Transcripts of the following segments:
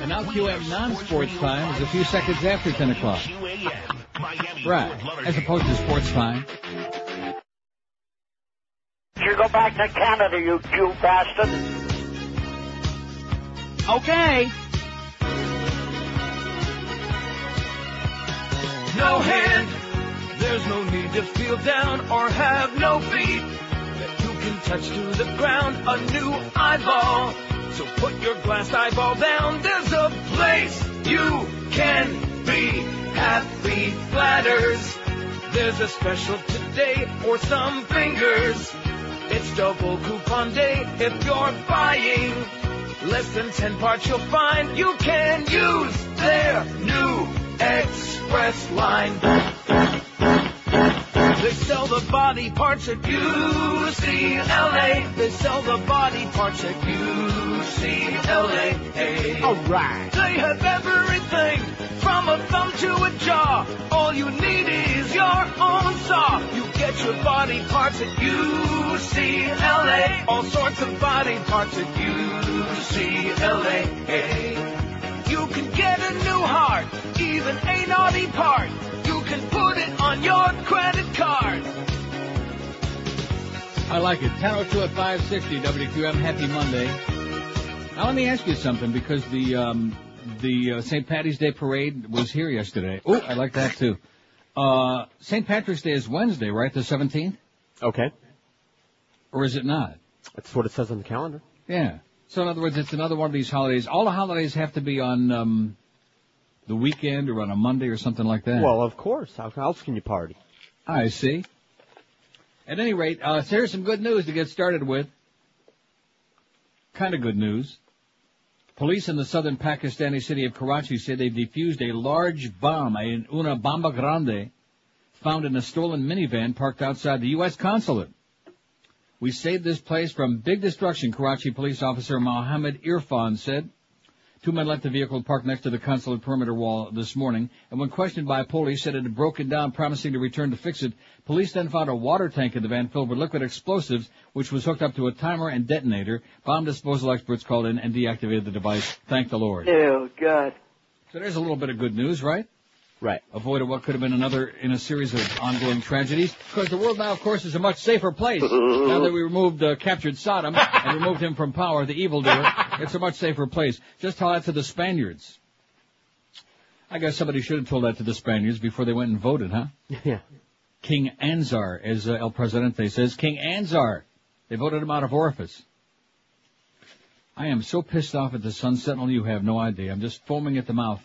And now QAM non-sports time is a few seconds after 10 o'clock. Right. As opposed to sports time. You go back to Canada, you Jew bastard. Okay. No hand. There's no need to feel down or have no feet. Can touch to the ground a new eyeball. So put your glass eyeball down. There's a place you can be happy flatters. There's a special today for some fingers. It's double coupon day if you're buying. Less than 10 parts you'll find you can use their new express line. They sell the body parts at UCLA. They sell the body parts at UCLA. Alright. They have everything from a thumb to a jaw. All you need is your own saw. You get your body parts at UCLA. All sorts of body parts at UCLA. You can get a new heart, even a naughty part. You can put it on your credit card. I like it. 1002 at 560 WQAM. Happy Monday. Now let me ask you something because the um, the uh, St. Patty's Day parade was here yesterday. Oh, I like that too. Uh, St. Patrick's Day is Wednesday, right? The 17th? Okay. Or is it not? That's what it says on the calendar. Yeah. So in other words, it's another one of these holidays. All the holidays have to be on um, the weekend or on a Monday or something like that. Well, of course. How else can you party? I see. At any rate, uh, here's some good news to get started with. Kind of good news. Police in the southern Pakistani city of Karachi say they've defused a large bomb, a una bomba grande, found in a stolen minivan parked outside the U.S. consulate. We saved this place from big destruction, Karachi police officer Mohammed Irfan said. Two men left the vehicle parked next to the consulate perimeter wall this morning, and when questioned by police, said it had broken down, promising to return to fix it. Police then found a water tank in the van filled with liquid explosives, which was hooked up to a timer and detonator. Bomb disposal experts called in and deactivated the device. Thank the Lord. Oh, God. So there's a little bit of good news, right? Right. Avoided what could have been another in a series of ongoing tragedies. Because the world now, of course, is a much safer place. now that we removed, uh, captured Saddam and removed him from power, the evildoer, it's a much safer place. Just tell that to the Spaniards. I guess somebody should have told that to the Spaniards before they went and voted, huh? Yeah. King Anzar, as uh, El Presidente says. King Anzar. They voted him out of office. I am so pissed off at the Sun Sentinel, you have no idea. I'm just foaming at the mouth.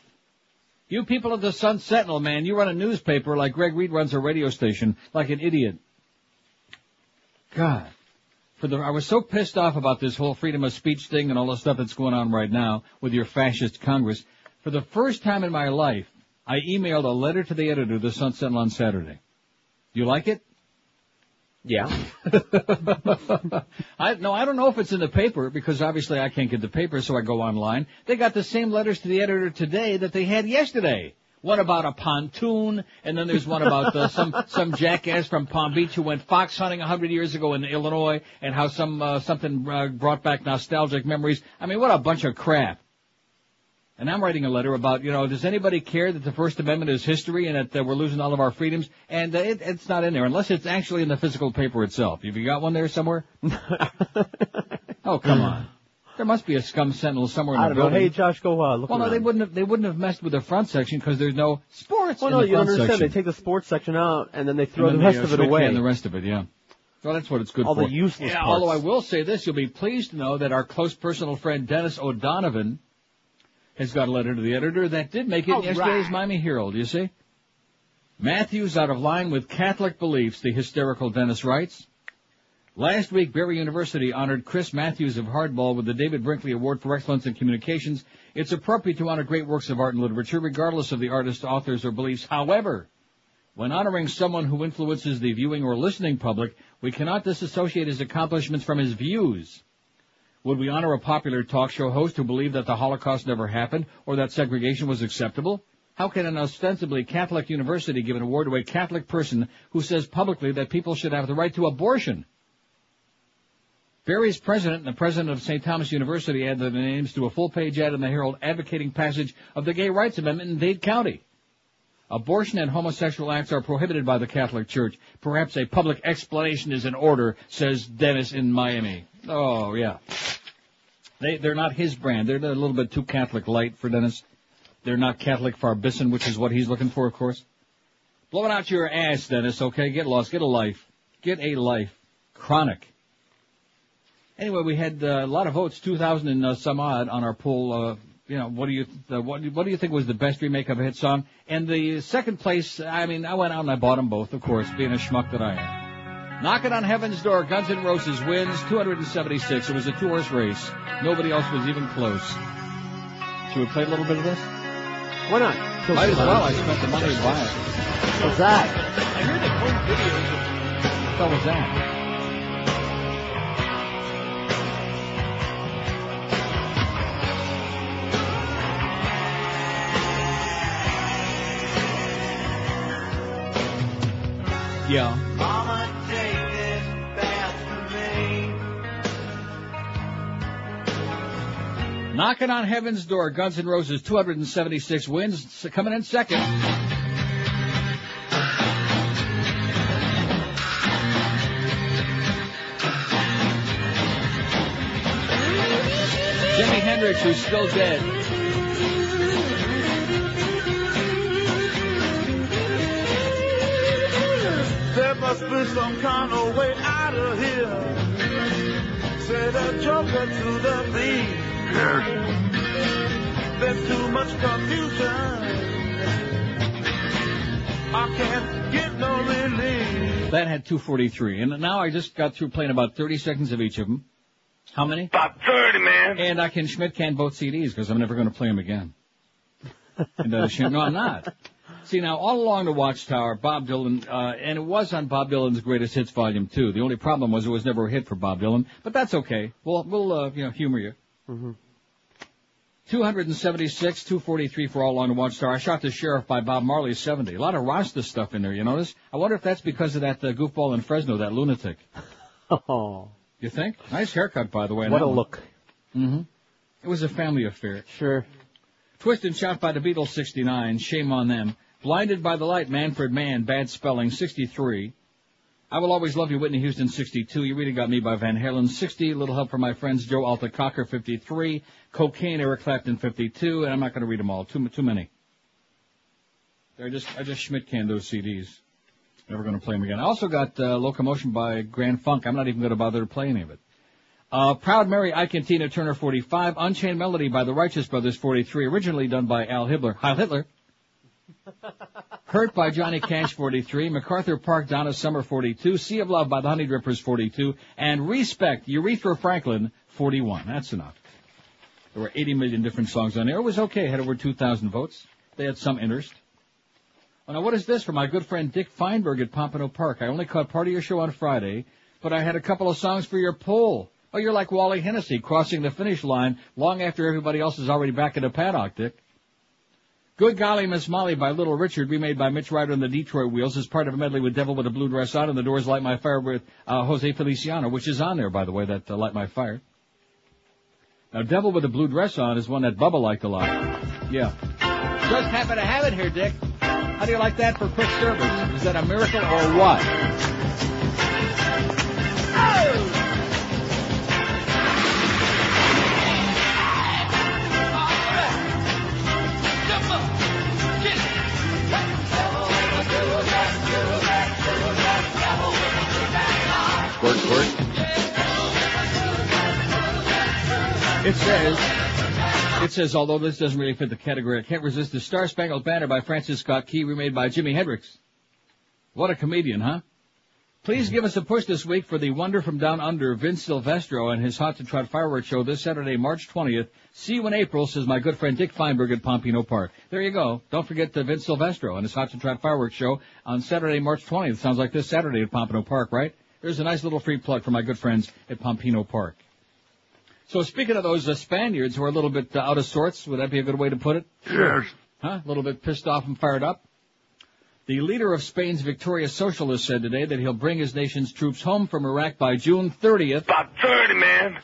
You people of the Sun Sentinel, man, you run a newspaper like Greg Reed runs a radio station, like an idiot. God. For the, I was so pissed off about this whole freedom of speech thing and all the stuff that's going on right now with your fascist Congress. For the first time in my life, I emailed a letter to the editor of the Sun Sentinel on Saturday. You like it? Yeah. I no, I don't know if it's in the paper because obviously I can't get the paper, so I go online. They got the same letters to the editor today that they had yesterday. One about a pontoon, and then there's one about uh, some some jackass from Palm Beach who went fox hunting a hundred years ago in Illinois, and how some uh, something uh, brought back nostalgic memories. I mean, what a bunch of crap. And I'm writing a letter about, you know, does anybody care that the First Amendment is history and that uh, we're losing all of our freedoms? And uh, it, it's not in there unless it's actually in the physical paper itself. Have you got one there somewhere? oh, come on. There must be a scum sentinel somewhere in I the don't know. building. Hey, Josh, go uh, look well, no, they wouldn't have. They wouldn't have messed with the front section because there's no sports section. Well, in no, the you front understand. section. They take the sports section out and then they throw And the rest they, uh, of it away. And the rest of it, yeah. So that's what it's good All for. the useless yeah, parts. Although I will say this, you'll be pleased to know that our close personal friend Dennis O'Donovan has got a letter to the editor that did make it in All yesterday's right. Miami Herald, you see? Matthews out of line with Catholic beliefs, the hysterical Dennis writes. Last week, Barry University honored Chris Matthews of Hardball with the David Brinkley Award for Excellence in Communications. It's appropriate to honor great works of art and literature, regardless of the artist, authors, or beliefs. However, when honoring someone who influences the viewing or listening public, we cannot disassociate his accomplishments from his views. Would we honor a popular talk show host who believed that the Holocaust never happened or that segregation was acceptable? How can an ostensibly Catholic university give an award to a Catholic person who says publicly that people should have the right to abortion? Barry's president and the president of St. Thomas University added their names to a full-page ad in the Herald advocating passage of the Gay Rights Amendment in Dade County. Abortion and homosexual acts are prohibited by the Catholic Church. Perhaps a public explanation is in order, says Dennis in Miami. Oh, yeah. They, they're not his brand. They're a little bit too Catholic light for Dennis. They're not Catholic Farbison, which is what he's looking for, of course. Blow it out your ass, Dennis, okay? Get lost. Get a life. Get a life. Chronic. Anyway, we had uh, a lot of votes, 2,000 and uh, some odd on our poll. Uh, you know, what do you uh, what, what do you think was the best remake of a hit song? And the second place, I mean, I went out and I bought them both, of course, being a schmuck that I am. Knocking on Heaven's Door, Guns N' Roses wins 276. It was a two-horse race. Nobody else was even close. Should we play a little bit of this? Why not? Might as well. I spent the money to buy it. What's that? I hear they home videos What was that? Yeah. Mama, take this bath for me. Knocking on Heaven's Door, Guns N' Roses, 276 wins, coming in second. Jimi Hendrix, who's still dead. Must be some kind of way out of here. Said a joker to the thief. There's too much confusion. I can't get no relief. That had 243. And now I just got through playing about 30 seconds of each of them. How many? About 30, man. And I can Schmidt can both CDs because I'm never going to play them again. and, uh, no, I'm not. See now, all along the Watchtower, Bob Dylan, uh, and it was on Bob Dylan's Greatest Hits Volume 2. The only problem was it was never a hit for Bob Dylan, but that's okay. We'll, we'll, uh, you know, humor you. Mm-hmm. 276, 243 for all along the Watchtower. I shot the sheriff by Bob Marley, 70. A lot of Rasta stuff in there, you notice? I wonder if that's because of that uh, goofball in Fresno, that lunatic. Oh, You think? Nice haircut, by the way. what a look. Mm-hmm. It was a family affair. Sure. Twist and shot by the Beatles, 69. Shame on them. Blinded by the light, Manfred Mann, bad spelling, 63. I will always love you, Whitney Houston, 62. You really got me by Van Halen, 60. Little help from my friends, Joe Alta Cocker, 53. Cocaine, Eric Clapton, 52. And I'm not going to read them all. Too too many. I just I just Schmidt canned those CDs. Never going to play them again. I also got uh, Locomotion by Grand Funk. I'm not even going to bother to play any of it. Uh, Proud Mary, Ike and Tina Turner, 45. Unchained Melody by the Righteous Brothers, 43. Originally done by Al Hitler. Heil Hitler. Hurt by Johnny Cash, 43. MacArthur Park, Donna Summer, 42. Sea of Love by the Honey Drippers, 42. And Respect, Urethra Franklin, 41. That's enough. There were 80 million different songs on there. It was okay. Had over 2,000 votes. They had some interest. Oh, now what is this for my good friend Dick Feinberg at Pompano Park? I only caught part of your show on Friday, but I had a couple of songs for your poll. Oh, you're like Wally Hennessy crossing the finish line long after everybody else is already back in the paddock, Dick. Good Golly Miss Molly by Little Richard, remade by Mitch Ryder and the Detroit Wheels as part of a medley with Devil with a Blue Dress On and the Doors Light My Fire with uh, Jose Feliciano, which is on there, by the way, that uh, Light My Fire. Now, Devil with a Blue Dress On is one that Bubba liked a lot. Yeah. Just happen to have it here, Dick. How do you like that for quick service? Is that a miracle or what? It says, it says, although this doesn't really fit the category, I can't resist the Star Spangled Banner by Francis Scott Key, remade by Jimi Hendrix. What a comedian, huh? Please give us a push this week for the Wonder from Down Under, Vince Silvestro, and his Hot to Trot fireworks show this Saturday, March 20th. See you in April, says my good friend Dick Feinberg at Pompano Park. There you go. Don't forget the Vince Silvestro and his Hot to Trot fireworks show on Saturday, March 20th. Sounds like this Saturday at Pompano Park, right? There's a nice little free plug for my good friends at Pompano Park. So speaking of those uh, Spaniards who are a little bit uh, out of sorts, would that be a good way to put it? Yes. Huh? A little bit pissed off and fired up? The leader of Spain's victorious socialists said today that he'll bring his nation's troops home from Iraq by June 30th, About 30, man.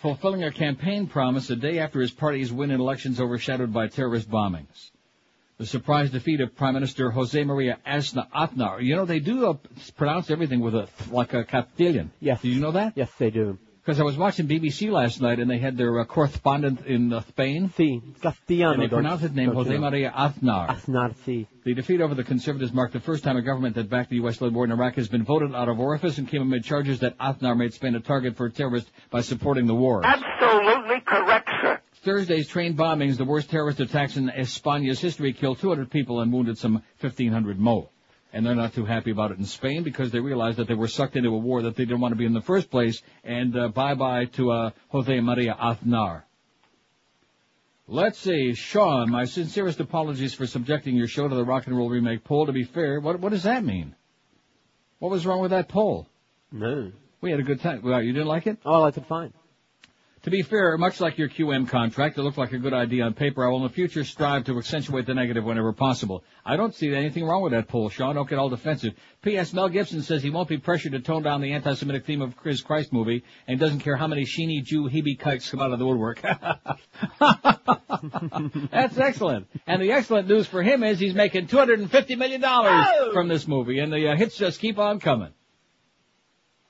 fulfilling a campaign promise a day after his party's win in elections overshadowed by terrorist bombings. The surprise defeat of Prime Minister Jose Maria Aznar. Aznar. You know, they do uh, pronounce everything with a, like a Castilian. Yes. Did you know that? Yes, they do. Because I was watching BBC last night and they had their uh, correspondent in uh, Spain. Sí, castellano. And they pronounced his name don't you Jose know? Maria Aznar. Aznar, sí. The defeat over the conservatives marked the first time a government that backed the U.S.-led war in Iraq has been voted out of office and came amid charges that Aznar made Spain a target for terrorists by supporting the war. Absolutely correct, sir. Thursday's train bombings, the worst terrorist attacks in Espana's history, killed 200 people and wounded some 1,500 more. And they're not too happy about it in Spain because they realized that they were sucked into a war that they didn't want to be in the first place. And uh, bye-bye to uh, Jose Maria Aznar. Let's see, Sean, my sincerest apologies for subjecting your show to the rock and roll remake poll. To be fair, what, what does that mean? What was wrong with that poll? No. We had a good time. Well, you didn't like it? Oh, I could find. To be fair, much like your QAM contract, it looked like a good idea on paper. I will in the future strive to accentuate the negative whenever possible. I don't see anything wrong with that poll, Sean. Don't get all defensive. P.S. Mel Gibson says he won't be pressured to tone down the anti-Semitic theme of his Christ movie and doesn't care how many sheeny Jew Hebe kikes come out of the woodwork. That's excellent. And the excellent news for him is he's making $250 million from this movie and the uh, hits just keep on coming.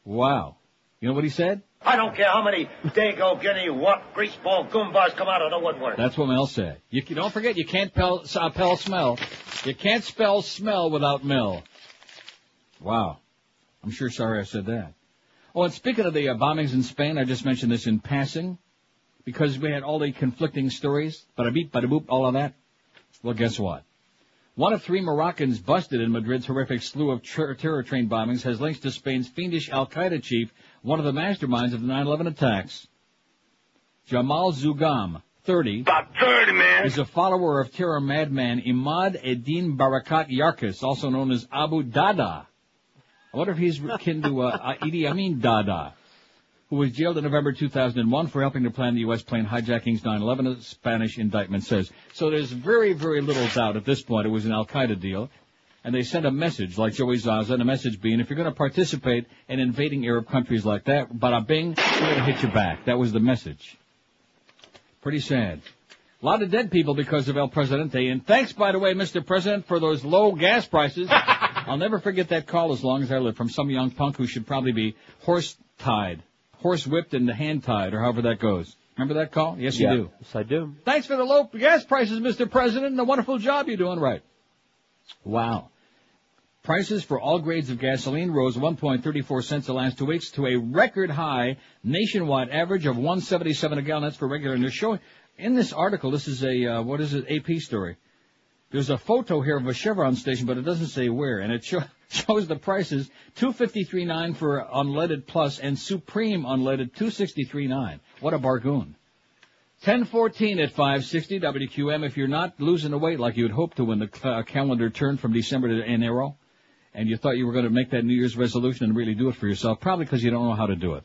Wow. You know what he said? I don't care how many Dago, Guinea, what greaseball goombas come out of the woodwork. That's what Mel said. You don't forget, you can't spell, uh, smell. You can't spell smell without Mel. Wow. I'm sure sorry I said that. Oh, and speaking of the uh, bombings in Spain, I just mentioned this in passing because we had all the conflicting stories. Bada beep, bada boop, all of that. Well, guess what? One of three Moroccans busted in Madrid's horrific slew of ter- terror train bombings has links to Spain's fiendish Al-Qaeda chief, one of the masterminds of the 9-11 attacks. Jamal Zougam, 30, About 30, man. is a follower of terror madman Imad Eddin Barakat Yarkas, also known as Abu Dahdah. I wonder if he's kin to uh, Idi Amin Dada, who was jailed in November 2001 for helping to plan the U.S. plane hijackings 9/11. A Spanish indictment says. So there's very, very little doubt at this point it was an Al Qaeda deal. And they sent a message, like Joey Zaza, and a message being, if you're going to participate in invading Arab countries like that, bada bing, we're going to hit you back. That was the message. Pretty sad. A lot of dead people because of El Presidente. And thanks, by the way, Mr. President, for those low gas prices. I'll never forget that call as long as I live from some young punk who should probably be horse tied, horse whipped and hand tied, or however that goes. Remember that call? Yes, you Yeah. do. Yes, I do. Thanks for the low gas prices, Mr. President, and the wonderful job you're doing right. Wow. Prices for all grades of gasoline rose 1.34 cents the last two weeks to a record high nationwide average of 177 a gallon. That's for regular. And they're showing in this article. This is a uh, what is it? AP story. There's a photo here of a Chevron station, but it doesn't say where, and it show, shows the prices: 253.9 for unleaded plus and Supreme unleaded 263.9. What a bargain! 1014 at 560 WQAM. If you're not losing the weight like you'd hope to when the uh, calendar turned from December to Enero, and you thought you were going to make that New Year's resolution and really do it for yourself, probably because you don't know how to do it.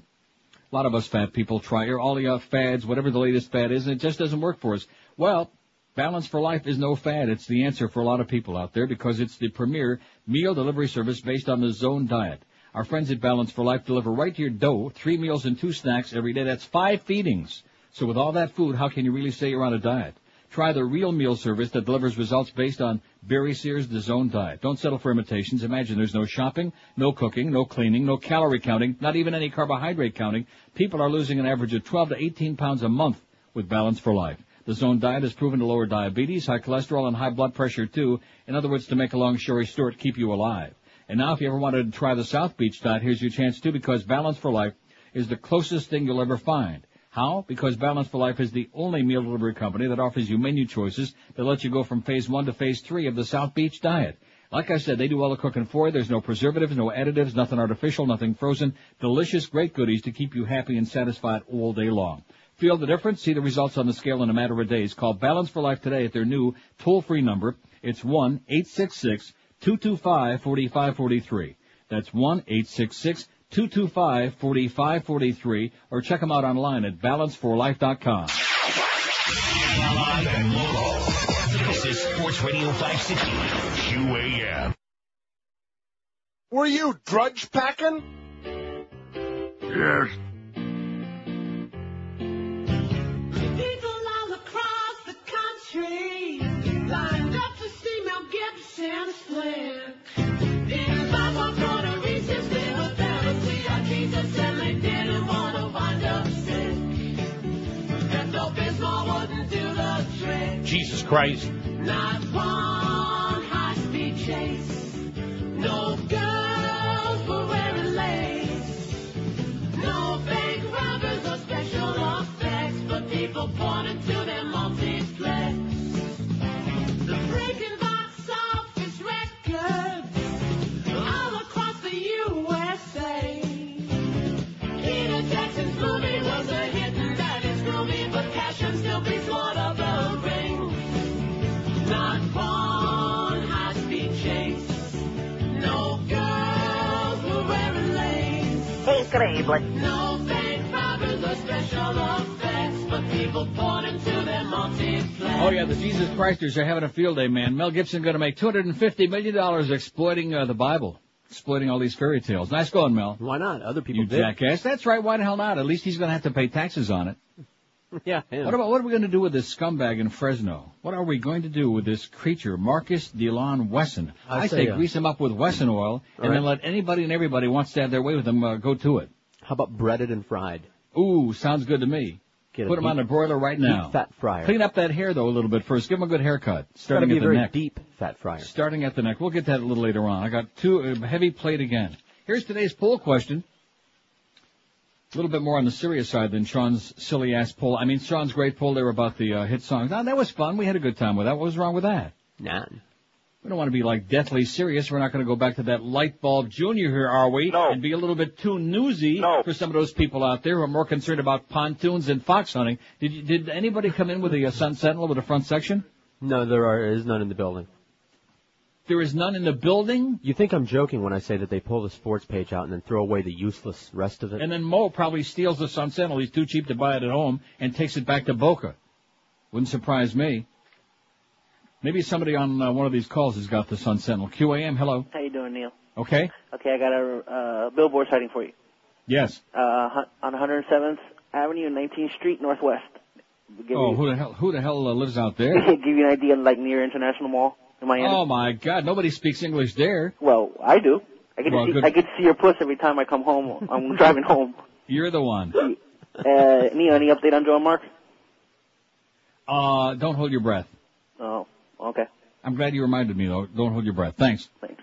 A lot of us fat people try all the fads, whatever the latest fad is, and it just doesn't work for us. Well, Balance for Life is no fad. It's the answer for a lot of people out there because it's the premier meal delivery service based on the zone diet. Our friends at Balance for Life deliver right to your door, three meals and two snacks every day. That's five feedings. So with all that food, how can you really say you're on a diet? Try the real meal service that delivers results based on Barry Sears' The Zone diet. Don't settle for imitations. Imagine there's no shopping, no cooking, no cleaning, no calorie counting, not even any carbohydrate counting. People are losing an average of 12 to 18 pounds a month with Balance for Life. The Zone diet is proven to lower diabetes, high cholesterol, and high blood pressure too. In other words, to make a long story short, keep you alive. And now if you ever wanted to try the South Beach diet, here's your chance too because Balance for Life is the closest thing you'll ever find. How? Because Balance for Life is the only meal delivery company that offers you menu choices that let you go from phase one to phase three of the South Beach diet. Like I said, they do all the cooking for you. There's no preservatives, no additives, nothing artificial, nothing frozen. Delicious, great goodies to keep you happy and satisfied all day long. Feel the difference? See the results on the scale in a matter of days. Call Balance for Life today at their new toll-free number. It's 1-866-225-4543. That's 1-866-225-4543 or check them out online at balanceforlife.com. Live and. This is Sports Radio 560 QAM. Were you drudge packing? Yes. People all across the country lined up to see Mel Gibson's flick. Jesus Christ. Not one high-speed chase. No girls were wearing lace. No or special effects, but people pointed to their. Their multiplex. Oh yeah, the Jesus Christers are having a field day, man. Mel Gibson going to make 250 million dollars exploiting uh, the Bible, exploiting all these fairy tales. Nice going, Mel. Why not? Other people You did. jackass. That's right. Why the hell not? At least he's going to have to pay taxes on it. Yeah. yeah. What about what are we going to do with this scumbag in Fresno? What are we going to do with this creature, Marcus Delon Wesson? I I say, uh, grease him up with Wesson oil, and All then let anybody and everybody who wants to have their way with him uh, go to it. How about breaded and fried? Ooh, sounds good to me. Get Put him on deep- the broiler right deep now. fat fryer. Clean up that hair though a little bit first. Give him a good haircut, starting at a the very neck. deep fat fryer. Starting at the neck. We'll get that a little later on. I got two uh, heavy plate again. Here's today's poll question. A little bit more on the serious side than Sean's silly ass poll. I mean, Sean's great poll there about the uh, hit songs. Now, that was fun. We had a good time with that. What was wrong with that? None. We don't want to be like deathly serious. We're not going to go back to that light bulb junior here, are we? No. And be a little bit too newsy No. for some of those people out there who are more concerned about pontoons and fox hunting. Did you, did anybody come in with a uh, Sun Sentinel with a front section? No, there are, is none in the building. There is none in the building. You think I'm joking when I say that they pull the sports page out and then throw away the useless rest of it? And then Mo probably steals the Sun Sentinel. He's too cheap to buy it at home and takes it back to Boca. Wouldn't surprise me. Maybe somebody on uh, one of these calls has got the Sun Sentinel. QAM, hello. How you doing, Neil? Okay? Okay, I got a uh, billboard sighting for you. Yes. Uh, hu- on 107th Avenue, 19th Street, Northwest. Give Oh, you, who the hell, who the hell uh, lives out there? give you an idea, like near International Mall in Miami. Oh my God, nobody speaks English there. Well, I do. I get to see good. I get to see your puss every time I come home. I'm driving home. You're the one. Uh, Neil, any update on Joe and Mark? Uh, don't hold your breath. Oh, okay. I'm glad you reminded me though. Don't hold your breath. Thanks. Thanks.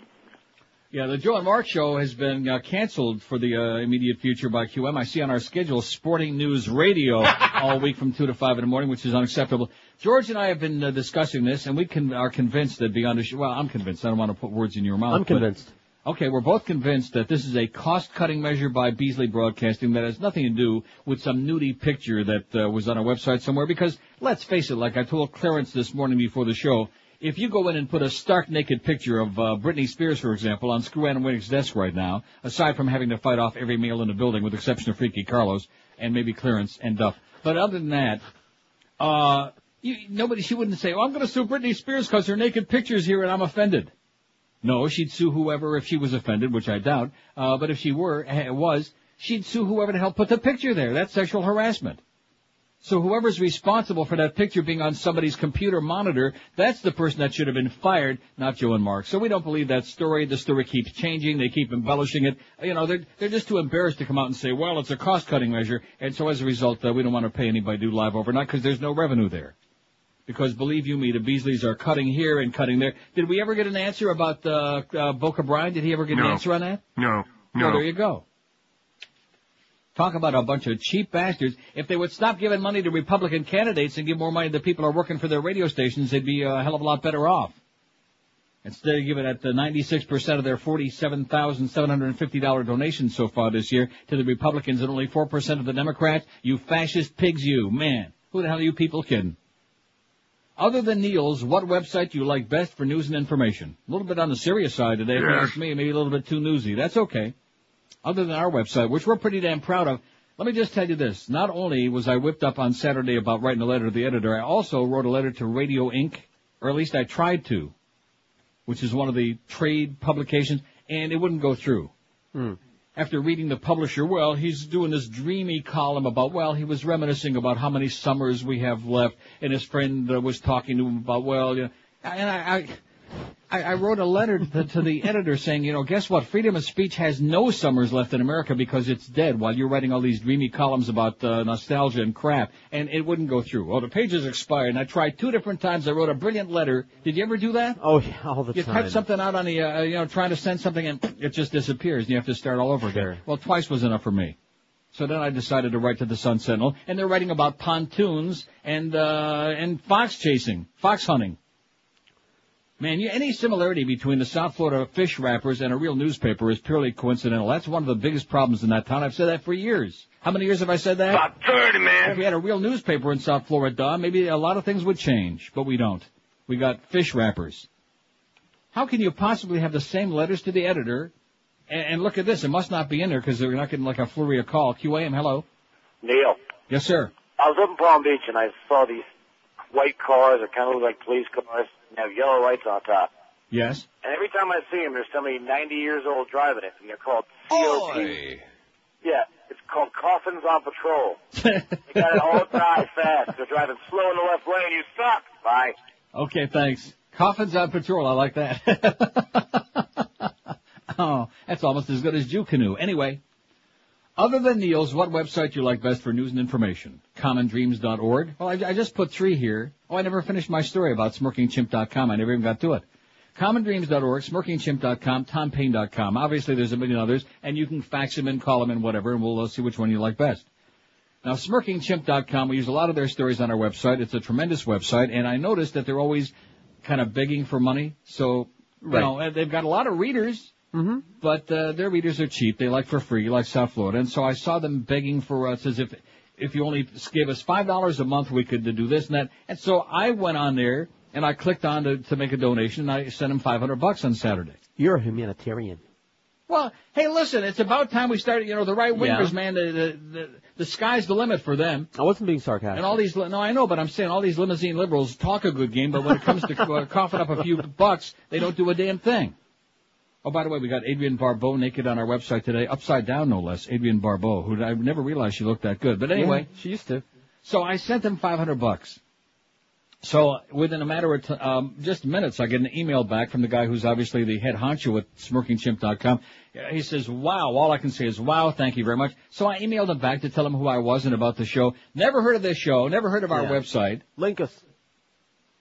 Yeah, the Joe and Mark show has been uh, canceled for the uh, immediate future by QAM. I see on our schedule Sporting News Radio all week from 2 to 5 in the morning, which is unacceptable. George and I have been uh, discussing this, and we can, are convinced that beyond a sh- well, I'm convinced. I don't want to put words in your mouth. I'm but- convinced. Okay, we're both convinced that this is a cost-cutting measure by Beasley Broadcasting that has nothing to do with some nudie picture that uh, was on our website somewhere. Because let's face it, like I told Clarence this morning before the show, if you go in and put a stark naked picture of uh, Britney Spears, for example, on Screw Ann Winnick's desk right now, aside from having to fight off every male in the building, with the exception of Freaky Carlos and maybe Clarence and Duff, but other than that, uh, you, nobody, she wouldn't say, "Oh, I'm going to sue Britney Spears because her naked picture's here and I'm offended." No, she'd sue whoever if she was offended, which I doubt. Uh, but if she were, eh, was, she'd sue whoever the hell put the picture there. That's sexual harassment. So whoever's responsible for that picture being on somebody's computer monitor, that's the person that should have been fired, not Joe and Mark. So we don't believe that story. The story keeps changing. They keep embellishing it. You know, they're, they're just too embarrassed to come out and say, well, it's a cost-cutting measure. And so as a result, uh, we don't want to pay anybody to do live overnight because there's no revenue there. Because believe you me, the Beasleys are cutting here and cutting there. Did we ever get an answer about uh, uh, Boca Brian? Did he ever get an answer on that? No, Well, no. there you go. Talk about a bunch of cheap bastards. If they would stop giving money to Republican candidates and give more money to people who are working for their radio stations, they'd be a hell of a lot better off. Instead of giving at the 96% of their $47,750 donations so far this year to the Republicans and only 4% of the Democrats, you fascist pigs you. Man, who the hell are you people kidding? Other than Neil's, what website do you like best for news and information? A little bit on the serious side today, if you ask me, maybe a little bit too newsy. That's okay. Other than our website, which we're pretty damn proud of, let me just tell you this. Not only was I whipped up on Saturday about writing a letter to the editor, I also wrote a letter to Radio Ink., or at least I tried to, which is one of the trade publications, and it wouldn't go through. Hmm. After reading the publisher, well, he's doing this dreamy column about, well, he was reminiscing about how many summers we have left, and his friend uh, was talking to him about, well, you know, and I, I, I, I wrote a letter to, to the editor saying, you know, guess what? Freedom of speech has no summers left in America because it's dead. While you're writing all these dreamy columns about uh, nostalgia and crap, and it wouldn't go through. Well, the pages expired, and I tried two different times. I wrote a brilliant letter. Did you ever do that? Oh, yeah, all the You time. type something out on the, uh, you know, trying to send something, and it just disappears, and you have to start all over again. Well, twice was enough for me. So then I decided to write to the Sun Sentinel, and they're writing about pontoons and uh, and fox chasing, fox hunting. Man, you, any similarity between the South Florida fish wrappers and a real newspaper is purely coincidental. That's one of the biggest problems in that town. I've said that for years. How many years have I said that? About 30, man. If we had a real newspaper in South Florida, maybe a lot of things would change, but we don't. We got fish wrappers. How can you possibly have the same letters to the editor? And, and look at this, it must not be in there because they're not getting like a flurry of call. QAM, hello. Neil, Yes, sir. I was up in Palm Beach and I saw these white cars that kind of look like police cars and have yellow lights on top. Yes. And every time I see them, there's somebody 90 years old driving it. And they're called COP. Yeah, it's called Coffins on Patrol. They got it all die fast. They're driving slow in the left lane. You suck. Bye. Okay, thanks. Coffins on patrol, I like that. oh, that's almost as good as Jew Canoe. Anyway, other than Neil's, what website do you like best for news and information? CommonDreams.org? Well, I, I just put three here. Oh, I never finished my story about SmirkingChimp.com. I never even got to it. CommonDreams.org, SmirkingChimp.com, TomPaine.com. Obviously, there's a million others, and you can fax them in, call them in, whatever, and we'll uh, see which one you like best. Now, SmirkingChimp.com, we use a lot of their stories on our website. It's a tremendous website, and I noticed that they're always kind of begging for money. So, you Right. know, they've got a lot of readers, Mm-hmm. but uh, their readers are cheap. They like for free, like South Florida. And so I saw them begging for us as if if you only gave us five dollars a month, we could do this and that. And so I went on there and I clicked on to, to make a donation, and I sent them five hundred bucks on Saturday. You're a humanitarian. Well, hey, listen, it's about time we started. You know, the right wingers, Yeah. man. The, the the the sky's the limit for them. I wasn't being sarcastic. And all these, no, I know, but I'm saying all these limousine liberals talk a good game, but when it comes to uh, coughing up a few bucks, they don't do a damn thing. Oh, by the way, we got Adrienne Barbeau naked on our website today, upside down no less. Adrienne Barbeau, who I never realized she looked that good. But anyway, Yeah, she used to. so I sent them 500 bucks. So within a matter of t- um, just minutes, I get an email back from the guy who's obviously the head honcho at SmirkingChimp.com. He says, "Wow." All I can say is, "Wow." Thank you very much. So I emailed him back to tell him who I was and about the show. Never heard of this show. Never heard of our Yeah. website. Link us.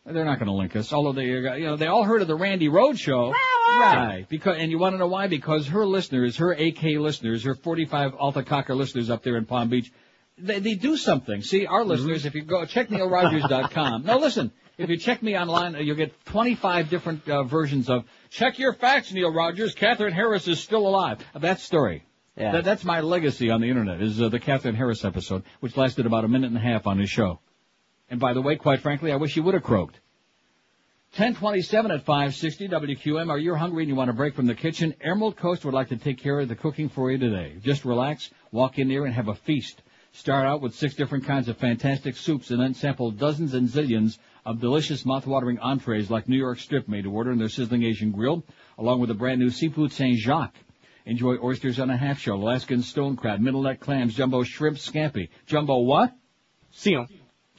They're not going to link us, although they, you know, they all heard of the Randi Rhodes show. Right. Because, and you want to know why? Because her listeners, her AK listeners, her 45 Alta Cocker listeners up there in Palm Beach, they, they do something. See, our listeners, if you go, check neilrogers.com. no, listen, if you check me online, uh, you'll get 25 different uh, versions of, check your facts, Neil Rogers, Katherine Harris is still alive. Uh, That story. Yeah. That, that's my legacy on the internet, is uh, the Katherine Harris episode, which lasted about a minute and a half on his show. And by the way, quite frankly, I wish he would have croaked. 1027 at 560 WQAM. Are you hungry and you want a break from the kitchen? Emerald Coast would like to take care of the cooking for you today. Just relax, walk in there and have a feast. Start out with six different kinds of fantastic soups and then sample dozens and zillions of delicious mouth-watering entrees like New York strip made to order in their sizzling Asian grill, along with a brand new seafood Saint Jacques. Enjoy oysters on a half shell, Alaskan stone crab, middle neck clams, jumbo shrimp scampi. Jumbo what? 'em.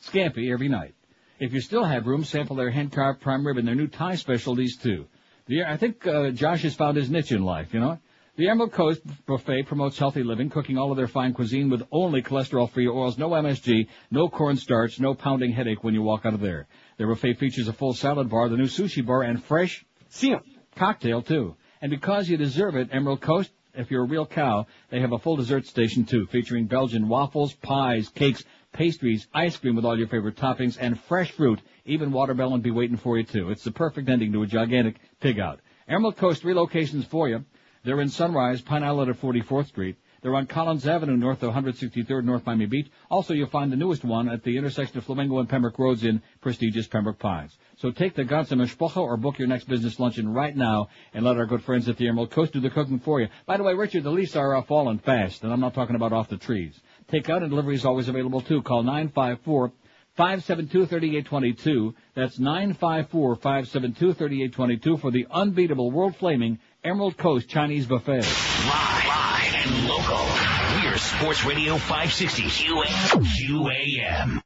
Scampi every night. If you still have room, sample their hand carved prime rib and their new Thai specialties too. The, I think uh, Josh has found his niche in life. You know, the Emerald Coast Buffet promotes healthy living, cooking all of their fine cuisine with only cholesterol-free oils, no MSG, no cornstarch, no pounding headache when you walk out of there. Their buffet features a full salad bar, the new sushi bar, and fresh 'em. cocktail too. And because you deserve it, Emerald Coast, if you're a real cow, they have a full dessert station too, featuring Belgian waffles, pies, cakes, pastries, ice cream with all your favorite toppings, and fresh fruit. Even watermelon be waiting for you too. It's the perfect ending to a gigantic pig out. Emerald Coast relocations for you. They're in Sunrise, Pine Island at 44th Street. They're on Collins Avenue, north of 163rd North Miami Beach. Also, you'll find the newest one at the intersection of Flamingo and Pembroke Roads in prestigious Pembroke Pines. So take the ganze Mischpoche or book your next business luncheon right now and let our good friends at the Emerald Coast do the cooking for you. By the way, Richard, the leaves are uh, falling fast, and I'm not talking about off the trees. Takeout and delivery is always available too. Call 954 572-3822. That's 954-572-3822 for the unbeatable world flaming Emerald Coast Chinese Buffet. Live, live and local. We're Sports Radio 560 QAM. QAM.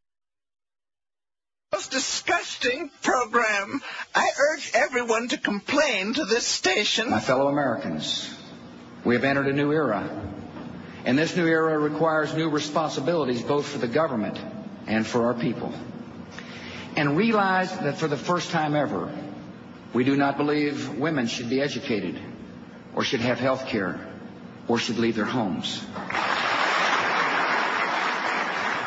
Most disgusting program. I urge everyone to complain to this station. My fellow Americans, we have entered a new era. And this new era requires new responsibilities both for the government and for our people. And realize that for the first time ever, we do not believe women should be educated or should have health care or should leave their homes.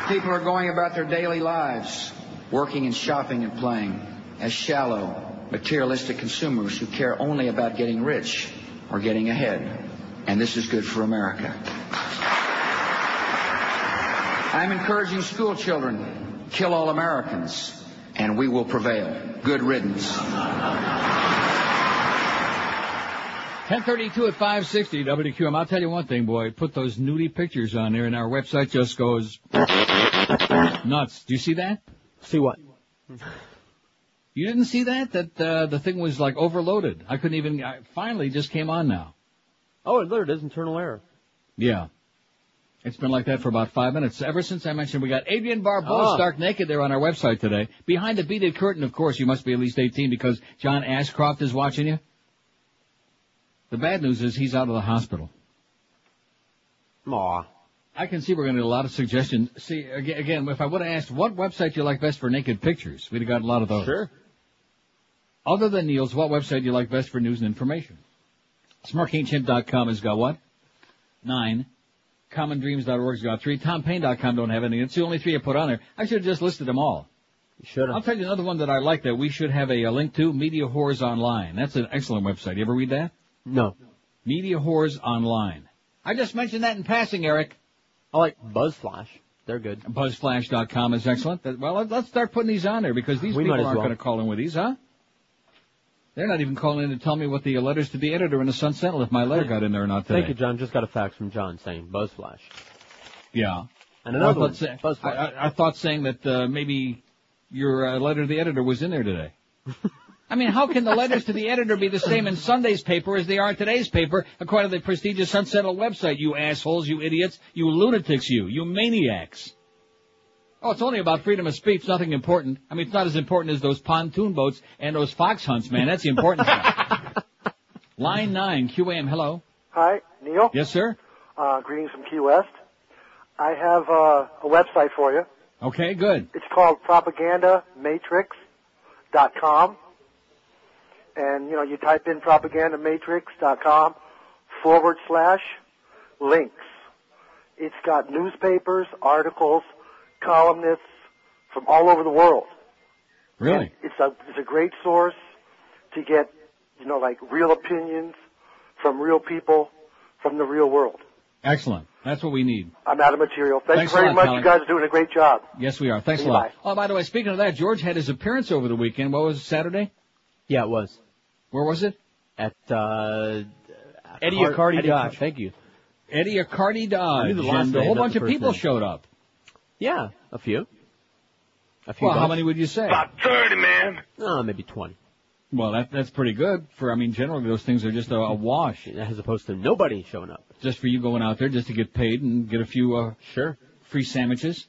People are going about their daily lives, working and shopping and playing as shallow, materialistic consumers who care only about getting rich or getting ahead. And this is good for America. I'm encouraging school children, kill all Americans, and we will prevail. Good riddance. 1032 at 560 WQAM. I'll tell you one thing, boy. Put those nudie pictures on there and our website just goes nuts. Do you see that? See what? You didn't see that? That uh, the thing was like overloaded. I couldn't even. I finally just came on now. Oh, there it is, internal error. Yeah. It's been like that for about five minutes. Ever since I mentioned we got Adrienne Barbeau Ah. stark naked there on our website today. Behind the beaded curtain, of course, you must be at least 18 because John Ashcroft is watching you. The bad news is he's out of the hospital. Aw. I can see we're going to get a lot of suggestions. See, again, again if I would have asked what website you like best for naked pictures, we'd have got a lot of those. Sure. Other than Neil's, what website do you like best for news and information? SmirkingChimp.com has got what? Nine. CommonDreams.org's got three. TomPaine.com don't have any. It's the only three I put on there. I should have just listed them all. You should I'll tell you another one that I like that we should have a, a link to, Media Whores Online. That's an excellent website. You ever read that? No. Media Whores Online. I just mentioned that in passing, Eric. I like BuzzFlash. They're good. BuzzFlash.com is excellent. Well, let- let's start putting these on there because these We people aren't well. going to call in with these, huh? They're not even calling in to tell me what the letters to the editor in the Sun Sentinel, if my letter got in there or not today. Thank you, John. Just got a fax from John saying BuzzFlash. Yeah. And Well, I another one. thought, say- BuzzFlash. I, I, I thought saying that uh, maybe your uh, letter to the editor was in there today. I mean, how can the letters to the editor be the same in Sunday's paper as they are in today's paper, according to the prestigious Sun Sentinel website? You assholes, you idiots, you lunatics, you, you maniacs. Oh, it's only about freedom of speech, nothing important. I mean, it's not as important as those pontoon boats and those fox hunts, man. That's the important stuff. Line 9, QAM, hello. Hi, Neil. Yes, sir? Uh, greetings from Key West. I have uh, a website for you. Okay, good. It's called propagandamatrix.com. And, you know, you type in propagandamatrix.com forward slash links. It's got newspapers, articles, columnists from all over the world. Really? It's a, it's a great source to get, you know, like real opinions from real people from the real world. Excellent. That's what we need. I'm out of material. Thank Thanks you very lot, much. Colin. You guys are doing a great job. Yes, we are. Thanks a See you, lot. bye. Oh, by the way, speaking of that, George had his appearance over the weekend. What was it, Saturday? Yeah, it was. Where was it? At, uh, Eddie Car- Accardi Eddie Dodge. Thank you. Eddie Accardi Dodge. I the and a whole bunch the of people name. showed up. Yeah, a few. A few. Well, how many would you say? About 30, man. No, maybe 20. Well, that, that's pretty good for, I mean, generally those things are just a, a wash. As opposed to nobody showing up. Just for you going out there just to get paid and get a few, uh, sure. free sandwiches.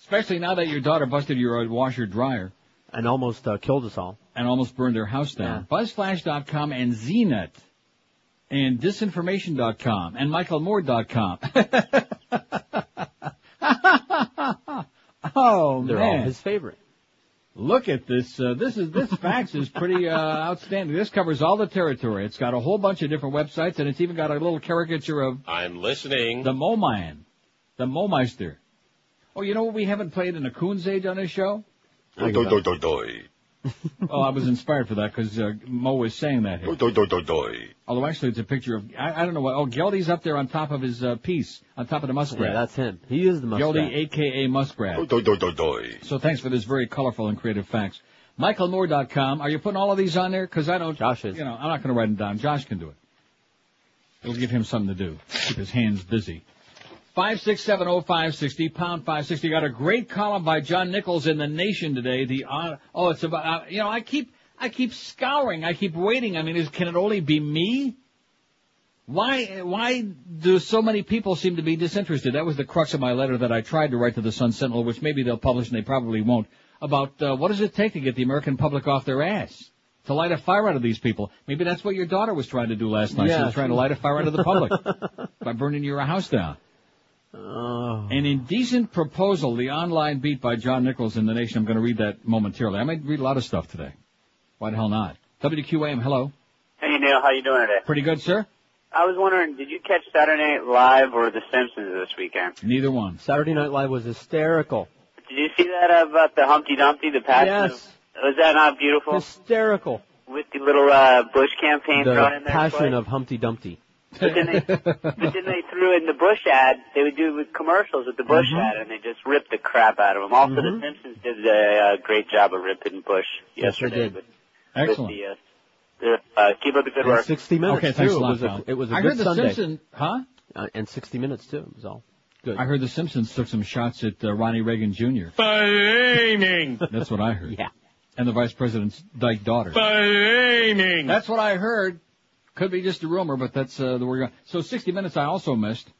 Especially now that your daughter busted your uh, washer dryer. And almost uh, killed us all. And almost burned their house down. BuzzFlash.com and ZNet. And disinformation.com and michaelmoore.com. oh They're man. all his favorite. Look at this. Uh, this is this fax is pretty uh, outstanding. This covers all the territory. It's got a whole bunch of different websites, and it's even got a little caricature of I'm listening. the Moman, the Momeister. Oh, you know what we haven't played in a Coon's Age on this show? Doi, doi, doi, doi, doi. Oh, I was inspired for that because uh, Mo was saying that here. Doi, doi, doi, doi. Although actually, it's a picture of I, I don't know what. Oh, Geldy's up there on top of his uh, piece, on top of the muskrat. Yeah, that's him. He is the muskrat. Geldy, aka Muskrat. Doi, doi, doi, doi. So thanks for this very colorful and creative facts. MichaelMoore.com. Are you putting all of these on there? Because I don't. Josh is. You know, I'm not going to write them down. Josh can do it. It'll give him something to do. Keep his hands busy. 5670560, pound 560. Got a great column by John Nichols in The Nation today. The, uh, oh, it's about, uh, you know, I keep, I keep scouring. I keep waiting. I mean, is, can it only be me? Why, why do so many people seem to be disinterested? That was the crux of my letter that I tried to write to the Sun Sentinel, which maybe they'll publish and they probably won't, about, uh, what does it take to get the American public off their ass? To light a fire out of these people. Maybe that's what your daughter was trying to do last night. She Yeah. was trying to light a fire out of the public by burning your house down. Oh. An indecent proposal, the online beat by John Nichols in the Nation. I'm going to read that momentarily. I might read a lot of stuff today. Why the hell not? WQAM, hello. Hey Neil, how you doing today? Pretty good, sir. I was wondering, did you catch Saturday Night Live or The Simpsons this weekend? Neither one. Saturday Night Live was hysterical. Did you see that about the Humpty Dumpty, the passion? Yes. Of, was that not beautiful? Hysterical. With the little uh, Bush campaign thrown in The passion twice? of Humpty Dumpty. But then, they, but then they threw in the Bush ad. They would do with commercials with the Bush Mhm. ad, and they just ripped the crap out of them. Also, Mhm. The Simpsons did a uh, great job of ripping Bush Yes, they did. With, Excellent. With the, uh, uh, keep up the good And work. 60 minutes Okay, thanks too. a lot, it was a, it was a I good heard the Sunday. Simpsons, huh? Uh, and 60 minutes too. It was all good. I heard the Simpsons took some shots at uh, Ronnie Reagan Jr. Flaming. That's what I heard. Yeah. And the vice president's dyke daughter. Flaming. That's what I heard. Could be just a rumor, but that's uh, the word. So 60 Minutes I also missed.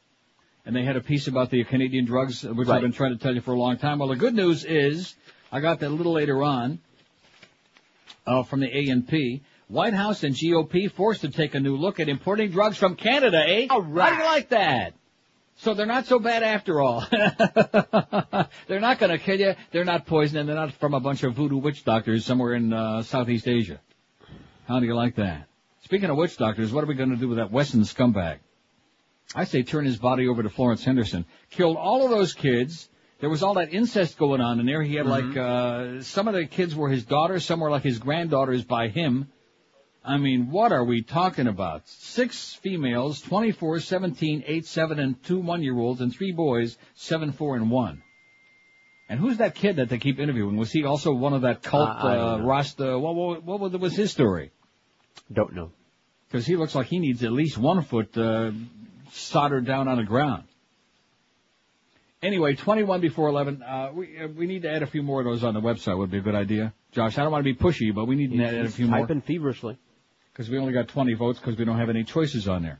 And they had a piece about the Canadian drugs, which I've been trying to tell you for a long time. Well, the good news is, I got that a little later on, uh, from the A&P. White House and GOP forced to take a new look at importing drugs from Canada, eh? All right. How do you like that? So they're not so bad after all. they're not going to kill you. They're not poison, and they're not from a bunch of voodoo witch doctors somewhere in uh, Southeast Asia. How do you like that? Speaking of witch doctors, what are we going to do with that Wesson scumbag? I say turn his body over to Florence Henderson. Killed all of those kids. There was all that incest going on in there. He had like, uh, some of the kids were his daughters, some were like his granddaughters by him. I mean, what are we talking about? Six females, 24, 17, 8, 7, and two one-year-olds, and three boys, 7, 4, and 1. And who's that kid that they keep interviewing? Was he also one of that cult, Uh, uh. Rasta? What, what, what was- was his story? Don't know. Because he looks like he needs at least one foot uh, soldered down on the ground. Anyway, 21 before 11. Uh, we uh, we need to add a few more of those on the website. Would be a good idea, Josh. I don't want to be pushy, but we need to add a few more typing feverishly. because we only got 20 votes because we don't have any choices on there.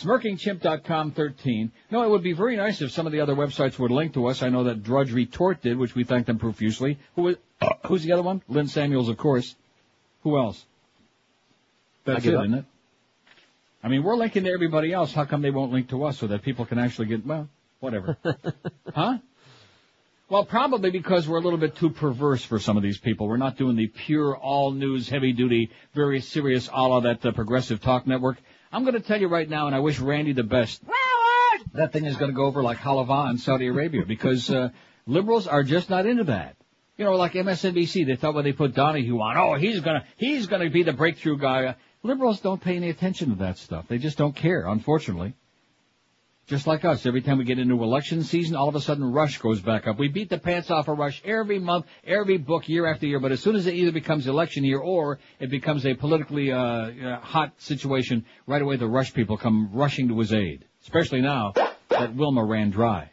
SmirkingChimp.com 13. No, it would be very nice if some of the other websites would link to us. I know that Drudge Retort did, which we thank them profusely. Who was, who's the other one? Lynn Samuels, of course. Who else? That's I give it, up. isn't it? I mean, we're linking to everybody else. How come they won't link to us so that people can actually get, well, whatever. huh? Well, probably because we're a little bit too perverse for some of these people. We're not doing the pure, all news, heavy duty, very serious, a la that uh, progressive talk network. I'm going to tell you right now, and I wish Randi the best. That thing is going to go over like halava in Saudi Arabia because uh, liberals are just not into that. You know, like MSNBC, they thought when they put Donahue on, oh, he's gonna, he's gonna be the breakthrough guy. Liberals don't pay any attention to that stuff. They just don't care, unfortunately. Just like us, every time we get into election season, all of a sudden Rush goes back up. We beat the pants off of Rush every month, every book, year after year. But as soon as it either becomes election year or it becomes a politically uh, uh, hot situation, right away the Rush people come rushing to his aid. Especially now that Wilma ran dry.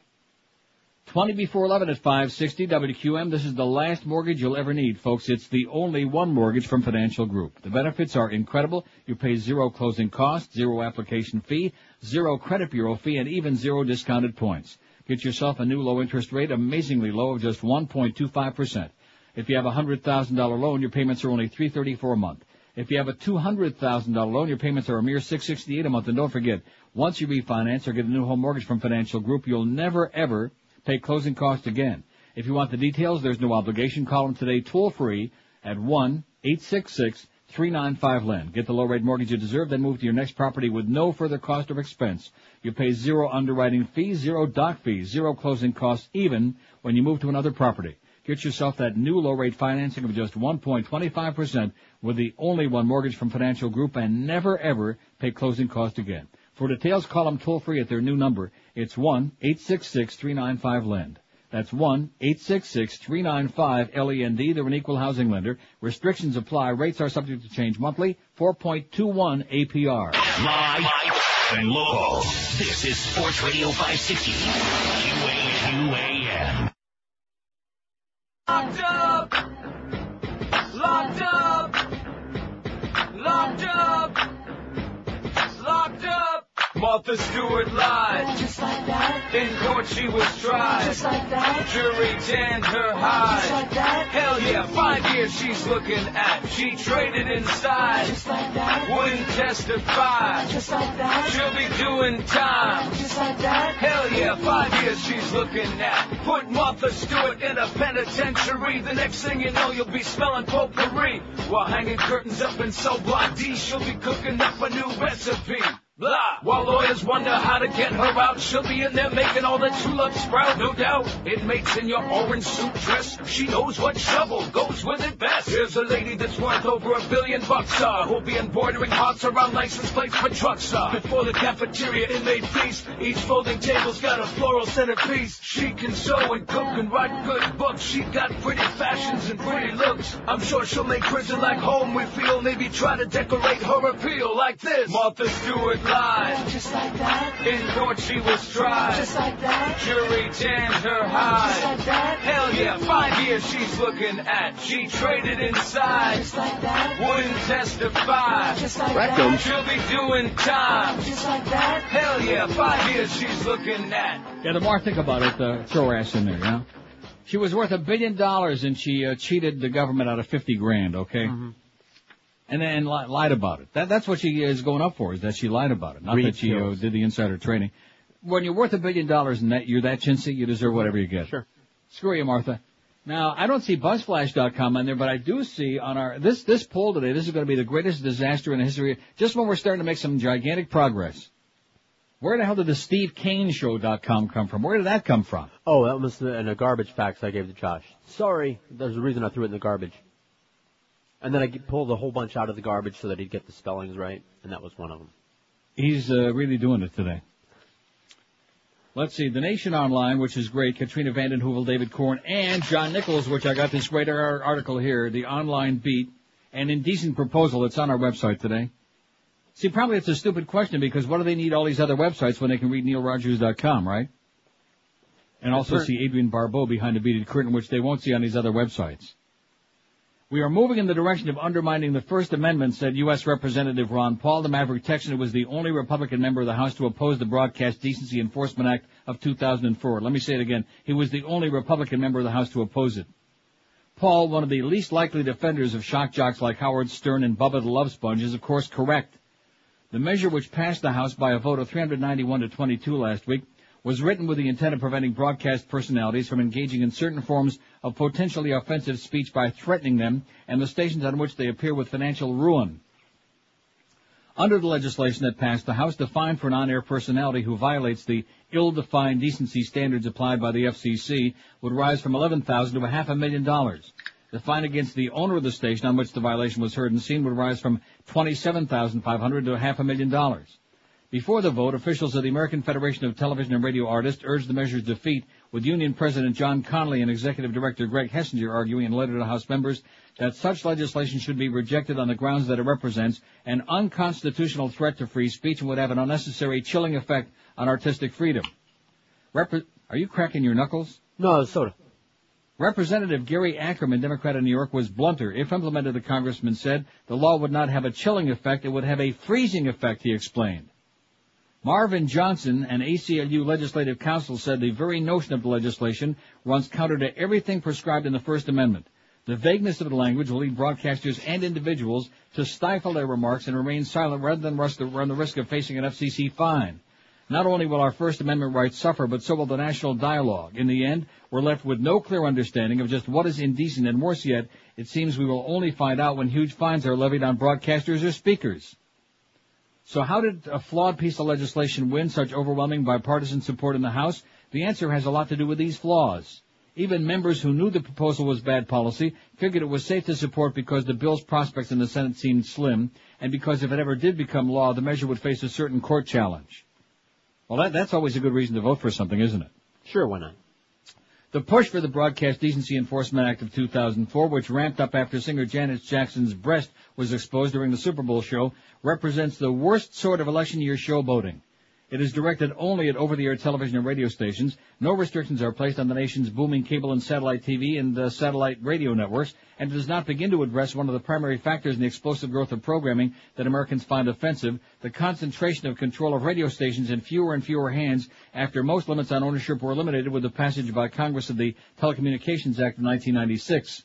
20 before 11 at 560 WQAM. This is the last mortgage you'll ever need, folks. It's the only one mortgage from Financial Group. The benefits are incredible. You pay zero closing costs, zero application fee, zero credit bureau fee, and even zero discounted points. Get yourself a new low interest rate, amazingly low of just 1.25%. If you have a $100,000 loan, your payments are only 334 a month. If you have a $200,000 loan, your payments are a mere 668 a month. And don't forget, once you refinance or get a new home mortgage from Financial Group, you'll never ever pay closing costs again. If you want the details, there's no obligation. Call them today toll free at 1-866-395-LEN. Get the low rate mortgage you deserve, then move to your next property with no further cost or expense. You pay zero underwriting fees, zero doc fees, zero closing costs, even when you move to another property. Get yourself that new low rate financing of just 1.25% with the only one mortgage from Financial Group and never ever pay closing costs again. For details, call them toll free at their new number. It's 1-866-395-LEND. That's 1-866-395-LEND. They're an equal housing lender. Restrictions apply. Rates are subject to change monthly. 4.21 APR. Live Hot and local. This is Sports Radio 560. QAM. Locked up. Martha Stewart lied. Just like that. In court she was tried. Just like that. Jury tanned her hide. Just like that. Hell yeah, five years she's looking at. She traded inside. Just like that. Wouldn't testify. Just like that. She'll be doing time. Just like that. Hell yeah, five years she's looking at. Put Martha Stewart in a penitentiary. The next thing you know, you'll be smelling potpourri. While hanging curtains up in So Block D, she'll be cooking up a new recipe. Blah. While lawyers wonder how to get her out, she'll be in there making all the tulips sprout, no doubt. Inmates in your orange suit dress, she knows what shovel goes with it best. Here's a lady that's worth over a billion bucks, uh, who'll be embroidering hearts around license plates for trucks, uh. Before the cafeteria inmate feast, each folding table's got a floral centerpiece. She can sew and cook and write good books. She got pretty fashions and pretty looks. I'm sure she'll make prison like home we feel. Maybe try to decorate her appeal like this. Martha Stewart lied. Just like that. In court she was tried. Just like that. Jury tanned her hide. Just like that. Hell yeah, five years she's looking at. She traded inside. Just like that. Wouldn't testify. Just like Rectum. that. She'll be doing time. Just like that. Hell yeah, five years she's looking at. Yeah, the more I think about it, the throw her ass in there, you know? She was worth a billion dollars and she uh, cheated the government out of 50 grand, okay? And then li- lied about it. That, that's what she is going up for, is that she lied about it. Not Greed that she uh, did the insider trading. When you're worth a billion dollars and that you're that chintzy, you deserve whatever you get. Sure. Screw you, Martha. Now, I don't see buzzflash.com on there, but I do see on our, this, this poll today, this is going to be the greatest disaster in the history, just when we're starting to make some gigantic progress. Where the hell did the SteveKaneShow.com come from? Where did that come from? Oh, that was in a garbage fax I gave to Josh. Sorry, there's a reason I threw it in the garbage. And then I pulled a whole bunch out of the garbage so that he'd get the spellings right, and that was one of them. He's uh, really doing it today. Let's see, The Nation Online, which is great, Katrina Vanden Heuvel, David Corn, and John Nichols, which I got this great article here, the online beat, an indecent proposal that's on our website today. See, probably it's a stupid question because what do they need all these other websites when they can read neilrogers.com, right? And also see Adrienne Barbeau behind the beaded curtain, which they won't see on these other websites. We are moving in the direction of undermining the First Amendment, said U.S. Representative Ron Paul, the Maverick Texan, who was the only Republican member of the House to oppose the Broadcast Decency Enforcement Act of 2004. Let me say it again. He was the only Republican member of the House to oppose it. Paul, one of the least likely defenders of shock jocks like Howard Stern and Bubba the Love Sponge, is of course correct. The measure which passed the House by a vote of 391 to 22 last week was written with the intent of preventing broadcast personalities from engaging in certain forms of potentially offensive speech by threatening them and the stations on which they appear with financial ruin. Under the legislation that passed, the House, the fine for an on-air personality who violates the ill-defined decency standards applied by the FCC would rise from 11,000 to a half a million dollars. The fine against the owner of the station on which the violation was heard and seen would rise from 27,500 to a half a million dollars. Before the vote, officials of the American Federation of Television and Radio Artists urged the measure's defeat, with Union President John Connolly and Executive Director Greg Hessinger arguing in a letter to House members that such legislation should be rejected on the grounds that it represents an unconstitutional threat to free speech and would have an unnecessary chilling effect on artistic freedom. Repre- Are you cracking your knuckles? No, it's soda. Representative Gary Ackerman, Democrat of New York, was blunter. If implemented, the congressman said, the law would not have a chilling effect, it would have a freezing effect, he explained. Marvin Johnson, an ACLU legislative counsel, said the very notion of the legislation runs counter to everything prescribed in the First Amendment. The vagueness of the language will lead broadcasters and individuals to stifle their remarks and remain silent rather than run the risk of facing an FCC fine. Not only will our First Amendment rights suffer, but so will the national dialogue. In the end, we're left with no clear understanding of just what is indecent, and worse yet, it seems we will only find out when huge fines are levied on broadcasters or speakers. So how did a flawed piece of legislation win such overwhelming bipartisan support in the House? The answer has a lot to do with these flaws. Even members who knew the proposal was bad policy figured it was safe to support because the bill's prospects in the Senate seemed slim, and because if it ever did become law, the measure would face a certain court challenge. Well, that, that's always a good reason to vote for something, isn't it? Sure, why not? The push for the Broadcast Decency Enforcement Act of 2004, which ramped up after singer Janet Jackson's breast was exposed during the Super Bowl show, represents the worst sort of election year showboating. It is directed only at over-the-air television and radio stations. No restrictions are placed on the nation's booming cable and satellite TV and uh, satellite radio networks, and it does not begin to address one of the primary factors in the explosive growth of programming that Americans find offensive, the concentration of control of radio stations in fewer and fewer hands after most limits on ownership were eliminated with the passage by Congress of the Telecommunications Act of 1996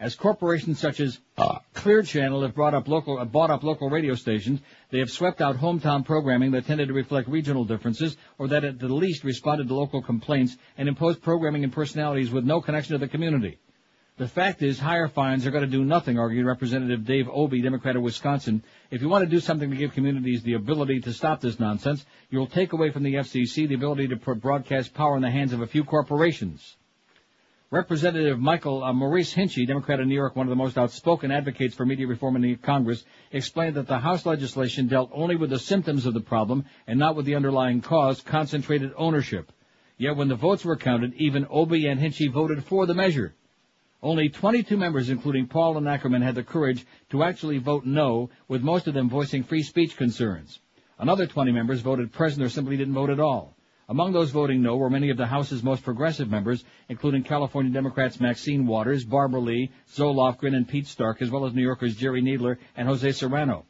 as corporations such as uh, Clear Channel have brought up local, uh, bought up local radio stations, they have swept out hometown programming that tended to reflect regional differences or that at the least responded to local complaints and imposed programming and personalities with no connection to the community. The fact is, higher fines are going to do nothing, argued Representative Dave Obey, Democrat of Wisconsin. If you want to do something to give communities the ability to stop this nonsense, you'll take away from the FCC the ability to put broadcast power in the hands of a few corporations. Representative Michael uh, Maurice Hinchey, Democrat of New York, one of the most outspoken advocates for media reform in the Congress, explained that the House legislation dealt only with the symptoms of the problem and not with the underlying cause, concentrated ownership. Yet when the votes were counted, even Obey and Hinchey voted for the measure. Only 22 members, including Paul and Ackerman, had the courage to actually vote no, with most of them voicing free speech concerns. Another 20 members voted present or simply didn't vote at all. Among those voting no were many of the House's most progressive members, including California Democrats Maxine Waters, Barbara Lee, Zoe Lofgren, and Pete Stark, as well as New Yorkers Jerry Nadler and Jose Serrano.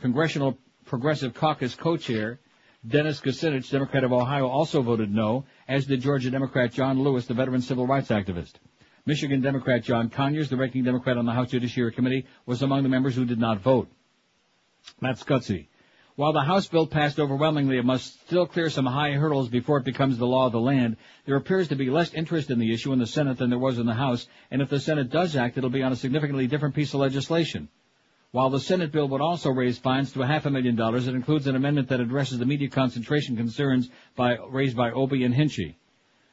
Congressional Progressive Caucus co-chair Dennis Kucinich, Democrat of Ohio, also voted no, as did Georgia Democrat John Lewis, the veteran civil rights activist. Michigan Democrat John Conyers, the ranking Democrat on the House Judiciary Committee, was among the members who did not vote. Matt Scutzi. While the House bill passed overwhelmingly, it must still clear some high hurdles before it becomes the law of the land. There appears to be less interest in the issue in the Senate than there was in the House, and if the Senate does act, it'll be on a significantly different piece of legislation. While the Senate bill would also raise fines to a half a million dollars, it includes an amendment that addresses the media concentration concerns by, raised by Obey and Hinchey.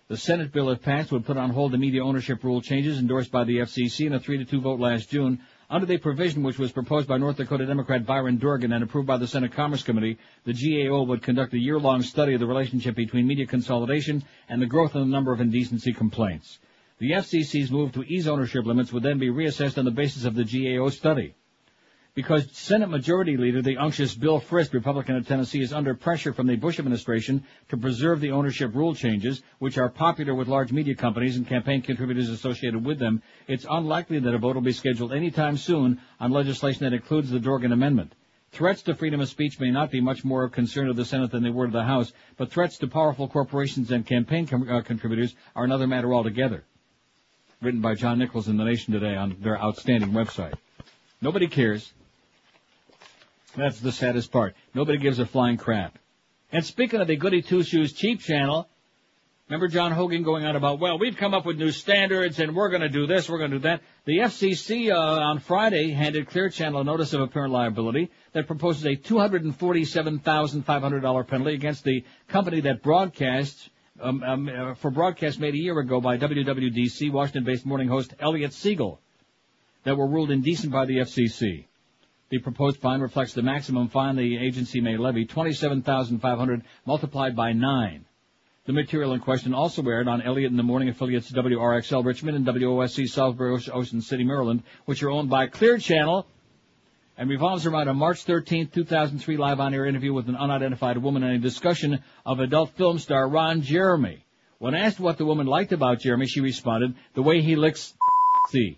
The Senate bill, if passed, would put on hold the media ownership rule changes endorsed by the FCC in a 3 to 2 vote last June, under the provision which was proposed by North Dakota Democrat Byron Dorgan and approved by the Senate Commerce Committee, the GAO would conduct a year-long study of the relationship between media consolidation and the growth in the number of indecency complaints. The FCC's move to ease ownership limits would then be reassessed on the basis of the GAO study. Because Senate Majority Leader, the unctuous Bill Frist, Republican of Tennessee, is under pressure from the Bush administration to preserve the ownership rule changes, which are popular with large media companies and campaign contributors associated with them, it's unlikely that a vote will be scheduled anytime soon on legislation that includes the Dorgan Amendment. Threats to freedom of speech may not be much more of concern to the Senate than they were to the House, but threats to powerful corporations and campaign com- uh, contributors are another matter altogether. Written by John Nichols in The Nation today on their outstanding website. Nobody cares. That's the saddest part. Nobody gives a flying crap. And speaking of the Goody Two Shoes Cheap Channel, remember John Hogan going on about, well, we've come up with new standards and we're going to do this, we're going to do that. The FCC uh, on Friday handed Clear Channel a notice of apparent liability that proposes a $247,500 penalty against the company that broadcasts um, um, uh, for broadcast made a year ago by WWDC Washington-based morning host Elliot Segal that were ruled indecent by the FCC. The proposed fine reflects the maximum fine the agency may levy, 27500 multiplied by 9. The material in question also aired on Elliott in the Morning affiliates WRXL Richmond and WOSC Salisbury, Ocean City, Maryland, which are owned by Clear Channel, and revolves around a March 13, 2003 live on-air interview with an unidentified woman and a discussion of adult film star Ron Jeremy. When asked what the woman liked about Jeremy, she responded, the way he licks the.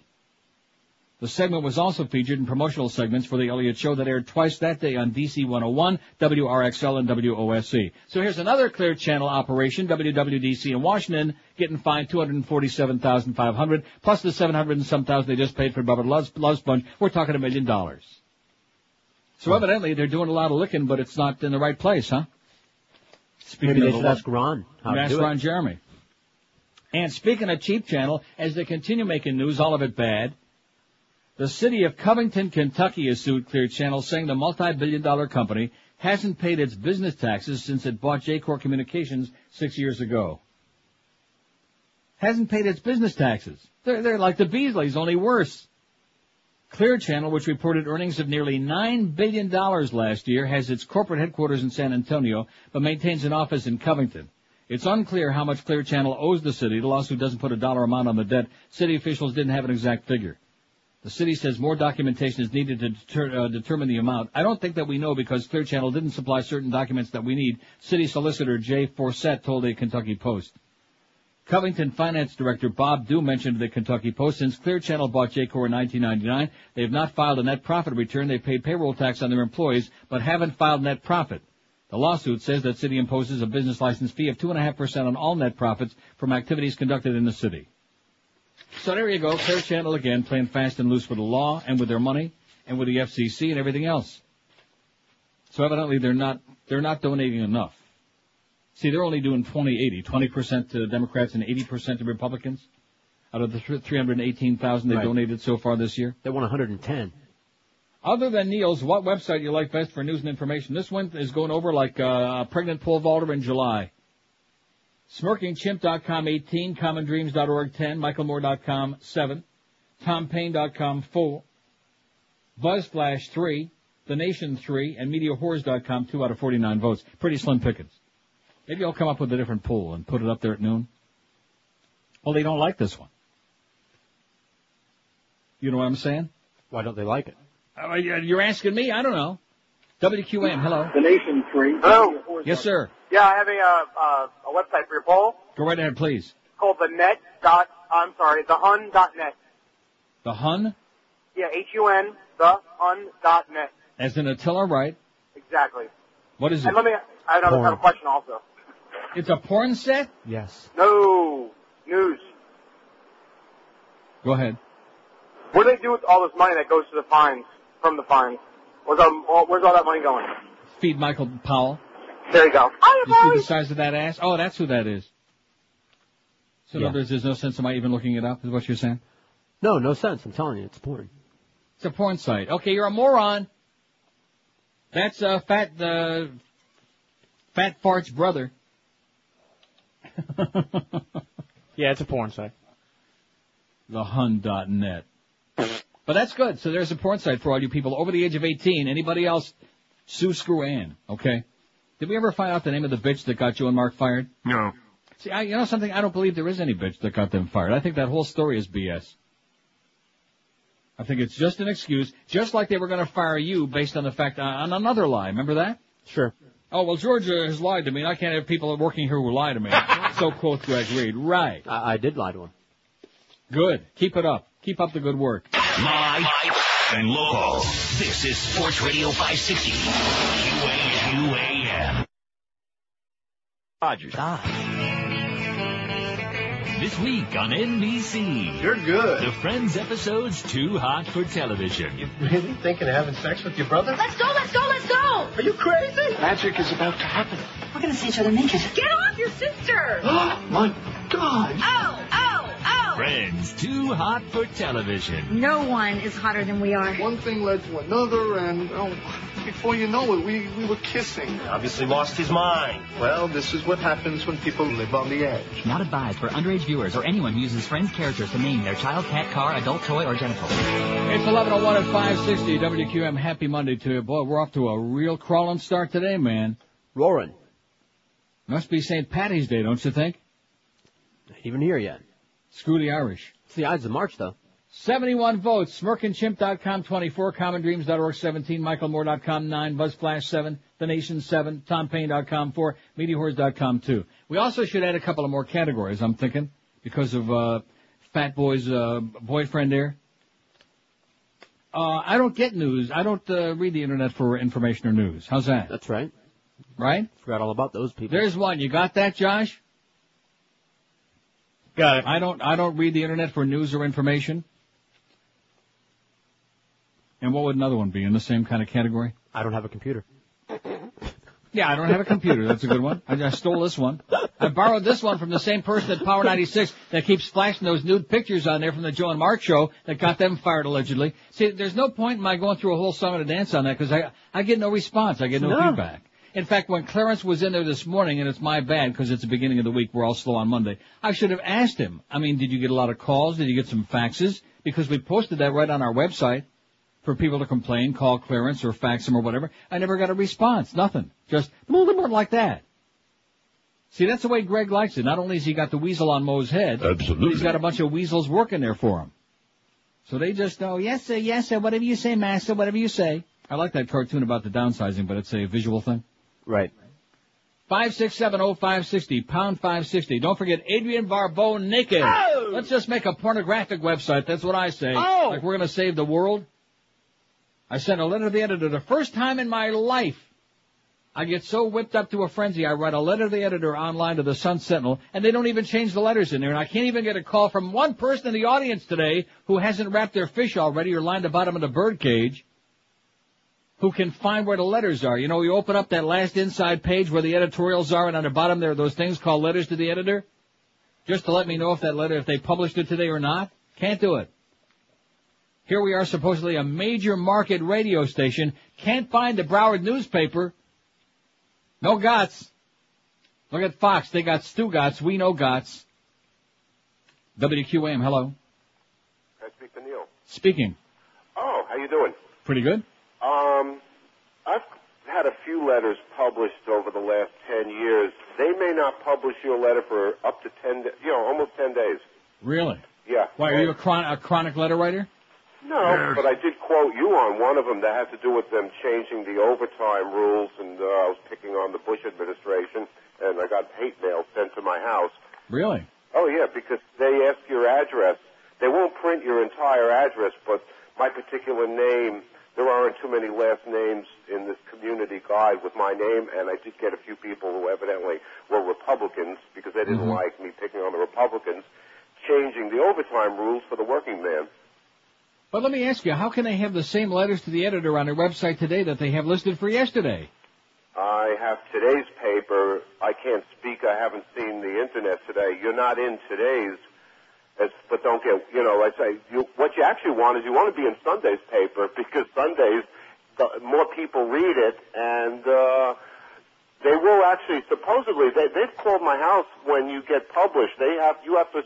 The segment was also featured in promotional segments for the Elliott Show that aired twice that day on DC 101, WRXL, and WOSC. So here's another Clear Channel operation, WWDC in Washington, getting fined 247500 plus the 700 and some thousand they just paid for Bubba Love, Love Sponge. We're talking a million dollars. So evidently they're doing a lot of licking, but it's not in the right place, huh? Maybe they should ask Ron how Ask. Ron Jeremy. And speaking of cheap channel, as they continue making news, all of it bad, the city of Covington, Kentucky has sued Clear Channel saying the multi-billion dollar company hasn't paid its business taxes since it bought Jacor Communications six years ago. Hasn't paid its business taxes. They're, they're like the Beasleys, only worse. Clear Channel, which reported earnings of nearly $9 billion last year, has its corporate headquarters in San Antonio, but maintains an office in Covington. It's unclear how much Clear Channel owes the city. The lawsuit doesn't put a dollar amount on the debt. City officials didn't have an exact figure. The city says more documentation is needed to deter, uh, determine the amount. I don't think that we know because Clear Channel didn't supply certain documents that we need. City Solicitor Jay Forsett told a Kentucky Post. Covington Finance Director Bob Dew mentioned the Kentucky Post, since Clear Channel bought Jacor in 1999, they have not filed a net profit return. They paid payroll tax on their employees, but haven't filed net profit. The lawsuit says that city imposes a business license fee of 2.5% on all net profits from activities conducted in the city. So there you go, Clear Channel again playing fast and loose with the law and with their money and with the FCC and everything else. So evidently they're not, they're not donating enough. See, they're only doing 20-80, 20% to the Democrats and 80% to Republicans out of the 318,000 they Right. donated so far this year. They won 110. Other than Neil's, what website you like best for news and information? This one is going over like uh, a pregnant pole vaulter in July. SmirkingChimp.com 18, CommonDreams.org 10, MichaelMoore.com 7, TomPaine.com 4, BuzzFlash 3, The Nation 3, and MediaWhores.com 2 out of 49 votes. Pretty slim pickings. Maybe I'll come up with a different poll and put it up there at noon. Well, they don't like this one. You know what I'm saying? Why don't they like it? Uh, you're asking me? I don't know. WQAM, hello. The Nation Free. Hello. Yes, sir. Yeah, I have a uh, uh, a website for your poll. Go right ahead, please. It's called the net dot. I'm sorry, the hun dot net. The Hun, Yeah, H U N the hun dot net. as in Attila right? Exactly. What is it? And let me. I have another, Porn. have a question also. It's a porn set? Yes. No news. Go ahead. What do they do with all this money that goes to the fines from the fines? Where's all, where's all that money going? Feed Michael Powell. There you go. I You see the size of that ass? Oh, that's who that is. So in Yeah. other words, there's no sense in my even looking it up, is what you're saying? No, no sense. I'm telling you, it's porn. It's a porn site. Okay, you're a moron. That's uh, Fat, uh, Fat Fart's brother. Yeah, it's a porn site. thehun.net. But that's good. So there's a porn site for all you people over the age of 18. Anybody else, sue Screw Ann, okay? Did we ever find out the name of the bitch that got Joe and Mark fired? No. See, I, you know something? I don't believe there is any bitch that got them fired. I think that whole story is BS. I think it's just an excuse, just like they were going to fire you based on the fact uh, on another lie. Remember that? Sure. Oh well, Georgia has lied to me. and I can't have people working here who lie to me. so quote Greg Reed. Right. I, I did lie to him. Good. Keep it up. Keep up the good work. Live and local. This is Sports Radio 560. QAM. Rogers. Ah. This week on NBC. You're good. The Friends episode's too hot for television. You really thinking of having sex with your brother? Let's go, let's go, let's go! Are you crazy? Magic is about to happen. We're gonna see each other naked. Get off your sister! Oh, my God. Oh! Friends too hot for television. No one is hotter than we are. One thing led to another, and oh, before you know it, we, we were kissing. Obviously lost his mind. Well, this is what happens when people live on the edge. Not advised for underage viewers or anyone who uses friends' characters to name their child, cat, car, adult toy, or genital. It's 1101 at 560 WQAM. Happy Monday to you. Boy, we're off to a real crawling start today, man. Roaring. Must be St. Patty's Day, don't you think? Ain't even here yet. Screw the Irish. It's the Ides of March, though. 71 votes. SmirkingChimp.com 24, CommonDreams.org 17, MichaelMoore.com 9, BuzzFlash 7, The Nation 7, TomPaine.com 4, MediaWhores.com 2. We also should add a couple of more categories, I'm thinking, because of uh, Fat Boy's uh, boyfriend there. Uh, I don't get news. I don't uh, read the internet for information or news. How's that? That's right. Right? Forgot all about those people. There's one. You got that, Josh? Got it. I don't. I don't read the internet for news or information. And what would another one be in the same kind of category? I don't have a computer. Yeah, I don't have a computer. That's a good one. I, I stole this one. I borrowed this one from the same person at Power 96 that keeps flashing those nude pictures on there from the Joe and Mark show that got them fired allegedly. See, there's no point in my going through a whole song and a dance on that because I, I get no response. I get no, No. feedback. In fact, when Clarence was in there this morning, and it's my bad because it's the beginning of the week, we're all slow on Monday, I should have asked him. I mean, did you get a lot of calls? Did you get some faxes? Because we posted that right on our website for people to complain, call Clarence or fax him or whatever. I never got a response. Nothing. Just like that. See, that's the way Greg likes it. Not only has he got the weasel on Moe's head, Absolutely. he's got a bunch of weasels working there for him. So they just know, yes sir, yes sir, whatever you say, master, whatever you say. I like that cartoon about the downsizing, but it's a visual thing. Right. Five six seven oh five sixty pound five sixty. Don't forget Adrienne Barbeau naked. Oh! Let's just make a pornographic website. That's what I say. Oh. Like we're gonna save the world. I sent a letter to the editor the first time in my life. I get so whipped up to a frenzy. I write a letter to the editor online to the Sun Sentinel, and they don't even change the letters in there. And I can't even get a call from one person in the audience today who hasn't wrapped their fish already or lined the bottom of the bird cage. Who can find where the letters are? You know, you open up that last inside page where the editorials are, and on the bottom there are those things called letters to the editor, just to let me know if that letter, if they published it today or not. Can't do it. Here we are, supposedly a major market radio station. Can't find the Broward newspaper. No guts. Look at Fox. They got Stu Gots. We know Gots. WQAM. Hello. Can I speak to Neil? Speaking. Oh, how you doing? Pretty good. Um, I've had a few letters published over the last ten years. They may not publish your letter for up to ten, da- you know, almost ten days. Really? Yeah. Why, are you a, chron- a chronic letter writer? No, but I did quote you on one of them that had to do with them changing the overtime rules, and uh, I was picking on the Bush administration, and I got hate mail sent to my house. Really? Oh yeah, because they ask your address. They won't print your entire address, but my particular name. There aren't too many last names in this community guide with my name, and I did get a few people who evidently were Republicans because they didn't Mhm. like me picking on the Republicans, changing the overtime rules for the working man. But let me ask you, how can they have the same letters to the editor on their website today that they have listed for yesterday? I have today's paper. I can't speak. I haven't seen the internet today. You're not in today's, as, but don't get, you know, I say, you, what you actually want is you want to be in Sunday's paper because Sundays, the, more people read it and, uh, they will actually, supposedly, they, they've called my house when you get published. They have, you have to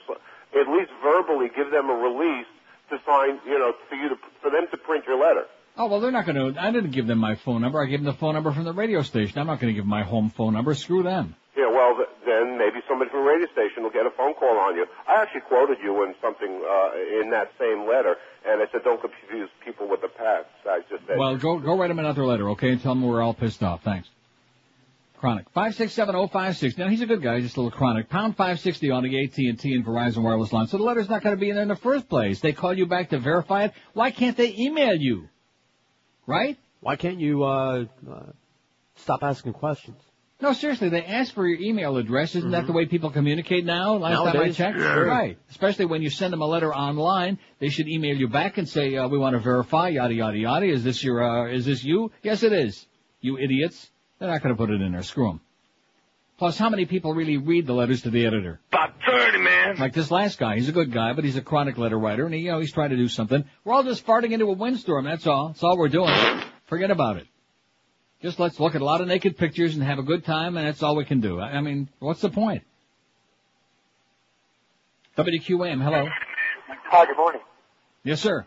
at least verbally give them a release to sign, you know, for you to, for them to print your letter. Oh, well, they're not going to, I didn't give them my phone number. I gave them the phone number from the radio station. I'm not going to give my home phone number. Screw them. Yeah, well, th- then maybe somebody from a radio station will get a phone call on you. I actually quoted you in something uh, in that same letter, and I said, don't confuse people with the past. I just said, Well, go, go write them another letter, okay, and tell them we're all pissed off. Thanks. Chronic. five six seven oh five six. Now, he's a good guy, just a little chronic. Pound 560 on the AT&T and Verizon wireless line. So the letter's not going to be in there in the first place. They call you back to verify it. Why can't they email you? Right? Why can't you uh, uh stop asking questions? No, seriously, they ask for your email address. Isn't that the way people communicate now? Last time I Nowadays, checked? yeah. Right. Especially when you send them a letter online, they should email you back and say, uh, we want to verify, yada, yada, yada. Is this your, uh, is this you? Yes, it is. You idiots. They're not going to put it in there. Screw them. Plus, how many people really read the letters to the editor? About 30, man. Like this last guy. He's a good guy, but he's a chronic letter writer, and he, you know, he's trying to do something. We're all just farting into a windstorm, that's all. That's all we're doing. Forget about it. Just let's look at a lot of naked pictures and have a good time, and that's all we can do. I, I mean, what's the point? WQAM, hello. Hi, good morning. Yes, sir.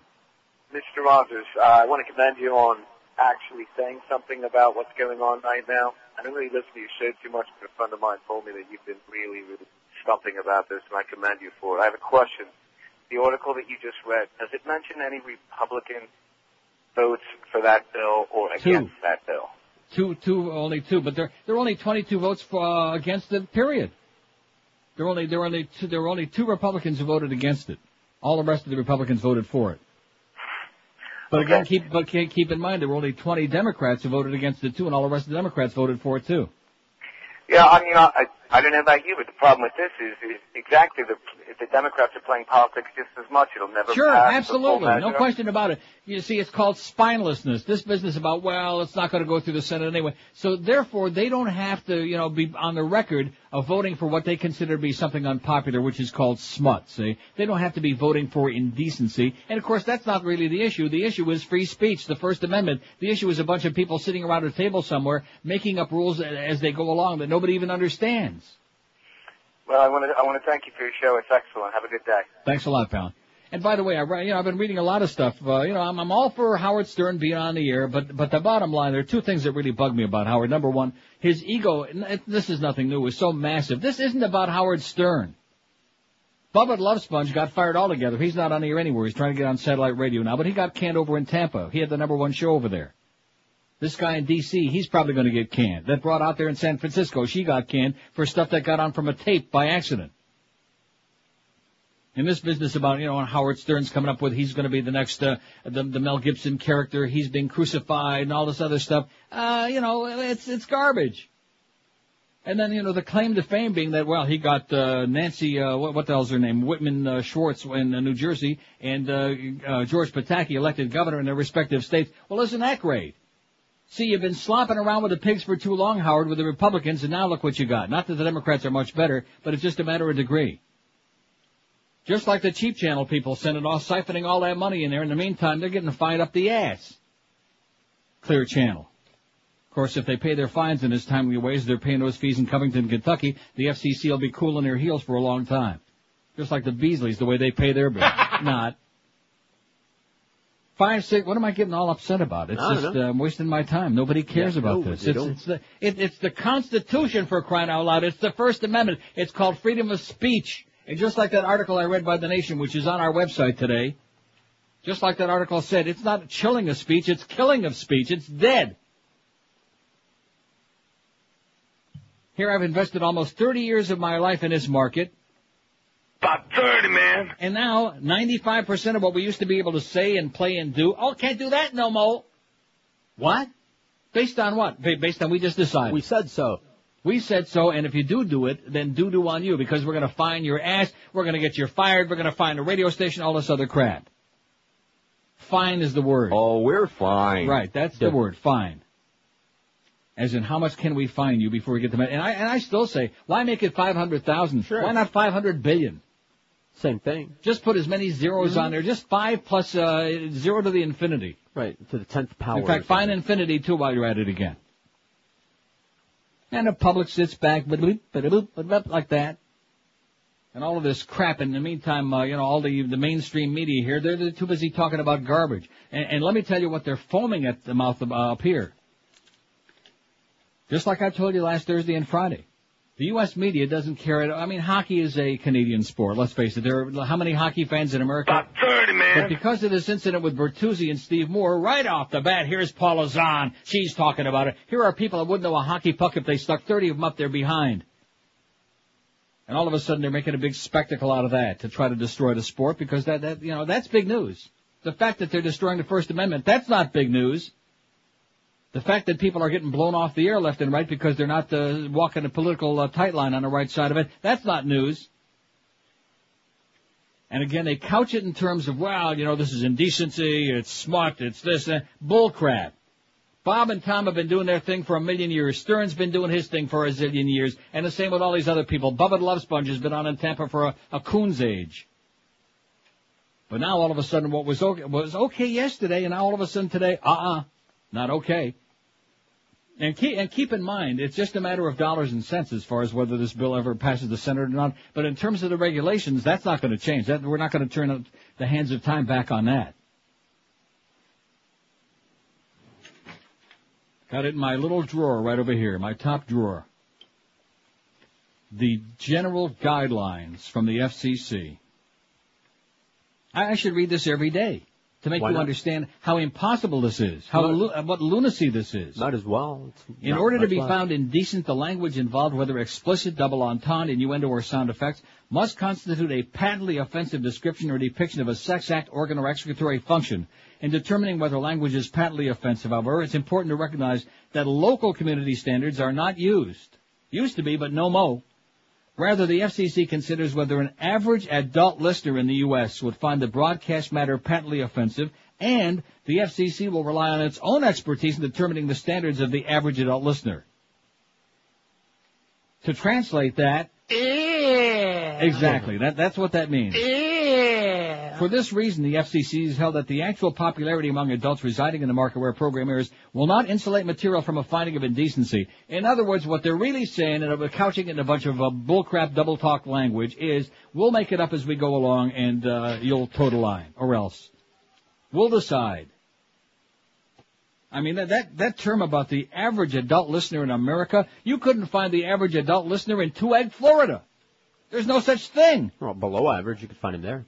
Mr. Rogers, uh, I want to commend you on actually saying something about what's going on right now. I don't really listen to your show too much, but a friend of mine told me that you've been really, really stumping about this, and I commend you for it. I have a question. The article that you just read, does it mention any Republican votes for that bill or Two. against that bill? Two, two, only two, but there, there are only 22 votes for, uh, against it, period. There are only, there are only two, there were only two Republicans who voted against it. All the rest of the Republicans voted for it. But again, keep, but keep keep in mind there were only 20 Democrats who voted against it too, and all the rest of the Democrats voted for it too. Yeah, I mean, I, I don't know about you, but the problem with this is, is exactly the the Democrats are playing politics just as much. It'll never Sure, absolutely. No question about it. You see, it's called spinelessness. This business about, well, it's not going to go through the Senate anyway. So therefore, they don't have to, you know, be on the record of voting for what they consider to be something unpopular, which is called smut, see? They don't have to be voting for indecency. And of course, that's not really the issue. The issue is free speech, the First Amendment. The issue is a bunch of people sitting around a table somewhere making up rules as they go along that nobody even understands. Well, I want to I want to thank you for your show. It's excellent. Have a good day. Thanks a lot, pal. And by the way, I you know I've been reading a lot of stuff. Uh, you know I'm, I'm all for Howard Stern being on the air, but but the bottom line, there are two things that really bug me about Howard. Number one, his ego. This is nothing new. Is so massive. This isn't about Howard Stern. Bubba Love Sponge got fired altogether. He's not on the air anywhere. He's trying to get on satellite radio now, but he got canned over in Tampa. He had the number one show over there. This guy in D.C., he's probably going to get canned. That brought out there in San Francisco, she got canned for stuff that got on from a tape by accident. In this business about, you know, and Howard Stern's coming up with he's going to be the next, uh, the, the Mel Gibson character, he's being crucified and all this other stuff, uh, you know, it's, it's garbage. And then, you know, the claim to fame being that, well, he got, uh, Nancy, uh, what, what the hell's her name? Whitman, uh, Schwartz in uh, New Jersey and, uh, uh, George Pataki elected governor in their respective states. Well, isn't that great? See, you've been slopping around with the pigs for too long, Howard, with the Republicans, and now look what you got. Not that the Democrats are much better, but it's just a matter of degree. Just like the cheap channel people sending off, siphoning all that money in there. In the meantime, they're getting fined up the ass. Clear channel. Of course, if they pay their fines in as timely ways, they're paying those fees in Covington, Kentucky, the FCC will be cooling their heels for a long time. Just like the Beasleys, the way they pay their bills. Not. Five, six, what am I getting all upset about? It's just, know. uh, I'm wasting my time. Nobody cares Yeah, about no, this. It's, it's the, it, it's the Constitution for crying out loud. It's the First Amendment. It's called freedom of speech. And just like that article I read by The Nation, which is on our website today, just like that article said, it's not chilling of speech, it's killing of speech. It's dead. Here I've invested almost 30 years of my life in this market. About 30, man. And now, 95% of what we used to be able to say and play and do, oh, can't do that no more. What? Based on what? Based on we just decided. We said so. We said so, and if you do do it, then do do on you, because we're gonna fine your ass, we're gonna get you fired, we're gonna find a radio station, all this other crap. Fine is the word. Oh, we're fine. Right, that's the word, fine. As in, how much can we fine you before we get the money? And I, and I still say, why make it 500,000? Sure. Why not 500 billion? Same thing. Just put as many zeros Mhm. on there. Just five plus uh, zero to the infinity. Right, to the tenth power. In fact, find infinity too while you're at it again. And the public sits back, like that. And all of this crap. In the meantime, uh, you know, all the the mainstream media here, they're, they're too busy talking about garbage. And, and let me tell you what they're foaming at the mouth of, uh, up here. Just like I told you last Thursday and Friday. The U.S. media doesn't care. At, all. I mean, hockey is a Canadian sport. Let's face it. There are how many hockey fans in America? About 30, man. But because of this incident with Bertuzzi and Steve Moore, right off the bat, here's Paula Zahn. She's talking about it. Here are people that wouldn't know a hockey puck if they stuck 30 of them up there behind. And all of a sudden they're making a big spectacle out of that to try to destroy the sport because that, that, you know, that's big news. The fact that they're destroying the First Amendment, that's not big news. The fact that people are getting blown off the air left and right because they're not uh, walking a political uh, tight line on the right side of it, that's not news. And again, they couch it in terms of, well, you know, this is indecency, it's smut, it's this, and bull crap. Bob and Tom have been doing their thing for a million years. Stern's been doing his thing for a zillion years. And the same with all these other people. Bubba Love Sponge has been on in Tampa for a, a coon's age. But now all of a sudden what was okay, was okay yesterday and now all of a sudden today, uh-uh, not okay. And keep, and keep in mind, it's just a matter of dollars and cents as far as whether this bill ever passes the Senate or not. But in terms of the regulations, that's not going to change. That, we're not going to turn the hands of time back on that. Got it in my little drawer right over here, my top drawer. The general guidelines from the FCC. I, I should read this every day to make Why you not? understand how impossible this is, how Well, lu- what lunacy this is. Might as well. It's In order to be left. found indecent, the language involved, whether explicit, double entendre, innuendo, or sound effects, must constitute a patently offensive description or depiction of a sex act, organ, or excretory function. In determining whether language is patently offensive, however, it's important to recognize that local community standards are not used. Used to be, but no mo. Rather, the FCC considers whether an average adult listener in the U.S. would find the broadcast matter patently offensive, and the FCC will rely on its own expertise in determining the standards of the average adult listener. To translate that, exactly, that, that's what that means. For this reason, the FCC has held that the actual popularity among adults residing in the market where a program airs will not insulate material from a finding of indecency. In other words, what they're really saying, and I'm couching it in a bunch of uh, bullcrap double talk language, is we'll make it up as we go along and uh, you'll toe the line, or else. We'll decide. I mean, that, that, that term about the average adult listener in America, you couldn't find the average adult listener in Two Egg, Florida. There's no such thing. Well, below average, you could find him there.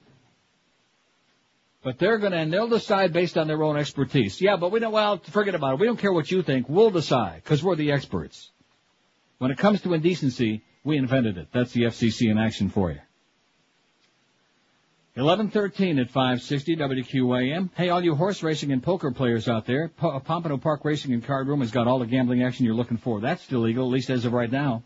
But they're gonna, and they'll decide based on their own expertise. Yeah, but we don't, well, forget about it. We don't care what you think. We'll decide, because we're the experts. When it comes to indecency, we invented it. That's the FCC in action for you. 1113 at 560 WQAM. Hey, all you horse racing and poker players out there, P- Pompano Park Racing and Card Room has got all the gambling action you're looking for. That's still legal, at least as of right now.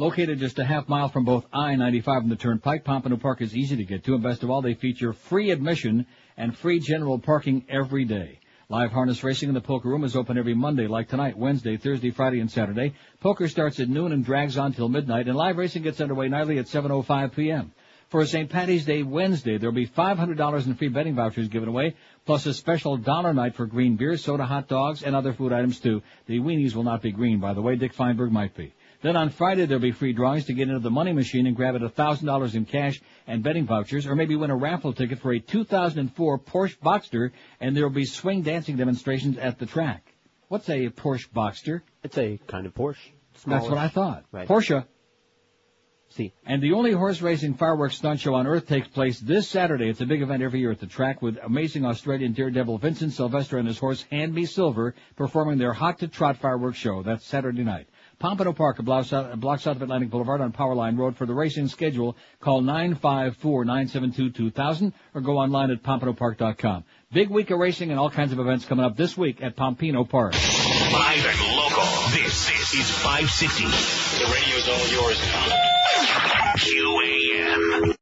Located just a half mile from both I-95 and the Turnpike, Pompano Park is easy to get to, and best of all, they feature free admission and free general parking every day. Live harness racing in the poker room is open every Monday, like tonight, Wednesday, Thursday, Friday, and Saturday. Poker starts at noon and drags on till midnight, and live racing gets underway nightly at 7.05 p.m. For St. Patty's Day Wednesday, there'll be $500 in free betting vouchers given away, plus a special dollar night for green beer, soda, hot dogs, and other food items too. The weenies will not be green, by the way. Dick Feinberg might be. Then on Friday there'll be free drawings to get into the money machine and grab at $1,000 in cash and betting vouchers, or maybe win a raffle ticket for a 2004 Porsche Boxster, and there'll be swing dancing demonstrations at the track. What's a Porsche Boxster? It's a kind of Porsche. That's what I thought. Right. Porsche. See. And the only horse racing fireworks stunt show on Earth takes place this Saturday. It's a big event every year at the track with amazing Australian daredevil Vincent Sylvester and his horse Hand Me Silver performing their Hot to Trot fireworks show. That's Saturday night. Pompano Park, a block south, of Atlantic Boulevard on Powerline Road. For the racing schedule, call 954-972-2000 or go online at pompanopark.com. Big week of racing and all kinds of events coming up this week at Pompano Park. Live and local. This, this is 560. The radio's all yours. QAM.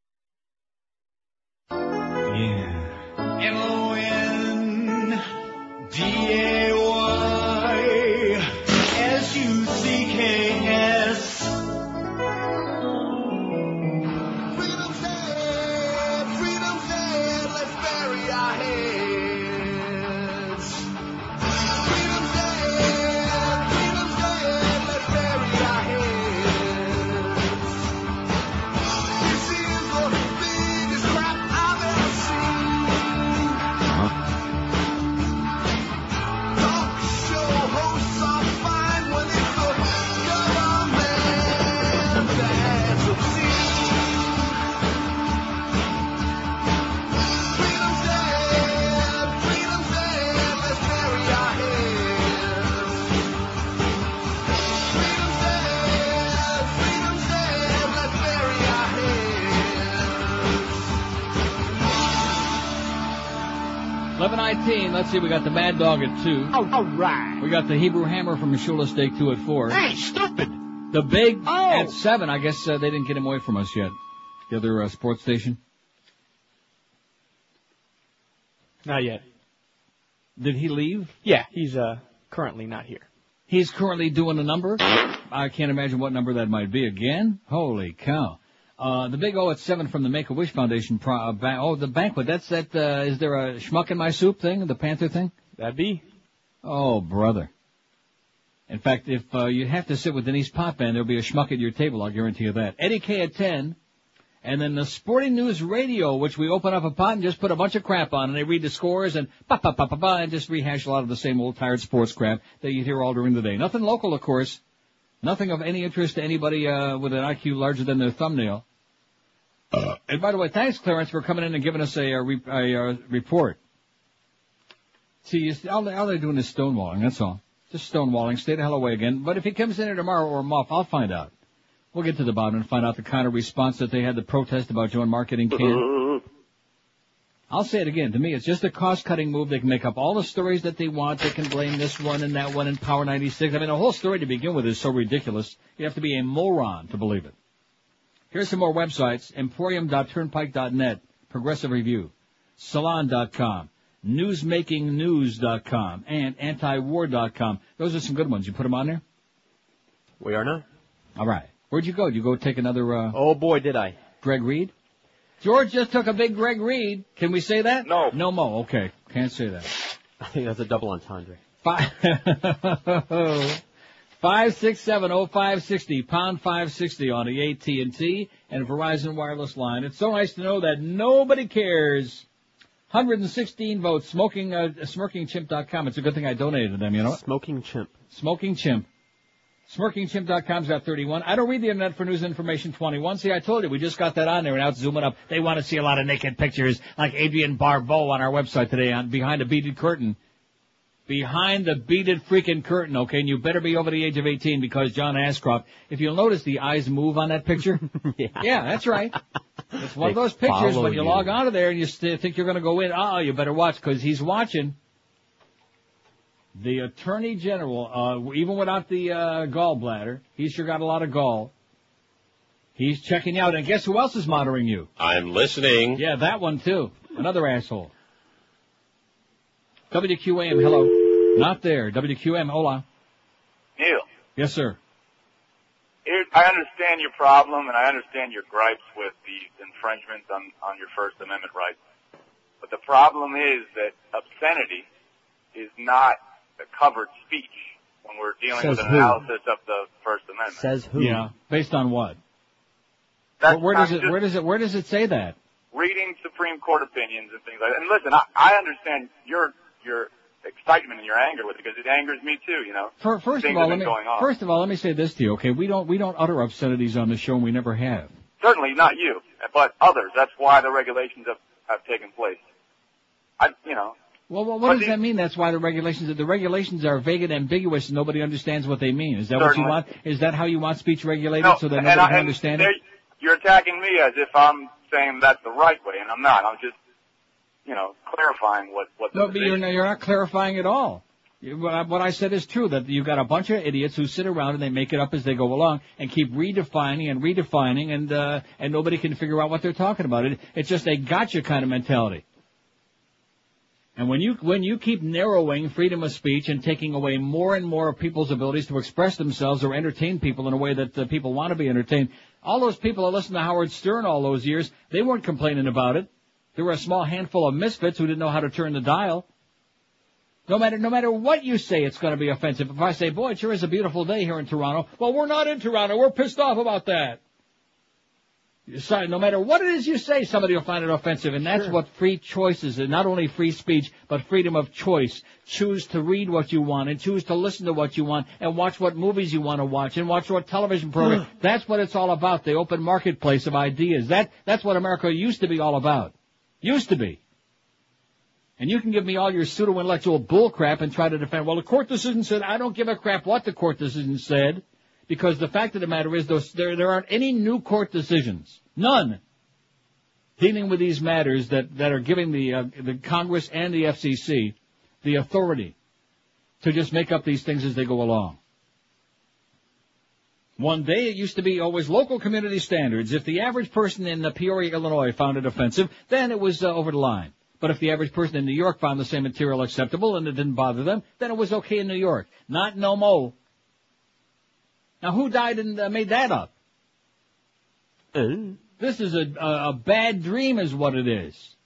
Let's see, we got the Mad Dog at 2. Oh, all right. We got the Hebrew Hammer from Shula Steak 2 at 4. Hey, stupid! The Big oh. at 7. I guess uh, they didn't get him away from us yet. The other uh, sports station. Not yet. Did he leave? Yeah, he's uh, currently not here. He's currently doing a number. I can't imagine what number that might be again. Holy cow. Uh, the big O at seven from the Make-A-Wish Foundation. Pro- uh, ba- oh, the banquet. That's that, uh, is there a schmuck in my soup thing? The Panther thing? That'd be. Oh, brother. In fact, if, uh, you have to sit with Denise Potband, there'll be a schmuck at your table, I'll guarantee you that. Eddie K at 10. And then the Sporting News Radio, which we open up a pot and just put a bunch of crap on, and they read the scores and ba ba ba ba ba, and just rehash a lot of the same old tired sports crap that you hear all during the day. Nothing local, of course. Nothing of any interest to anybody uh, with an IQ larger than their thumbnail. Uh, And by the way, thanks, Clarence, for coming in and giving us a, uh re- a, uh report. See, you see, all, they, all they're doing is stonewalling. That's all. Just stonewalling. Stay the hell away again. But if he comes in here tomorrow or Muff, I'll find out. We'll get to the bottom and find out the kind of response that they had to protest about Joe and marketing can. I'll say it again. To me, it's just a cost-cutting move. They can make up all the stories that they want. They can blame this one and that one in Power 96. I mean, the whole story to begin with is so ridiculous. You have to be a moron to believe it. Here's some more websites. Emporium.turnpike.net. Progressive Review. Salon.com. Newsmakingnews.com. And antiwar.com. Those are some good ones. You put them on there? We are not. All right. Where'd you go? Did you go take another, uh... Oh boy, did I. Greg Reed? George just took a big Greg Reed. Can we say that? No. No mo. Okay. Can't say that. I think that's a double entendre. Five, five six seven oh five sixty pound five sixty on the AT and T and Verizon wireless line. It's so nice to know that nobody cares. 116 votes. Smoking uh, smokingchimp.com. It's a good thing I donated to them. You know. what? Smoking chimp. Smoking chimp. SmirkingChimp.com's got 31. I don't read the internet for news information 21. See, I told you, we just got that on there and now it's zooming up. They want to see a lot of naked pictures like Adrienne Barbeau on our website today on Behind a Beaded Curtain. Behind the beaded freaking curtain, okay? And you better be over the age of 18 because John Ashcroft, if you'll notice the eyes move on that picture. yeah. yeah, that's right. It's one of those pictures when you, you. log onto there and you st- think you're going to go in. Oh, you better watch because he's watching. The Attorney General, uh, even without the uh, gallbladder, he's sure got a lot of gall. He's checking out, and guess who else is monitoring you? I'm listening. Yeah, that one too. Another asshole. WQAM, hello. Not there. WQM, hola. Neil, Yes, sir. here, I understand your problem and I understand your gripes with the infringements on, on your First Amendment rights. But the problem is that obscenity is not a covered speech when we're dealing Says with an who? analysis of the First Amendment. Says who? Yeah. Based on what? That's where does it? Where does it? Where does it say that? reading Supreme Court opinions and things like that. And listen, I, I understand your your excitement and your anger with it because it angers me too. You know, For, first things of all, let me going on. first of all let me say this to you. Okay, we don't we don't utter obscenities on the show, and we never have. Certainly not you, but others. That's why the regulations have, have taken place. I, you know, Well, well what does the- that mean? That's why the regulations the regulations are vague and ambiguous, and nobody understands what they mean. Is that what you want? Is that how you want speech regulated, no, so that nobody I, can understand it? you're attacking me as if I'm saying that's the right way, and I'm not. I'm just, you know, clarifying what what the No, but you're not, you're not clarifying at all. What I, what I said is true, that you've got a bunch of idiots who sit around and they make it up as they go along and keep redefining and redefining and, uh, and nobody can figure out what they're talking about. It, it's just a gotcha kind of mentality. And when you, when you keep narrowing freedom of speech and taking away more and more of people's abilities to express themselves or entertain people in a way that uh, people want to be entertained, all those people that listened to Howard Stern all those years, they weren't complaining about it. There were a small handful of misfits who didn't know how to turn the dial. No matter, no matter what you say, it's going to be offensive. If I say, boy, it sure is a beautiful day here in Toronto. Well, we're not in Toronto. We're pissed off about that. No matter what it is you say, somebody will find it offensive. And that's what free choice is. And not only free speech, but freedom of choice. Choose to read what you want and choose to listen to what you want and watch what movies you want to watch and watch what television program. that's what it's all about. The open marketplace of ideas. That, that's what America used to be all about. Used to be. And you can give me all your pseudo-intellectual bullcrap and try to defend, well, the court decision said, I don't give a crap what the court decision said, because the fact of the matter is those, there, there aren't any new court decisions. None. Dealing with these matters that, that are giving the, uh, the Congress and the FCC the authority to just make up these things as they go along. One day it used to be always local community standards. If the average person in Peoria, Illinois found it offensive, then it was uh, over the line. But if the average person in New York found the same material acceptable and it didn't bother them, then it was okay in New York. Not no mo. Now who died and uh, made that up? This is a, a, a bad dream is what it is.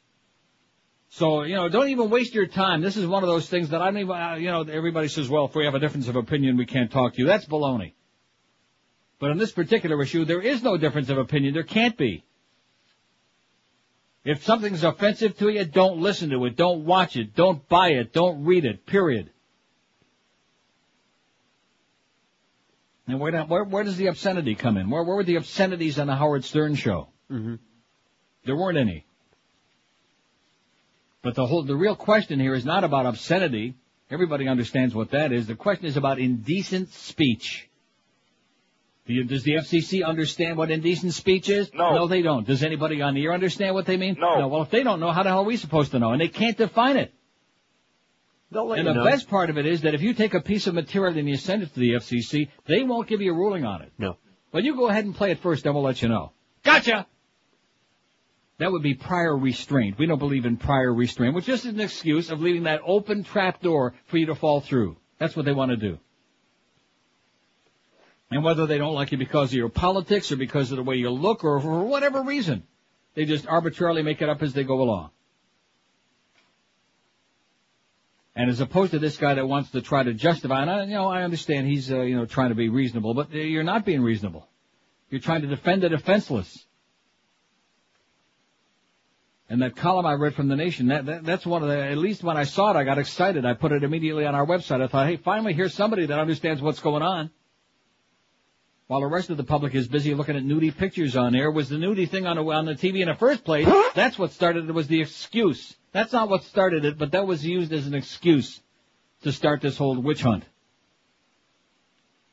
So, you know, don't even waste your time. This is one of those things that I don't even, uh, you know, everybody says, well, if we have a difference of opinion, we can't talk to you. That's baloney. But on this particular issue, there is no difference of opinion. There can't be. If something's offensive to you, don't listen to it. Don't watch it. Don't buy it. Don't read it. Period. And where, where, where does the obscenity come in? Where, where were the obscenities on the Howard Stern show? Mm-hmm. There weren't any. But the whole, the real question here is not about obscenity. Everybody understands what that is. The question is about indecent speech. Do you- Does the FCC understand what indecent speech is? No. No, they don't. Does anybody on the air understand what they mean? No. Well, if they don't know, how the hell are we supposed to know? And they can't define it. And the know. best part of it is that if you take a piece of material and you send it to the FCC, they won't give you a ruling on it. No. Well, you go ahead and play it first, then we'll let you know. Gotcha! That would be prior restraint. We don't believe in prior restraint, which is an excuse of leaving that open trap door for you to fall through. That's what they want to do. And whether they don't like you because of your politics or because of the way you look or for whatever reason, They just arbitrarily make it up as they go along. And as opposed to this guy that wants to try to justify, and I, you know, I understand he's, uh, you know, trying to be reasonable, but uh, you're not being reasonable. You're trying to defend the defenseless. And that column I read from the Nation, that, that that's one of the. At least when I saw it, I got excited. I put it immediately on our website. I thought, hey, finally, here's somebody that understands what's going on. While the rest of the public is busy looking at nudie pictures on air, was the nudie thing on the, on the TV in the first place? That's what started it. Was the excuse. That's not what started it, but that was used as an excuse to start this whole witch hunt.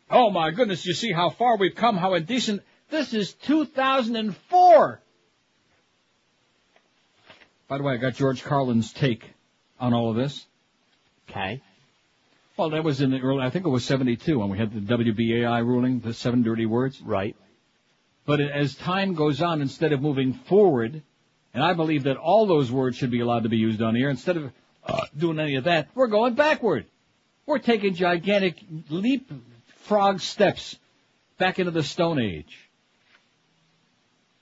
Oh my goodness, you see how far we've come, how indecent. This is 2004. By the way, I got George Carlin's take on all of this. Okay. Well, that was in the early, I think it was 72 when we had the WBAI ruling, the seven dirty words. Right. But as time goes on, instead of moving forward, and I believe that all those words should be allowed to be used on here, instead of uh, doing any of that, we're going backward. We're taking gigantic leapfrog steps back into the Stone Age.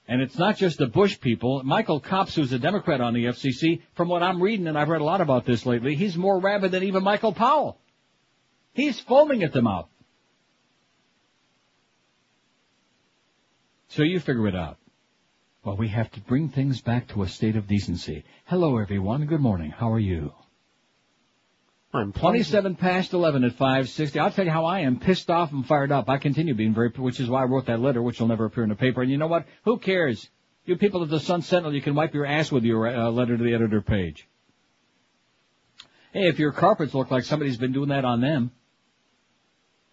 And it's not just the Bush people. Michael Copps, who's a Democrat on the FCC, from what I'm reading, and I've read a lot about this lately, he's more rabid than even Michael Powell. He's foaming at the mouth. So you figure it out. Well, we have to bring things back to a state of decency. Hello, everyone. Good morning. How are you? I'm 27 past 11 at 560. I'll tell you how I am pissed off and fired up. I continue being very, which is why I wrote that letter, which will never appear in the paper. And you know what? Who cares? You people at the Sun Sentinel, you can wipe your ass with your uh, letter to the editor page. Hey, if your carpets look like somebody's been doing that on them,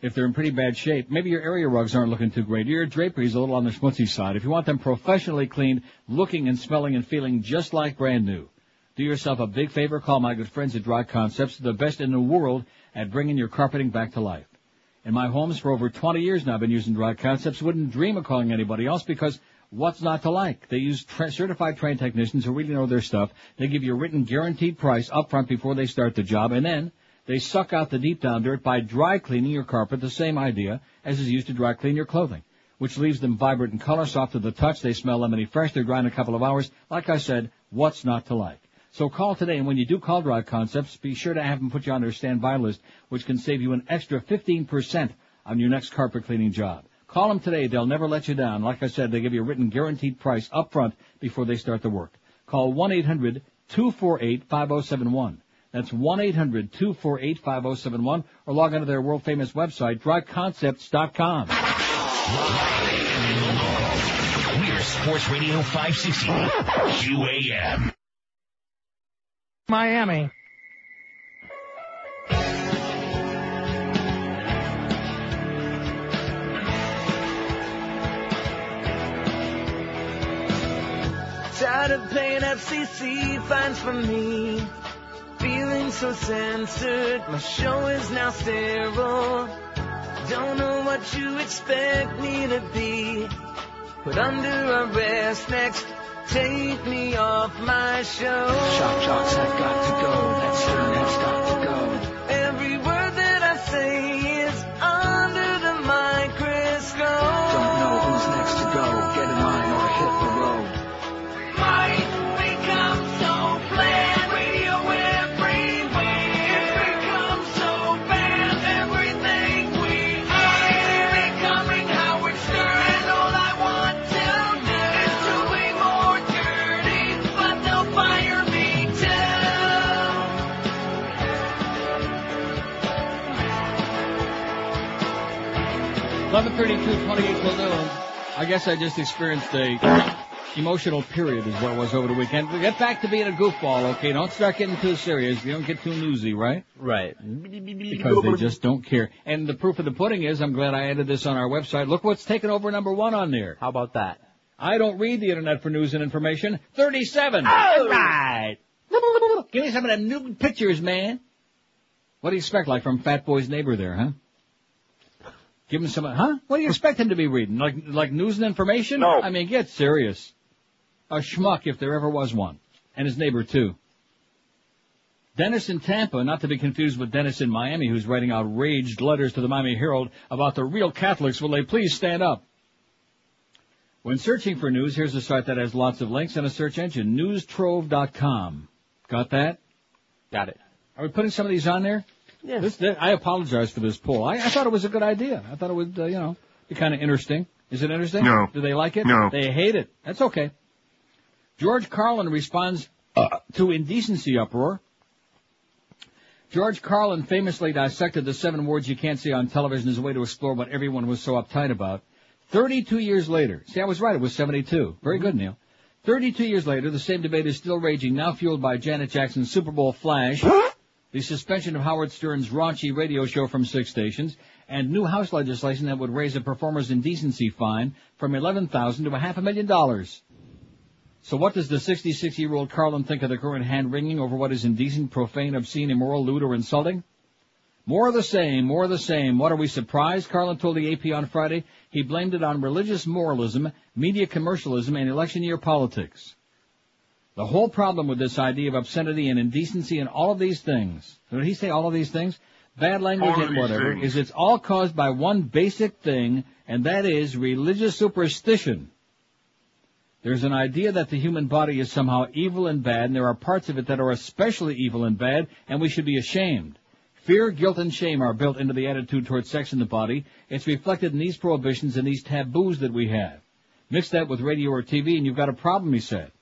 if they're in pretty bad shape, maybe your area rugs aren't looking too great. Your drapery's a little on the schmutzy side. If you want them professionally cleaned, looking and smelling and feeling just like brand new, do yourself a big favor. Call my good friends at Dry Concepts, the best in the world at bringing your carpeting back to life. In my homes for over 20 years now, I've been using Dry Concepts. Wouldn't dream of calling anybody else because what's not to like? They use tra- certified trained technicians who really know their stuff. They give you a written guaranteed price up front before they start the job, and then they suck out the deep down dirt by dry cleaning your carpet, the same idea as is used to dry clean your clothing, which leaves them vibrant in color, soft to the touch. They smell lemony fresh. They're dry in a couple of hours. Like I said, what's not to like? So call today, and when you do call Dry Concepts, be sure to have them put you on their standby list, which can save you an extra 15% on your next carpet cleaning job. Call them today. They'll never let you down. Like I said, they give you a written guaranteed price up front before they start the work. Call 1-800-248-5071. That's 1-800-248-5071 or log on to their world famous website, dryconcepts.com. We're Sports Radio 560 QAM. Miami. Tired of paying FCC fines for me. Feeling so censored, my show is now sterile. Don't know what you expect me to be. Put under arrest next. Take me off my show. Shock jocks have got to go. That stern has got to go. 1132-28 will. I guess I just experienced a emotional period is what it was over the weekend. Get back to being a goofball, okay? Don't start getting too serious. You don't get too newsy, right? Right. Because they just don't care. And the proof of the pudding is, I'm glad I added this on our website. Look what's taken over number one on there. How about that? I don't read the internet for news and information. 37. All right. Give me some of the new pictures, man. What do you expect, like from Fat Boy's neighbor there, huh? Give him some, huh? What do you expect him to be reading? Like, like news and information? No. I mean, get serious. A schmuck if there ever was one. And his neighbor too. Dennis in Tampa, not to be confused with Dennis in Miami, who's writing outraged letters to the Miami Herald about the real Catholics. Will they please stand up? When searching for news, here's a site that has lots of links and a search engine, newstrove.com. Got that? Got it. Are we putting some of these on there? Yeah. This, th- I apologize for this poll. I, I thought it was a good idea. I thought it would, uh, you know, be kind of interesting. Is it interesting? No. Do they like it? No. They hate it. That's okay. George Carlin responds uh, to indecency uproar. George Carlin famously dissected the seven words you can't say on television as a way to explore what everyone was so uptight about. 32 years later, see, I was right, it was 72. Very good, Neil. 32 years later, the same debate is still raging, now fueled by Janet Jackson's Super Bowl flash, the suspension of Howard Stern's raunchy radio show from six stations, and new House legislation that would raise a performer's indecency fine from 11,000 to a half a million dollars. So what does the 66-year-old Carlin think of the current hand-wringing over what is indecent, profane, obscene, immoral, lewd, or insulting? More of the same, more of the same. What are we surprised? Carlin told the AP on Friday he blamed it on religious moralism, media commercialism, and election year politics. The whole problem with this idea of obscenity and indecency and all of these things, did he say all of these things? Bad language and whatever, things. is it's all caused by one basic thing, and that is religious superstition. There's an idea that the human body is somehow evil and bad, and there are parts of it that are especially evil and bad, and we should be ashamed. Fear, guilt, and shame are built into the attitude towards sex in the body. It's reflected in these prohibitions and these taboos that we have. Mix that with radio or TV and you've got a problem, he said.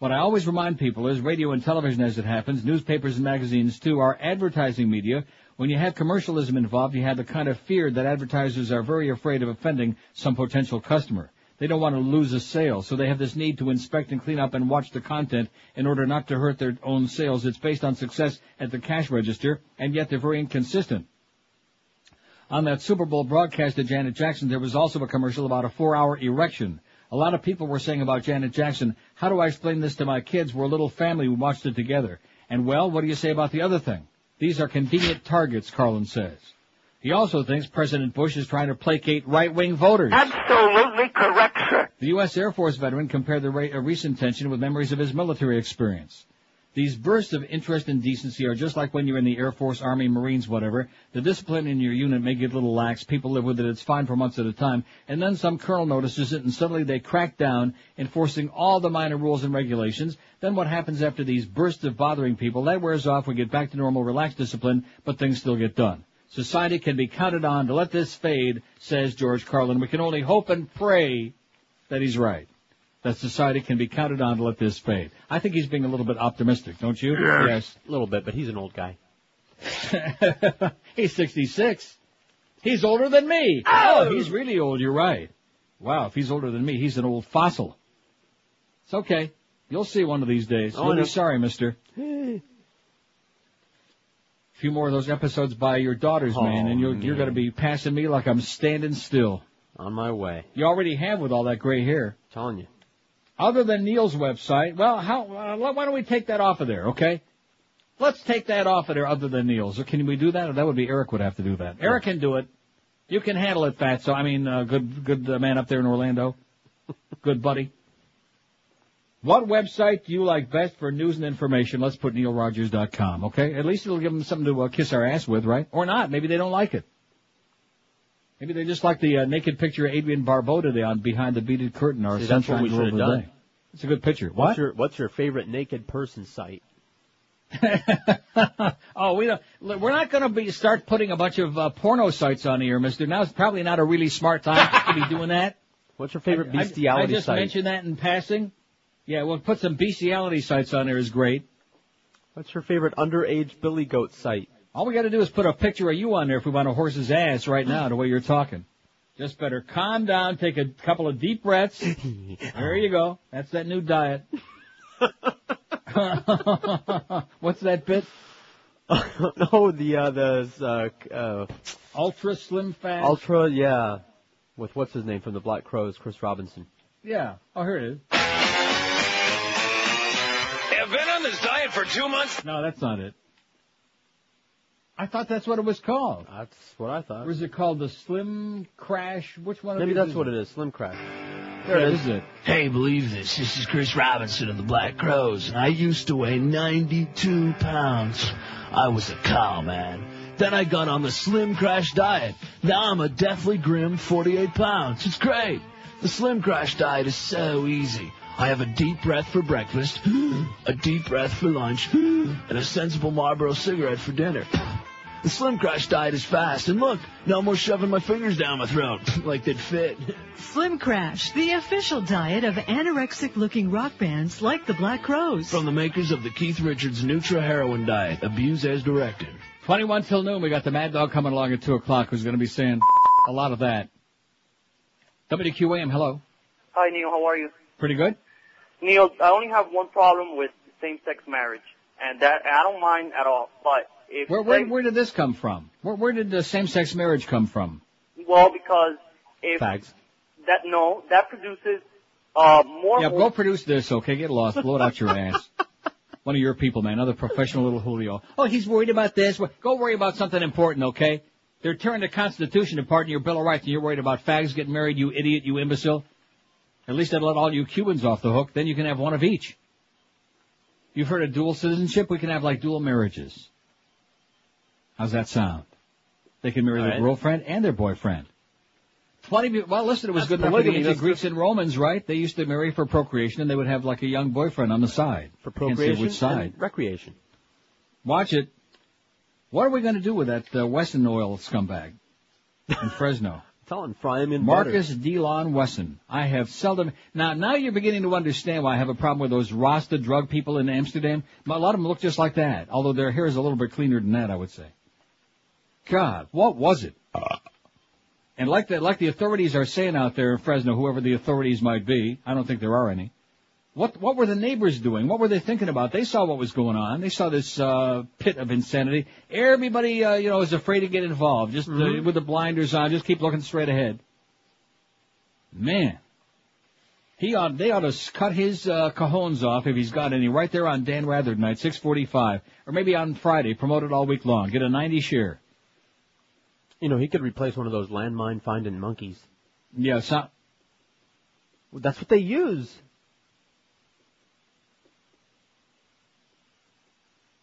What I always remind people is radio and television as it happens, newspapers and magazines too, are advertising media. When you have commercialism involved, you have the kind of fear that advertisers are very afraid of offending some potential customer. They don't want to lose a sale, so they have this need to inspect and clean up and watch the content in order not to hurt their own sales. It's based on success at the cash register, and yet they're very inconsistent. On that Super Bowl broadcast of Janet Jackson, there was also a commercial about a four-hour erection. A lot of people were saying about Janet Jackson, how do I explain this to my kids? We're a little family, we watched it together. And well, what do you say about the other thing? These are convenient targets, Carlin says. He also thinks President Bush is trying to placate right-wing voters. Absolutely correct, sir. The U.S. Air Force veteran compared the a uh, recent tension with memories of his military experience. These bursts of interest and decency are just like when you're in the Air Force, Army, Marines, whatever. The discipline in your unit may get a little lax. People live with it. It's fine for months at a time. And then some colonel notices it and suddenly they crack down, enforcing all the minor rules and regulations. Then what happens after these bursts of bothering people? That wears off. We get back to normal, relaxed discipline, but things still get done. Society can be counted on to let this fade, says George Carlin. We can only hope and pray that he's right. That society can be counted on to let this fade. I think he's being a little bit optimistic, don't you? Yes. A little bit, but he's an old guy. he's 66. He's older than me. Oh! oh! he's really old. You're right. Wow, if he's older than me, he's an old fossil. It's okay. You'll see one of these days. Oh, I You'll be sorry, mister. A few more of those episodes by your daughters, Oh, man, and you're, you're going to be passing me like I'm standing still. On my way. You already have with all that gray hair. telling you. Other than Neil's website, well, how? Uh, why don't we take that off of there? Okay. Let's take that off of there. Other than Neil's, or can we do that? Or that would be Eric would have to do that. Eric can do it. You can handle it, Fat. So I mean, uh, good, good uh, man up there in Orlando. good buddy. What website do you like best for news and information? Let's put neilrogers.com, okay? At least it'll give them something to uh, kiss our ass with, right? Or not. Maybe they don't like it. Maybe they just like the uh, naked picture of Adrienne Barbeau today on Behind the Beaded Curtain or See, that's what we should have done. Day. It's a good picture. What's What? your What's your favorite naked person site? oh, we don't, we're not going to be start putting a bunch of uh, porno sites on here, Mister. Now it's probably not a really smart time to be doing that. What's your favorite I- I- bestiality I, just site? mentioned that in passing. Yeah, well, put some bestiality sites on there is great. What's your favorite underage billy goat site? All we got to do is put a picture of you on there if we want a horse's ass right now, the way you're talking. Just better calm down, take a couple of deep breaths. there you go. That's that new diet. What's that bit? no, the uh, the uh, uh, Ultra Slim Fast. ultra, yeah, with what's his name from the Black Crowes, Chris Robinson. Yeah. Oh, here it is. Have been on this diet for two months. No, that's not it. I thought that's what it was called. That's what I thought. Or is it called the Slim Crash? Which one? Maybe these that's what it is. Slim Crash. There it is. It. Hey, believe this. This is Chris Robinson of the Black Crowes, and I used to weigh 92 pounds. I was a cow, man. Then I got on the Slim Crash diet. Now I'm a deathly grim 48 pounds. It's great. The Slim Crash diet is so easy. I have a deep breath for breakfast, a deep breath for lunch, and a sensible Marlboro cigarette for dinner. The Slim Crash diet is fast, and look, no more shoving my fingers down my throat like they'd fit. Slim Crash, the official diet of anorexic looking rock bands like the Black Crowes. From the makers of the Keith Richards Nutra Heroin Diet, abuse as directed. 21 till noon, we got the Mad Dog coming along at 2 o'clock who's going to be saying a lot of that. WQAM, hello. Hi, Neil. How are you? Pretty good? Neil, I only have one problem with same-sex marriage, and that and I don't mind at all. But if Where, where, same- where did this come from? Where, where did the same-sex marriage come from? well, because if Fags. that no, that produces uh more. Yeah, go produce this, okay? Get lost. Blow it out your ass. One of your people, man. Another professional little Julio. Oh, he's worried about this. Go worry about something important, okay? They're tearing the Constitution apart in your Bill of Rights, and you're worried about fags getting married, you idiot, you imbecile. At least I'd let all you Cubans off the hook. Then you can have one of each. You've heard of dual citizenship? We can have like dual marriages. How's that sound? They can marry All their right. girlfriend and their boyfriend. Twenty. Well, listen, it was That's good enough for the ancient Greeks and Romans, right? They used to marry for procreation, and they would have like a young boyfriend on the side. For Procreation which side. and recreation. Watch it. What are we going to do with that uh, Wesson oil scumbag in Fresno? Tell him fry him in Marcus Delon Wesson. I have seldom now. Now you're beginning to understand why I have a problem with those Rasta drug people in Amsterdam. A lot of them look just like that, although their hair is a little bit cleaner than that, I would say. God, what was it? And like the like the authorities are saying out there in Fresno, whoever the authorities might be, I don't think there are any. What what were the neighbors doing? What were they thinking about? They saw what was going on. They saw this uh, pit of insanity. Everybody, uh, you know, is afraid to get involved. Just uh, Mhm. with the blinders on, just keep looking straight ahead. Man, he ought they ought to cut his uh, cajones off if he's got any right there on Dan Rather night, six forty-five, or maybe on Friday. Promote it all week long. Get a ninety share. You know, he could replace one of those landmine finding monkeys. Yeah, so, Well, that's what they use.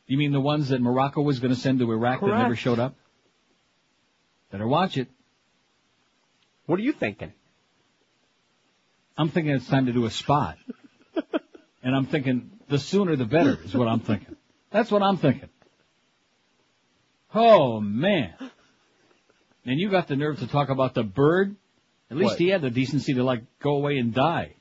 You mean the ones that Morocco was going to send to Iraq that never showed up? Better watch it. What are you thinking? I'm thinking it's time to do a spot. and I'm thinking the sooner the better is what I'm thinking. That's what I'm thinking. Oh man. And you got the nerve to talk about the bird? At least What? he had the decency to like go away and die.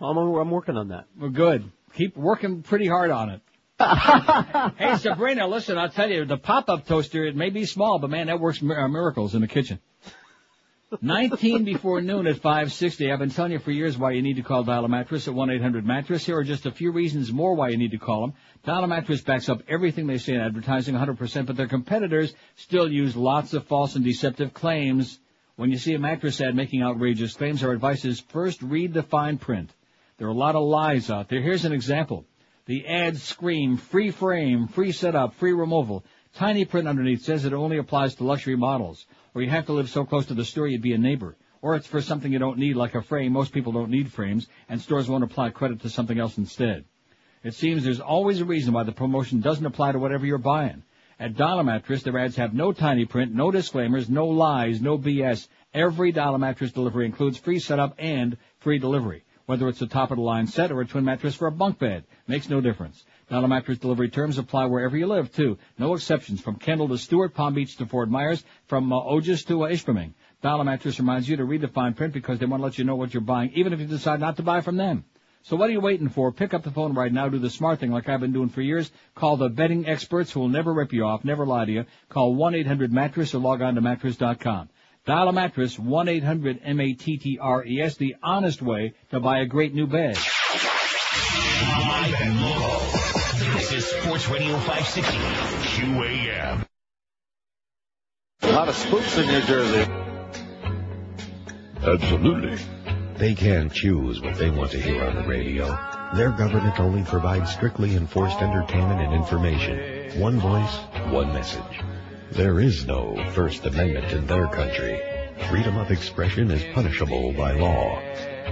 I'm, I'm working on that. Well, good. Keep working pretty hard on it. hey, Sabrina, listen, I'll tell you, the pop-up toaster, it may be small, but man, that works uh, miracles in the kitchen. 19 before noon at 560. I've been telling you for years why you need to call Dial Mattress at 1-800-Mattress. Here are just a few reasons more why you need to call them. Dial Mattress backs up everything they say in advertising 100%, but their competitors still use lots of false and deceptive claims. When you see a mattress ad making outrageous claims, our advice is first read the fine print. There are a lot of lies out there. Here's an example. The ads scream free frame, free setup, free removal. Tiny print underneath says it only applies to luxury models, or you have to live so close to the store you'd be a neighbor. Or it's for something you don't need, like a frame. Most people don't need frames, and stores won't apply credit to something else instead. It seems there's always a reason why the promotion doesn't apply to whatever you're buying. At Dial Mattress, their ads have no tiny print, no disclaimers, no lies, no BS. Every Dial Mattress delivery includes free setup and free delivery. Whether it's a top of the line set or a twin mattress for a bunk bed, makes no difference. Mattress delivery terms apply wherever you live too. No exceptions from Kendall to Stuart, Palm Beach to Fort Myers, from uh, Otis to uh, Ishpeming. Mattress reminds you to read the fine print because they want to let you know what you're buying, even if you decide not to buy from them. So what are you waiting for? Pick up the phone right now. Do the smart thing like I've been doing for years. Call the betting experts who will never rip you off, never lie to you. Call 1-800-MATTRESS or log on to mattress.com. Dial a mattress, 1-800-M-A-T-T-R-E-S, the honest way to buy a great new bed. Is Sports Radio 560 QAM. A lot of spooks in New Jersey. Absolutely. They can't choose what they want to hear on the radio. Their government only provides strictly enforced entertainment and information. One voice, one message. There is no First Amendment in their country. Freedom of expression is punishable by law.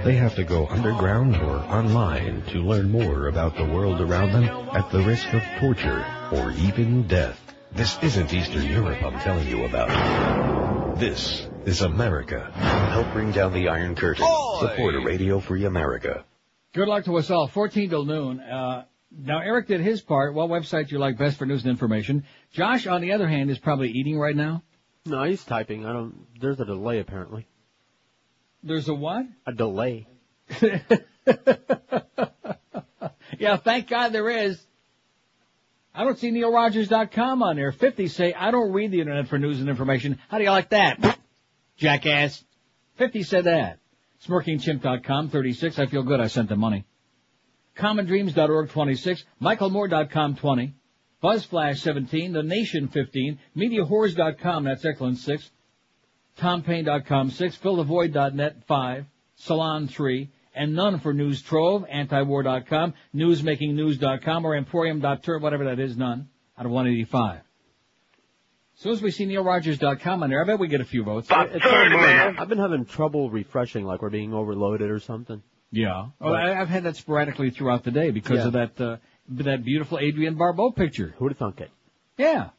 They have to go underground or online to learn more about the world around them at the risk of torture or even death. This isn't Eastern Europe I'm telling you about. This is America. Help bring down the Iron Curtain. Support a Radio Free America. Good luck to us all. 14 till noon. Uh, now, Eric did his part. What website do you like best for news and information? Josh, on the other hand, is probably eating right now. No, he's typing. I don't. There's a delay apparently. There's a what? A delay. Yeah, thank God there is. I don't see NeilRogers.com on there. 50 say, I don't read the internet for news and information. How do you like that? Jackass. 50 said that. SmirkingChimp.com, 36. I feel good I sent the money. CommonDreams.org, 26. MichaelMoore.com, 20. BuzzFlash, 17. The Nation, 15. MediaWhores.com, that's excellent, 6. TomPaine.com, 6. FillTheVoid.net, 5. Salon, 3. And none for News Trove, Antiwar.com, NewsMakingNews.com, or Emporium.tur, whatever that is, none. Out of 185. As soon as we see NeilRogers.com on there, I bet we get a few votes. It's on mine. I've been having trouble refreshing, like we're being overloaded or something. Yeah. Well, I, I've had that sporadically throughout the day because Yeah. of that uh, that beautiful Adrienne Barbeau picture. Who'd have thunk it? Yeah.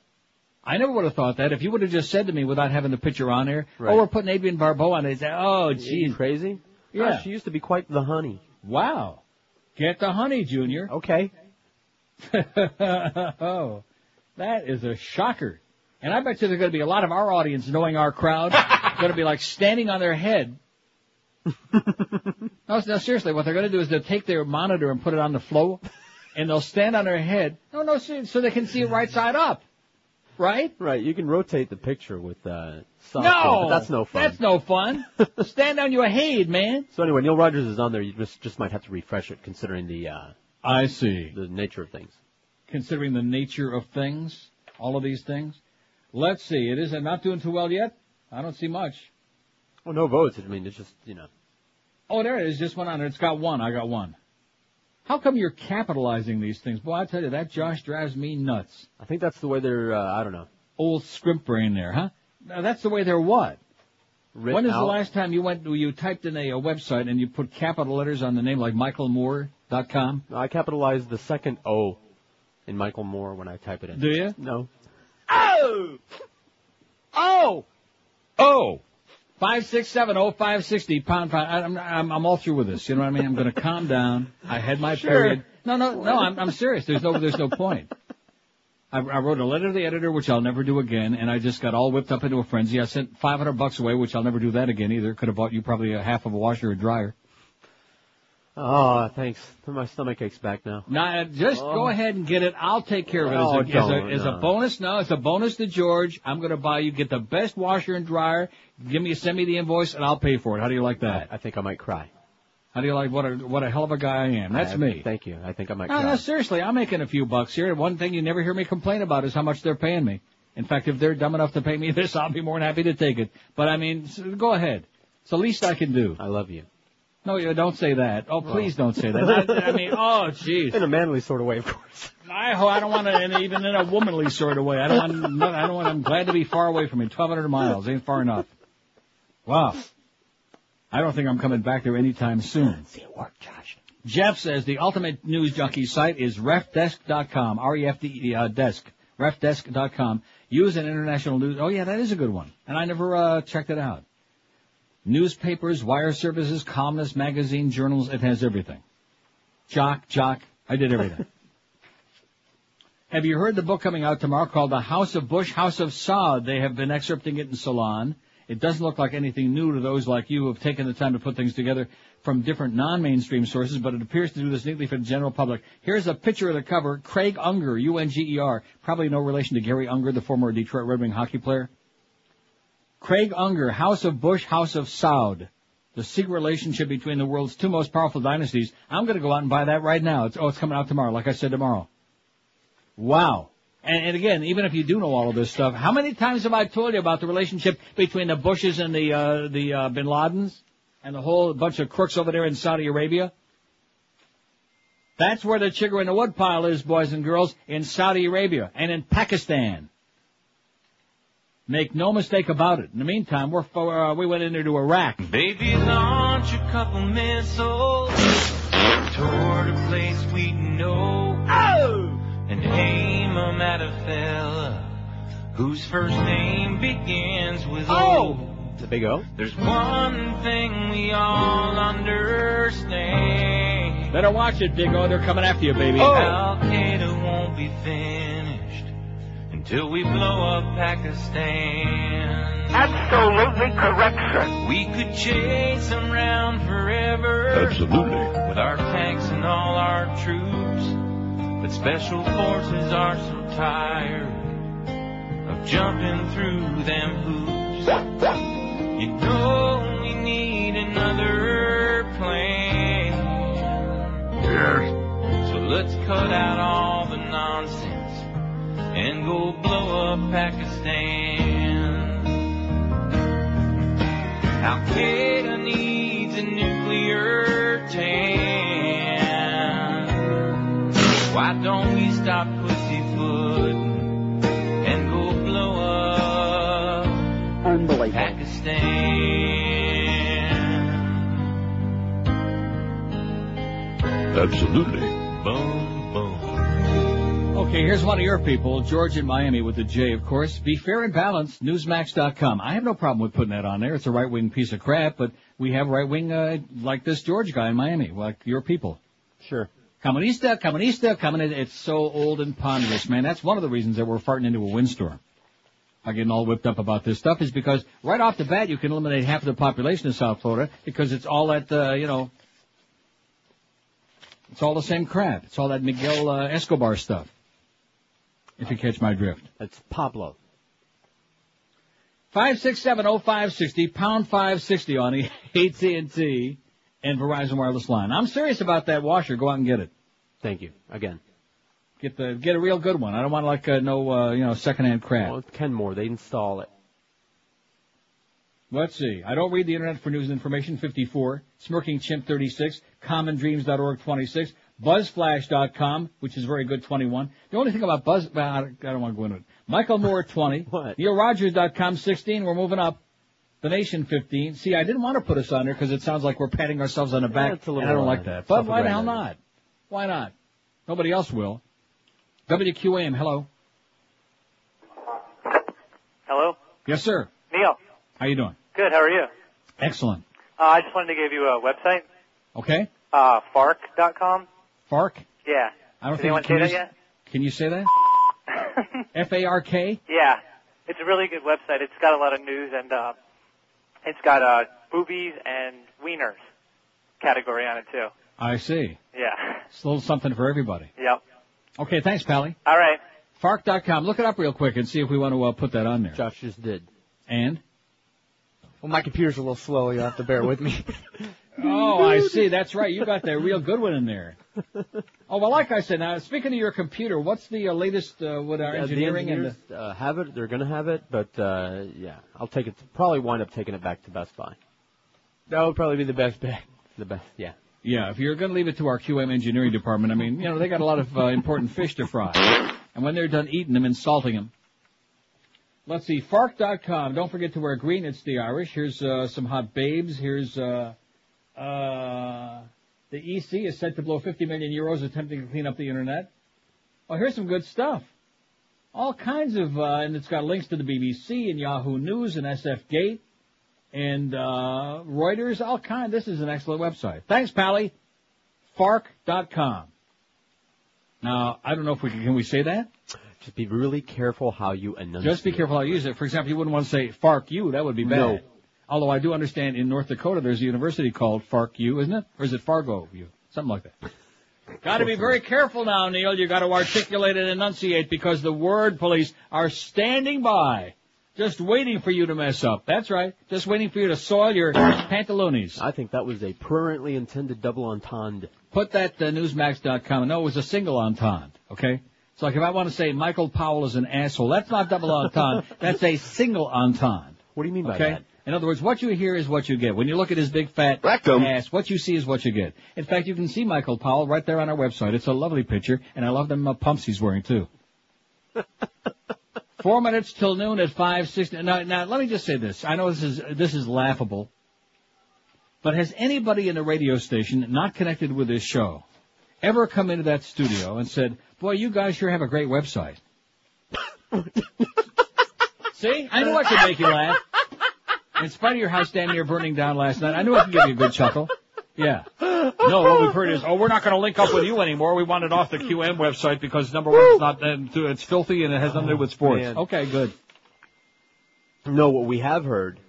I never would have thought that. If you would have just said to me without having the picture on there, oh, Right. oh, we're putting Adrienne Barbeau on it, say, oh, geez. Crazy? Yeah. Gosh, she used to be quite the honey. Wow. Get the honey, Junior. Okay. oh, that is a shocker. And I bet you there's going to be a lot of our audience, knowing our crowd, going to be like standing on their head. no, no, seriously, what they're going to do is they'll take their monitor and put it on the floor, and they'll stand on their head. No, no, so, so they can see it right side up. Right? Right. You can rotate the picture with uh, software, no, but that's no fun. That's no fun. stand on your head, man. So anyway, Neil Rogers is on there. You just just might have to refresh it, considering the uh, I see the nature of things. Considering the nature of things, all of these things. Let's see. It is not doing too well yet. I don't see much. Well, no votes. I mean, it's just you know. Oh, there it is. Just one on there. It's got one. I got one. How come you're capitalizing these things? Boy, I tell you, that Josh drives me nuts. I think that's the way they're. Uh, I don't know. Old script brain there, huh? Now, that's the way they're what? Writ when is the last time you went, you typed in a, a website and you put capital letters on the name like michaelmoore.com? I capitalize the second O in Michael Moore when I type it in. Do you? No. Oh! Oh! Oh! Five six seven oh five sixty pound pound. I'm, I'm I'm all through with this. You know what I mean? I'm going to calm down. I had my Sure. period. No, no, no. I'm I'm serious. There's no there's no point. I, I wrote a letter to the editor, which I'll never do again, and I just got all whipped up into a frenzy. I sent 500 bucks away, which I'll never do that again either. Could have bought you probably a half of a washer or dryer. Oh, thanks. My stomach aches back now. Now, just go oh. ahead and get it. I'll take care of it Oh, as, a, as, a, as a bonus. No, it's a bonus to George. I'm going to buy you. Get the best washer and dryer. Give me, send me the invoice, and I'll pay for it. How do you like that? I think I might cry. How do you like what a what a hell of a guy I am? That's I- me. Thank you. I think I might No, cry. no, seriously, I'm making a few bucks here. One thing you never hear me complain about is how much they're paying me. In fact, if they're dumb enough to pay me this, I'll be more than happy to take it. But I mean, go ahead. It's the least I can do. I love you. No, you don't say that. Oh, please don't say that. I, I mean, oh, jeez. In a manly sort of way, of course. I, I don't want to, even in a womanly sort of way. I don't want, no, I don't want, I'm glad to be far away from you. 1,200 miles ain't far enough. Wow. I don't think I'm coming back there anytime soon. See it work, Josh. Jeff says the ultimate news junkie site is refdesk.com, R-E-F-D-E, uh, desk, refdesk.com. Use an international news, oh yeah, that is a good one. And I never, uh, checked it out. Newspapers, wire services, columnists, magazine, journals, it has everything. Jock, jock, I did everything. Have you heard the book coming out tomorrow called The House of Bush, House of Saud? They have been excerpting it in Salon. It doesn't look like anything new to those like you who have taken the time to put things together from different non-mainstream sources, but it appears to do this neatly for the general public. Here's a picture of the cover. Craig Unger, U-N-G-E-R, probably no relation to Gary Unger, the former Detroit Red Wing hockey player. Craig Unger, House of Bush, House of Saud. The secret relationship between the world's two most powerful dynasties. I'm going to go out and buy that right now. It's, oh, it's coming out tomorrow, like I said tomorrow. Wow. And, and again, even if you do know all of this stuff, how many times have I told you about the relationship between the Bushes and the uh, the uh, Bin Ladens and the whole bunch of crooks over there in Saudi Arabia? That's where the chigger in the woodpile is, boys and girls, in Saudi Arabia and in Pakistan. Make no mistake about it. In the meantime, we're for, uh, we went in there to Iraq. Baby, launch a couple missiles toward a place we know. Oh! And aim 'em at a fella whose first name begins with O. The big O? There's one thing we all understand. Better watch it, Big O. They're coming after you, baby. Al Qaeda won't be finished until we blow up Pakistan. Absolutely correct, sir. We could chase them round forever. Absolutely. With our tanks and all our troops. But special forces are so tired of jumping through them hoops. You know we need another plan. Yes. So let's cut out all the nonsense and go blow up Pakistan. Al Qaeda needs a nuclear tan. Why don't we stop pussyfooting and go blow up Unbelievable. Pakistan? Absolutely. Boom, boom. Okay, here's one of your people, George in Miami with the J, of course. Be fair and balanced, newsmax.com. I have no problem with putting that on there. It's a right-wing piece of crap, but we have right-wing, uh, like this George guy in Miami, like your people. Sure. Comunista, comunista, comunista. It's so old and ponderous, man. That's one of the reasons that we're farting into a windstorm. I'm getting all whipped up about this stuff is because right off the bat you can eliminate half of the population of South Florida because it's all that, uh, you know, it's all the same crap. It's all that Miguel uh, Escobar stuff. If you catch my drift. That's Pablo. Five six seven oh five sixty pound five sixty on the AT&T and Verizon wireless line. I'm serious about that washer. Go out and get it. Thank you. Again. Get the get a real good one. I don't want like uh, no uh, you know secondhand crap. Well, Kenmore, they install it. Let's see. I don't read the internet for news and information. 54. Smirking Chimp 36. CommonDreams.org 26. BuzzFlash.com, which is very good 21. The only thing about Buzz, well, I don't want to go into it. Michael Moore 20. What? NeilRogers.com 16. We're moving up. The Nation 15. See, I didn't want to put us on there because it sounds like we're patting ourselves on the back. it's a little, and I don't like that. But why the hell not? Why not? Nobody else will. WQAM, hello. Hello? Yes, sir. Neil. How you doing? Good, how are you? Excellent. Uh, I just wanted to give you a website, Okay. uh, fark.com. Fark? Yeah. I don't Did think anyone can say you, that yet? Can you say that? F-A-R-K? Yeah. It's a really good website. It's got a lot of news and, uh, it's got, uh, boobies and wieners category on it too. I see. Yeah. It's a little something for everybody. Yep. Okay, thanks, Pally. All right. Fark.com. Look it up real quick and see if we want to uh, put that on there. Josh just did. And? Well, my computer's a little slow. You'll have to bear with me. Oh, I see. That's right. You got that real good one in there. Oh, well, like I said, now, speaking of your computer, what's the uh, latest uh, with our Yeah, engineering the and engineers uh, have it. They're going to have it, but uh, yeah, I'll take it. Probably wind up taking it back to Best Buy. That would probably be the best bet. The best, yeah. Yeah, if you're going to leave it to our QM engineering department, I mean, you know, they got a lot of uh, important fish to fry. And when they're done eating them and salting them, let's see, Fark.com. Don't forget to wear green. It's the Irish. Here's uh, some hot babes. Here's uh, uh, the EC is set to blow 50 million euros attempting to clean up the internet. Oh, here's some good stuff. All kinds of, uh, and it's got links to the BBC and Yahoo News and SF Gate and uh, Reuters, all kind. This is an excellent website. Thanks, Pally. Fark.com. Now, I don't know if we can, can we say that? Just be really careful how you enunciate. Just be careful how you use it. For example, you wouldn't want to say Fark you. That would be bad. No. Although I do understand in North Dakota there's a university called Fark U, isn't it? Or is it Fargo U? Something like that. Got to be very careful now, Neil. You got to articulate and enunciate because the word police are standing by, just waiting for you to mess up. That's right. Just waiting for you to soil your pantaloons. I think that was a permanently intended double entendre. Put that uh, newsmax.com. No, it was a single entente. Okay. It's like if I want to say Michael Powell is an asshole, that's not double entente. that's a single entente. What do you mean by Okay. that? In other words, what you hear is what you get. When you look at his big fat Rectum. ass, what you see is what you get. In fact, you can see Michael Powell right there on our website. It's a lovely picture, and I love them uh, pumps he's wearing too. Four minutes till noon at five sixty. Now, now, let me just say this. I know this is this is laughable, but has anybody in the radio station not connected with this show ever come into that studio and said, "Boy, you guys sure have a great website"? See, I knew I could make you laugh. In spite of your house damn near burning down last night, I knew I could give you a good chuckle. Yeah. No, what we've heard is, oh, we're not going to link up with you anymore. We want it off the QM website because number one, it's not, it's filthy and it has nothing to do with sports. man. Okay, good. No, what we have heard.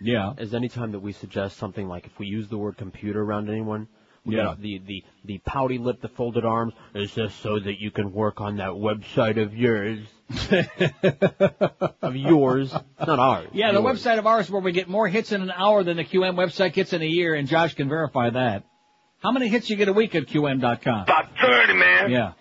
Yeah. Is anytime that we suggest something like if we use the word computer around anyone, we Yeah. got the, the, the pouty lip, the folded arms, is this so that you can work on that website of yours? of yours, not ours. Yeah, the yours. website of ours where we get more hits in an hour than the QM website gets in a year, and Josh can verify that. How many hits you get a week at QM.com? About 30, man. Yeah.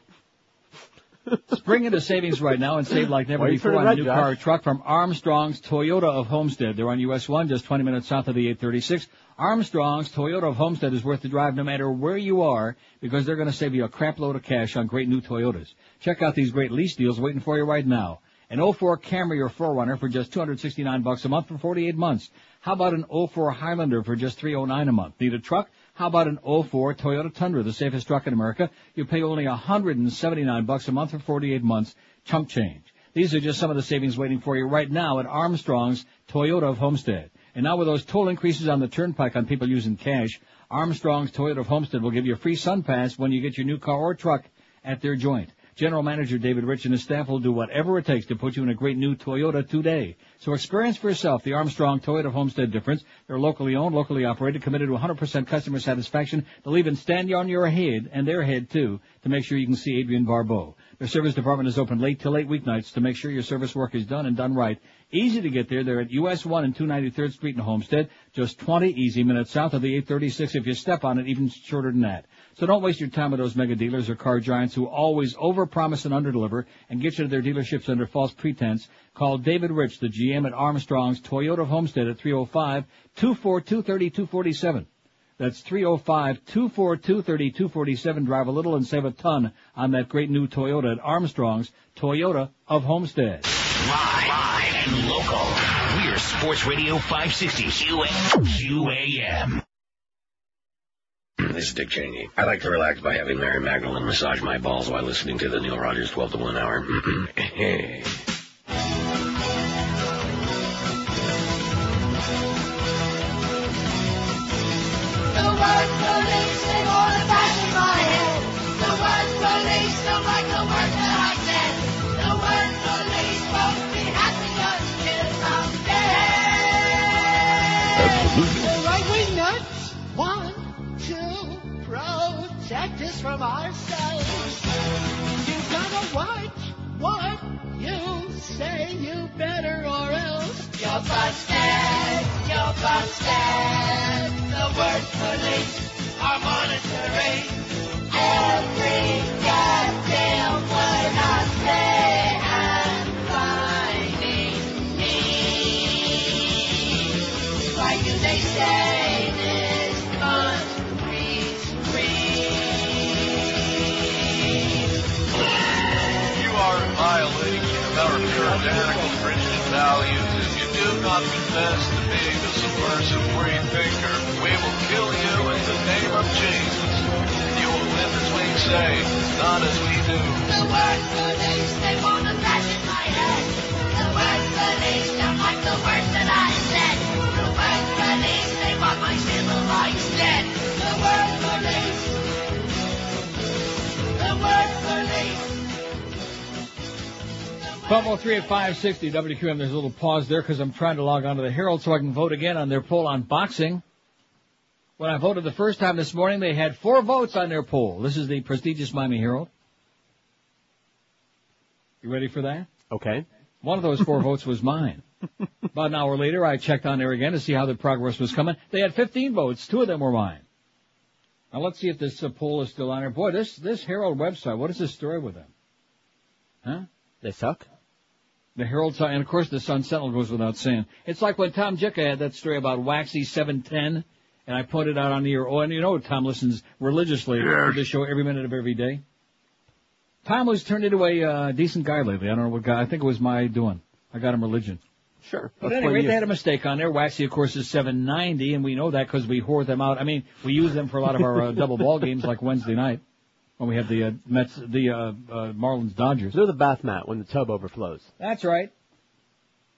Spring into savings right now and save like never before on a new Josh? car or truck from Armstrong's Toyota of Homestead. They're on US 1, just 20 minutes south of the 836. Armstrong's Toyota of Homestead is worth the drive no matter where you are because they're going to save you a crap load of cash on great new Toyotas. Check out these great lease deals waiting for you right now. An 04 Camry or 4Runner for just 269 bucks a month for 48 months. How about an 04 Highlander for just 309 a month? Need a truck? How about an 04 Toyota Tundra, the safest truck in America? You pay only 179 bucks a month for 48 months, chump change. These are just some of the savings waiting for you right now at Armstrong's Toyota of Homestead. And now with those toll increases on the turnpike on people using cash, Armstrong's Toyota of Homestead will give you a free sun pass when you get your new car or truck at their joint. General Manager David Rich and his staff will do whatever it takes to put you in a great new Toyota today. So experience for yourself the Armstrong Toyota Homestead difference. They're locally owned, locally operated, committed to 100% customer satisfaction. They'll even stand you on your head, and their head too, to make sure you can see Adrienne Barbeau. Their service department is open late till late weeknights to make sure your service work is done and done right. Easy to get there. They're at US 1 and 293rd Street in Homestead, just 20 easy minutes south of the 836 if you step on it, even shorter than that. So don't waste your time with those mega dealers or car giants who always overpromise and underdeliver and get you to their dealerships under false pretense. Call David Rich, the GM at Armstrong's Toyota of Homestead at 305-242-3247. That's 305-242-3247. Drive a little and save a ton on that great new Toyota at Armstrong's Toyota of Homestead. Live and local. We're Sports Radio 560 QM. QAM. This is Dick Cheney. I like to relax by having Mary Magdalene massage my balls while listening to the Neil Rogers 12 to 1 hour. The word police, they wanna bash in my head. The word police don't like the word protect us from ourselves. You gotta watch what you say, you better or else you're busted, you're busted. The word police are monitoring every goddamn word I say and finding me. Why they say violating our puritanical Christian values if you do not confess to being a subversive free thinker. We will kill you in the name of Jesus. You will live as we say, not as we do. The word police, they wanna bash in my head. The word police don't like the words that I said. The word police, they want my civil rights dead. The word police. The word police. 1203 at 560 WQM. There's a little pause there because I'm trying to log on to the Herald so I can vote again on their poll on boxing. When I voted the first time this morning, they had four votes on their poll. This is the prestigious Miami Herald. You ready for that? Okay. One of those four votes was mine. About an hour later, I checked on there again to see how the progress was coming. They had 15 votes. Two of them were mine. Now let's see if this uh, poll is still on there. Boy, this this Herald website. What is the story with them? Huh? They suck. The Herald Sun, and of course the Sun Sentinel goes without saying. It's like when Tom Jicha had that story about Waxy 710, and I pointed out on the air, oh, and you know Tom listens religiously to this show every minute of every day. Tom was turned into a uh, decent guy lately. I don't know what guy. I think it was my doing. I got him religion. Sure. But That's anyway, they had a mistake on there. Waxy, of course, is 790, and we know that because we whore them out. I mean, we use them for a lot of our uh, double ball games, like Wednesday night when we have the uh, Mets, the uh, uh, Marlins Dodgers. They're the bath mat when the tub overflows. That's right.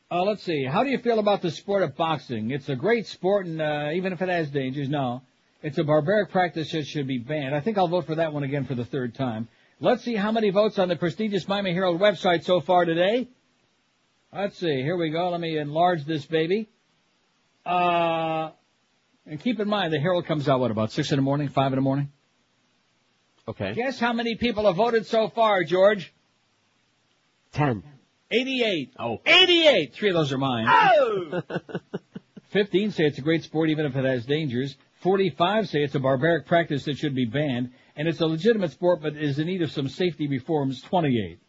Uh, let's see. How do you feel about the sport of boxing? It's a great sport, and uh, even if it has dangers, no. It's a barbaric practice that should be banned. I think I'll vote for that one again for the third time. Let's see how many votes on the prestigious Miami Herald website so far today. Let's see. Here we go. Let me enlarge this baby. Uh, and keep in mind, the Herald comes out, what, about 6 in the morning, 5 in the morning? Okay. Guess how many people have voted so far, George? Ten. 88. Oh. 88! Three of those are mine. Oh! 15 say it's a great sport even if it has dangers. 45 say it's a barbaric practice that should be banned. And it's a legitimate sport but is in need of some safety reforms. 28.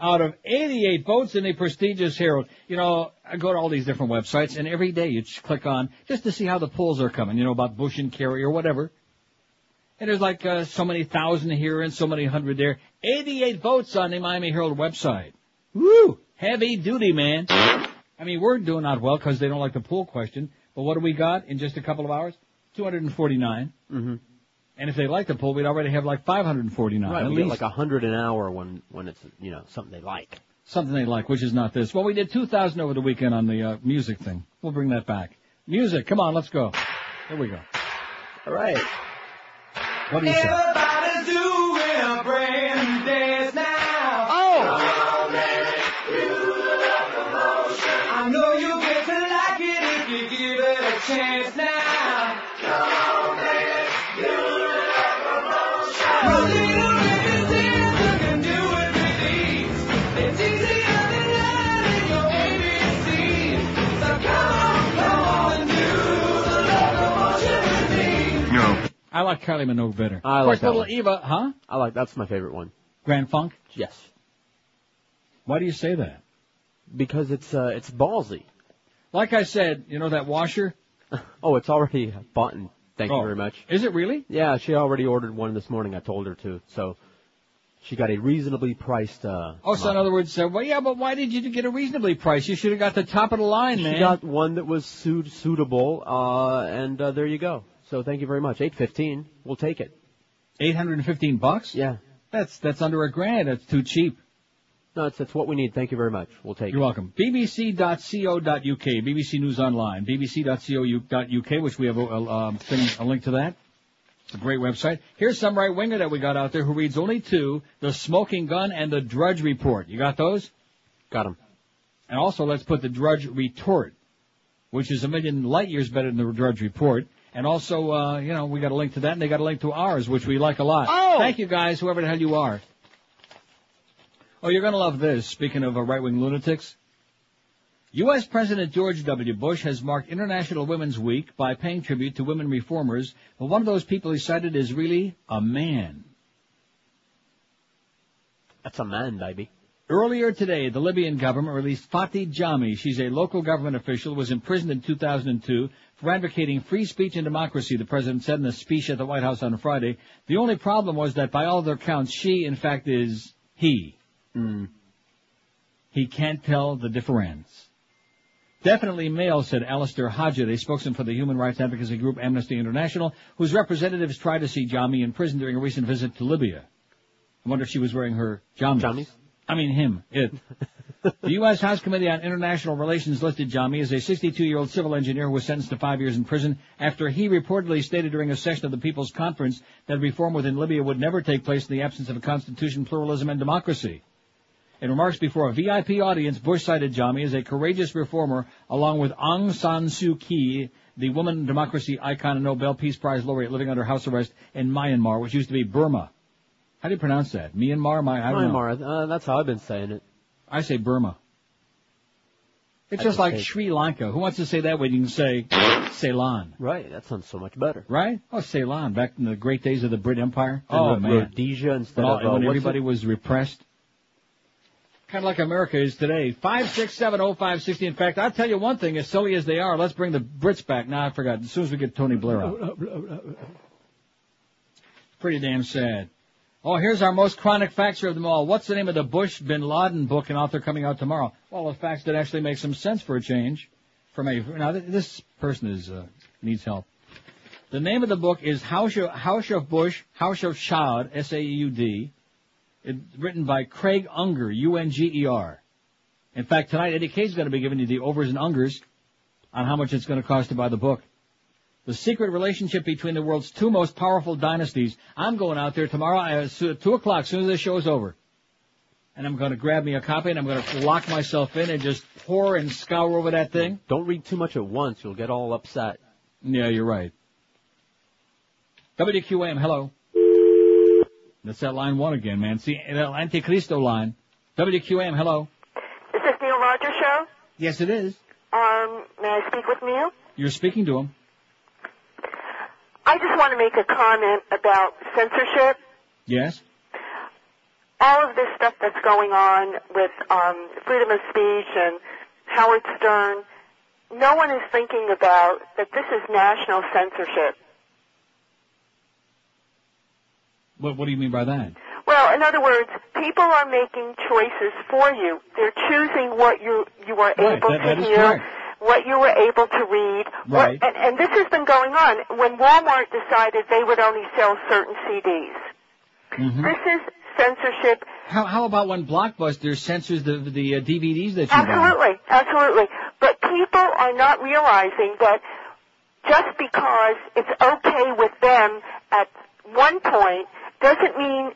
Out of 88 votes in the prestigious Herald. You know, I go to all these different websites and every day you just click on just to see how the polls are coming, you know, about Bush and Kerry or whatever. And there's like uh, so many thousand here and so many hundred there. 88 votes on the Miami Herald website. Woo! Heavy duty, man. I mean, we're doing not well because they don't like the pool question. But what do we got in just a couple of hours? 249. Mm-hmm. And if they like the pool, we'd already have like 549. Right, at least like a hundred an hour when when it's you know something they like. something they like, which is not this. Well, we did 2,000 over the weekend on the uh, music thing. We'll bring that back. Music, come on, let's go. Here we go. All right. What do you say? Like Kylie Minogue better. I of like course, that little one. Eva, huh? I like that's my favorite one. Grand Funk? Yes. Why do you say that? Because it's uh it's ballsy. Like I said, you know that washer? Oh, it's already bought. and Thank Oh. you very much. Is it really? Yeah, she already ordered one this morning. I told her to. So she got a reasonably priced. uh Oh, so in other words, uh, well, yeah, but why did you get a reasonably priced? You should have got the top of the line, man. She got one that was suit- suitable, uh, and uh, there you go. So thank you very much. Eight fifteen. We'll take it. 815 bucks? Yeah. That's that's under a grand. That's too cheap. No, it's, it's what we need. Thank you very much. We'll take You're it. welcome. BBC.co.uk, BBC News Online, BBC.co.uk, which we have a, a, um, thing, a link to that. It's a great website. Here's some right winger that we got out there who reads only two: the Smoking Gun and the Drudge Report. You got those? Got them. And also, let's put the Drudge Retort, which is a million light years better than the Drudge Report. And also, uh, you know, we got a link to that, and they got a link to ours, which we like a lot. Oh! Thank you guys, whoever the hell you are. Oh, you're gonna love this. Speaking of uh, right-wing lunatics, U.S. President George W. Bush has marked International Women's Week by paying tribute to women reformers, but one of those people he cited is really a man. That's a man, baby. Earlier today, the Libyan government released Fathi Jahmi. She's a local government official, was imprisoned in 2002 for advocating free speech and democracy, the president said in a speech at the White House on Friday. The only problem was that by all their counts, she, in fact, is he. Hmm. He can't tell the difference. Definitely male, said Alistair Hodgett, a spokesman for the human rights advocacy group Amnesty International, whose representatives tried to see Jahmi in prison during a recent visit to Libya. I wonder if she was wearing her Jamis. I mean him, it. the U.S. House Committee on International Relations listed Jahmi as a 62-year-old civil engineer who was sentenced to five years in prison after he reportedly stated during a session of the People's Conference that reform within Libya would never take place in the absence of a constitution, pluralism, and democracy. In remarks before a VIP audience, Bush cited Jahmi as a courageous reformer along with Aung San Suu Kyi, the woman democracy icon and Nobel Peace Prize laureate living under house arrest in Myanmar, which used to be Burma. How do you pronounce that? Myanmar? My, I don't know. Myanmar. Uh, that's how I've been saying it. I say Burma. It's I just like Sri Lanka. Who wants to say that when you can say Ceylon? Right. That sounds so much better. Right? Oh, Ceylon, back in the great days of the Brit Empire. Oh, man. Rhodesia instead Well, of, uh, when everybody it? was repressed. Kind of like America is today. Five six seven oh five sixty. In fact, I'll tell you one thing. As silly as they are, let's bring the Brits back. Now I forgot. As soon as we get Tony Blair out. Pretty damn sad. Oh, here's our most chronic factor of them all. What's the name of the Bush Bin Laden book and author coming out tomorrow? Well, the facts that actually make some sense for a change. From a now, this person is uh, needs help. The name of the book is House of, House of Bush, House of Saud, S-A-U-D. Written by Craig Unger, U-N-G-E-R. In fact, tonight Eddie K's going to be giving you the overs and unders on how much it's going to cost to buy the book. The secret relationship between the world's two most powerful dynasties. I'm going out there tomorrow at two o'clock, as soon as this show's over. And I'm going to grab me a copy and I'm going to lock myself in and just pour and scour over that thing. Don't read too much at once. You'll get all upset. Yeah, you're right. WQAM, hello. That's that line one again, man. See, that Anticristo line. WQAM, hello. Is this Neil Rogers show? Yes, it is. Um, may I speak with Neil? You're speaking to him. I just want to make a comment about censorship. Yes? All of this stuff that's going on with um, freedom of speech and Howard Stern, no one is thinking about that this is national censorship. What, what do you mean by that? Well, in other words, people are making choices for you. They're choosing what you you are Right, able that- to that hear. What you were able to read. Right. What, and, and this has been going on. When Walmart decided they would only sell certain CDs, Mhm. this is censorship. How, how about when Blockbuster censors the, the uh, DVDs that you buy? Absolutely, absolutely. But people are not realizing that just because it's okay with them at one point doesn't mean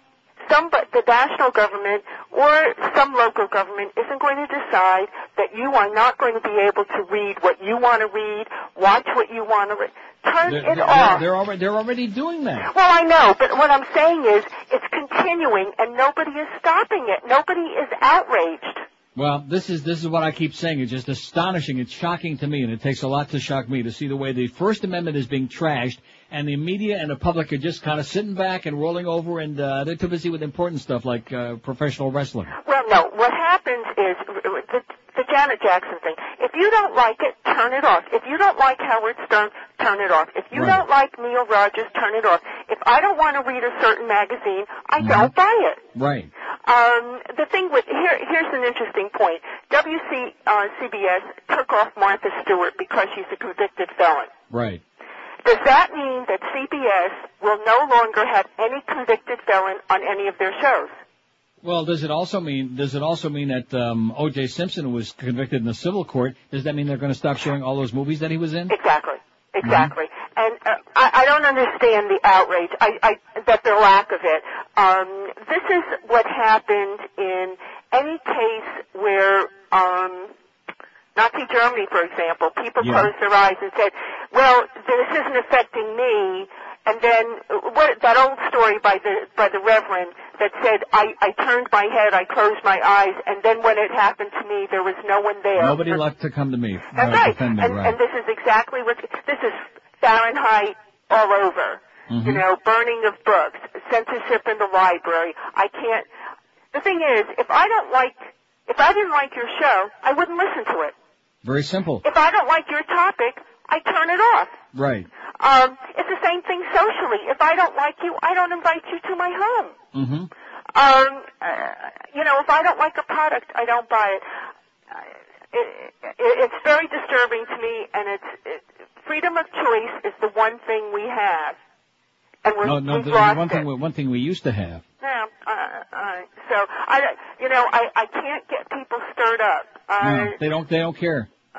some the national government or some local government isn't going to decide that you are not going to be able to read what you want to read, watch what you want to read. Turn They're, it they're, off. they're already, they're already doing that. Well, I know, but what I'm saying is it's continuing and nobody is stopping it. Nobody is outraged. Well, this is this is what I keep saying. It's just astonishing. It's shocking to me, and it takes a lot to shock me to see the way the First Amendment is being trashed, and the media and the public are just kind of sitting back and rolling over, and uh, they're too busy with important stuff like uh, professional wrestling. Well, no. What happens is the, the Janet Jackson thing. If you don't like it, turn it off. If you don't like Howard Stern, turn it off. If you Right. don't like Neil Rogers, turn it off. If I don't want to read a certain magazine, I don't buy it. Right. Um, the thing with here, here's an interesting point. WC uh, CBS took off Martha Stewart because she's a convicted felon. Right. Does that mean that CBS will no longer have any convicted felon on any of their shows? Well, does it also mean does it also mean that um, O.J. Simpson was convicted in the civil court? Does that mean they're going to stop showing all those movies that he was in? Exactly. Exactly. And uh, I, I don't understand the outrage. I, I that the lack of it. Um, this is what happened in any case where um, Nazi Germany, for example, people Yeah. closed their eyes and said, "Well, this isn't affecting me." And then uh, what, that old story by the by the Reverend that said, I, "I turned my head, I closed my eyes, and then when it happened to me, there was no one there." Nobody left to come to me. That's uh, right. defend me, and, right. and this is exactly what this is Fahrenheit all over. Mhm. You know, burning of books, censorship in the library. I can't. The thing is, if I don't like, if I didn't like your show, I wouldn't listen to it. Very simple. If I don't like your topic, I turn it off. Right. Um, it's the same thing socially. If I don't like you, I don't invite you to my home. Mm-hmm. Um, uh, you know, if I don't like a product, I don't buy it. Uh, it, it it's very disturbing to me, and it's it, freedom of choice is the one thing we have, and we're, No, no. we've The, lost one thing we- one thing we used to have. Yeah, uh, uh, so I, you know, I I can't get people stirred up. Uh, No, they don't. They don't care. uh,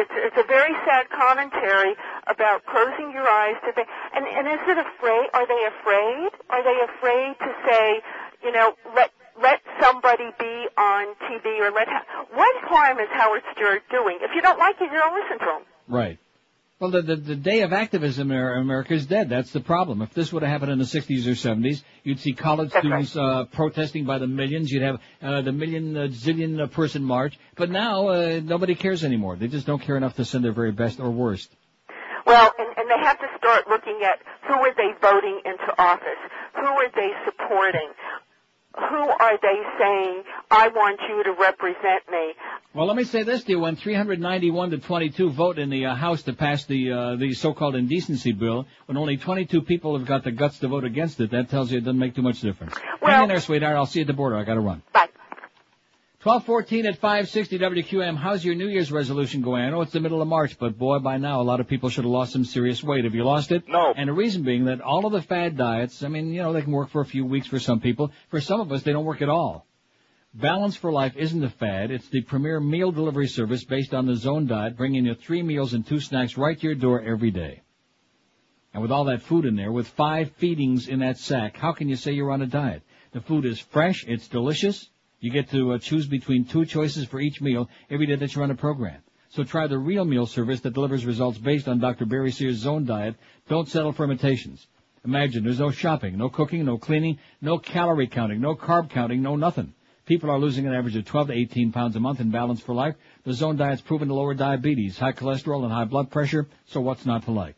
it's it's a very sad commentary about closing your eyes to the and and is it afraid? Are they afraid? Are they afraid to say, you know, let let somebody be on TV or let ha- what harm is Howard Stewart doing? If you don't like it, you don't listen to him. Right. Well, the, the the day of activism in America is dead. That's the problem. If this would have happened in the 60s or 70s, you'd see college students uh, protesting by the millions. You'd have uh, the million uh, zillion uh, person march. But now uh, nobody cares anymore. They just don't care enough to send their very best or worst. Well, and, and they have to start looking at who are they voting into office? Who are they supporting? Who are they saying, I want you to represent me? Well, let me say this to you: when 391 to 22 vote in the uh, House to pass the uh, the so-called indecency bill, when only 22 people have got the guts to vote against it, that tells you it doesn't make too much difference. Hang in there, sweetheart. I'll see you at the border. I got to run. Bye. 1214 at 560 WQM. How's your New Year's resolution going? I know it's the middle of March, but boy, by now a lot of people should have lost some serious weight. Have you lost it? No. And the reason being that all of the fad diets, I mean, you know, they can work for a few weeks for some people. For some of us, they don't work at all. Balance for Life isn't a fad. It's the premier meal delivery service based on the zone diet, bringing you three meals and two snacks right to your door every day. And with all that food in there, with five feedings in that sack, how can you say you're on a diet? The food is fresh, it's delicious. You get to uh, choose between two choices for each meal every day that you run a program. So try the real meal service that delivers results based on Dr. Barry Sears' zone diet. Don't settle for imitations. Imagine there's no shopping, no cooking, no cleaning, no calorie counting, no carb counting, no nothing. People are losing an average of 12 to 18 pounds a month in balance for life. The zone diet's proven to lower diabetes, high cholesterol, and high blood pressure, so what's not to like?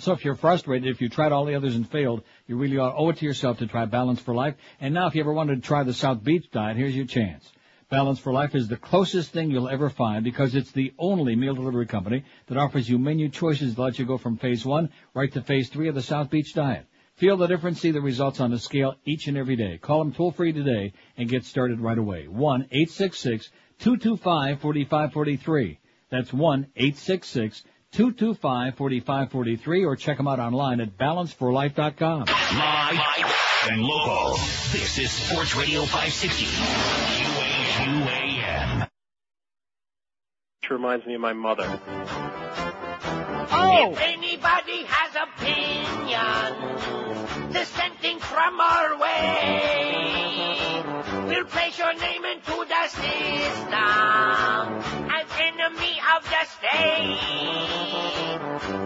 So if you're frustrated, if you tried all the others and failed, you really ought to owe it to yourself to try Balance for Life. And now if you ever wanted to try the South Beach diet, here's your chance. Balance for Life is the closest thing you'll ever find because it's the only meal delivery company that offers you menu choices that let you go from phase one right to phase three of the South Beach diet. Feel the difference, see the results on the scale each and every day. Call them toll free today and get started right away. 1-866-225-4543. That's 1-866-225-4543 or check them out online at balanceforlife.com. Live and local. This is Sports Radio 560. QAM. Which reminds me of my mother. Oh! If anybody has opinion dissenting from our way, we'll place your name into the system as enemy of the state.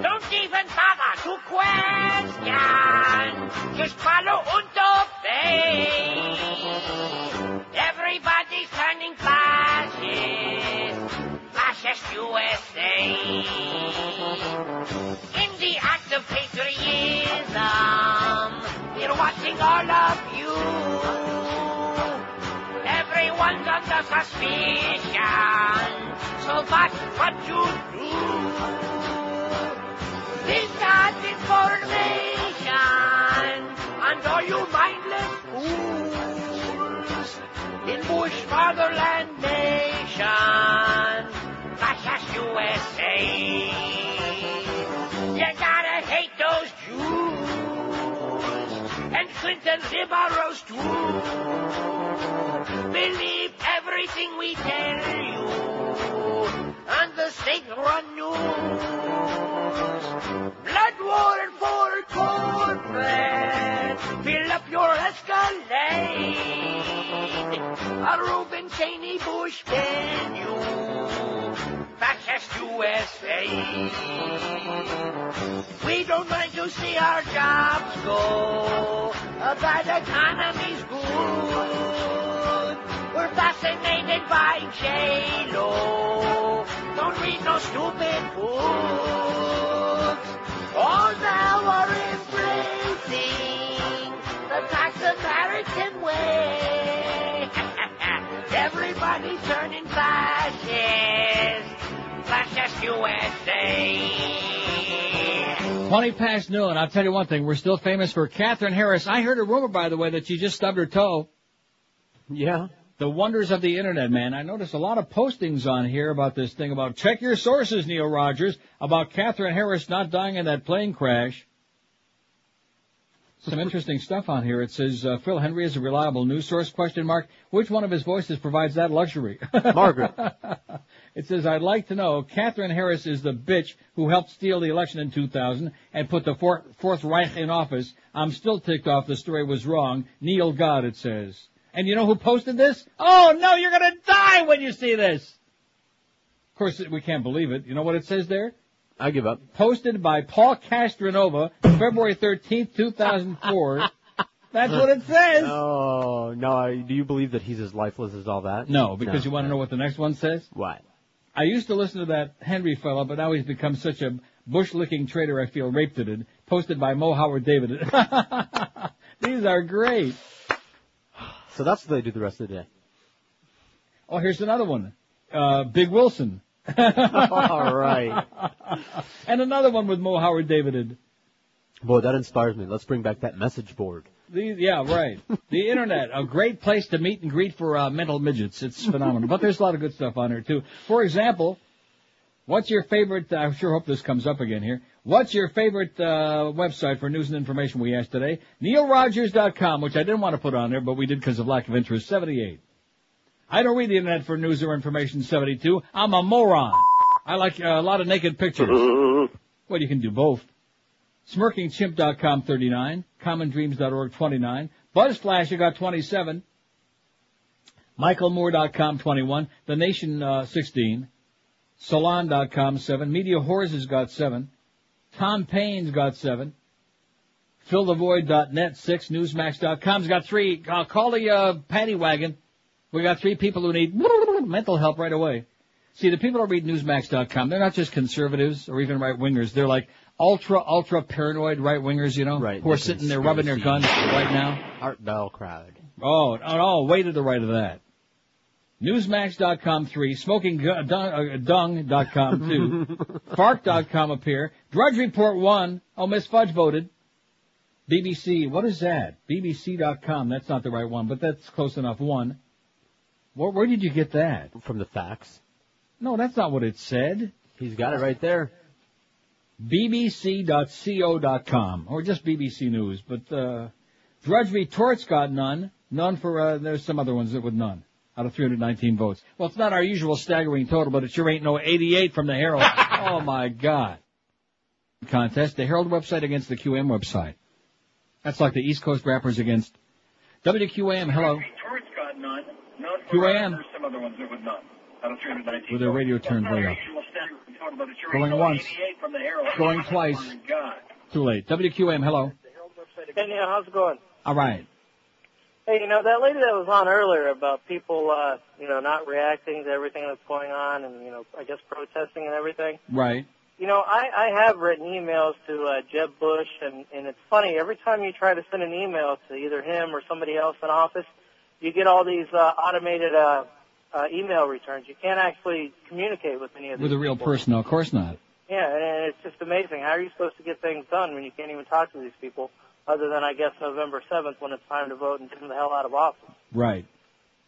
Don't even bother to question. Just follow und obey. Everybody's turning fascist. Fascist USA. In the act of patriotism, we're watching all of you. Everyone's under suspicion, so that's what you do. This got information, and all you mindless fools in Bush fatherland nation, fascist USA. You gotta hate those Jews and Clinton liberals too. Believe everything we tell you on the state-run news. Blood war and war corporate. Fill up your Escalade. A Reuben Cheney Bush menu. Fascist USA. We don't mind to see our jobs go. Bad economy's good. We're fascinated by J-Lo. Don't read no stupid books. All now are embracing the tax American way. Everybody's turning fascist. Fascist USA. 20 past noon. I'll tell you one thing. We're still famous for Katherine Harris. I heard a rumor, by the way, that she just stubbed her toe. Yeah. The wonders of the internet, man. I noticed a lot of postings on here about this thing about check your sources, Neil Rogers, about Katherine Harris not dying in that plane crash. Some interesting stuff on here. It says uh, Phil Hendrie is a reliable news source? Question mark. Which one of his voices provides that luxury? Margaret. it says I'd like to know. Katherine Harris is the bitch who helped steal the election in 2000 and put the Fourth, Fourth Reich in office. I'm still ticked off. The story was wrong. Neil God, it says. And you know who posted this? Oh no, you're gonna die when you see this. Of course, we can't believe it. You know what it says there? I give up. Posted by Paul Castronova, February 13th, 2004. That's what it says. Oh, no. I- Do you believe that he's as lifeless as all that? No, because you want to know what the next one says? What? I used to listen to that Hendrie fellow, but now he's become such a bush-licking traitor I feel raped at it. Posted by Mo Howard David. These are great. So that's what they do the rest of the day. Oh, here's another one. Uh, Big Wilson. All right. and another one with Mo Howard David. Boy, that inspires me. Let's bring back that message board. These, yeah, right. The internet, a great place to meet and greet for uh, mental midgets. It's phenomenal. but there's a lot of good stuff on there too. For example, what's your favorite? I sure hope this comes up again here. What's your favorite uh, website for news and information? We asked today. NeilRogers.com, which I didn't want to put on there, but we did because of lack of interest. Seventy-eight. I don't read the internet for news or information 72. I'm a moron. I like uh, a lot of naked pictures. well, you can do both. SmirkingChimp.com 39, CommonDreams.org 29, BuzzFlash you got 27, MichaelMoore.com 21, The Nation uh, 16, Salon.com 7, Media Whores has got 7, Tom Paine's got 7, FillTheVoid.net 6, Newsmax.com's got 3. Uh, call the uh, paddy wagon. We got three people who need mental help right away. See, the people who read Newsmax.com, they're not just conservatives or even right-wingers. They're like ultra, ultra paranoid right-wingers, you know, Right, who are the sitting there rubbing their guns right now. Art Bell crowd. Oh, oh, no, way to the right of that. Newsmax.com three, smoking dung, uh, dung.com two, Fark.com up here, Drudge Report one, oh, Miss Fudge voted. BBC, what is that? BBC.com, that's not the right one, but that's close enough, one. Where, where did you get that? From the facts. No, that's not what it said. He's got it right there. BBC.co.com, or just BBC News, but, uh, Drudge Retorts got none, none for, uh, there's some other ones that would none, out of 319 votes. Well, it's not our usual staggering total, but it sure ain't no 88 from the Herald. oh my god. Contest, the Herald website against the QM website. That's like the East Coast rappers against WQAM, hello. Torts got none. None QAM. Some other ones that would none. Out of 319. With their radio turned way up. Going once. Going oh, twice. Too late. WQAM, hello. Hey, Neil, how's it going? Alright. Hey, you know, that lady that was on earlier about people, uh, you know, not reacting to everything that's going on and, you know, I guess protesting and everything. Right. You know, I, I have written emails to uh, Jeb Bush, and, and it's funny, every time you try to send an email to either him or somebody else in office, you get all these uh, automated uh, uh, email returns. You can't actually communicate with any of With a real people. person, no, of course not. Yeah, and it's just amazing. How are you supposed to get things done when you can't even talk to these people, other than, I guess, November 7th when it's time to vote and get them the hell out of office? Right.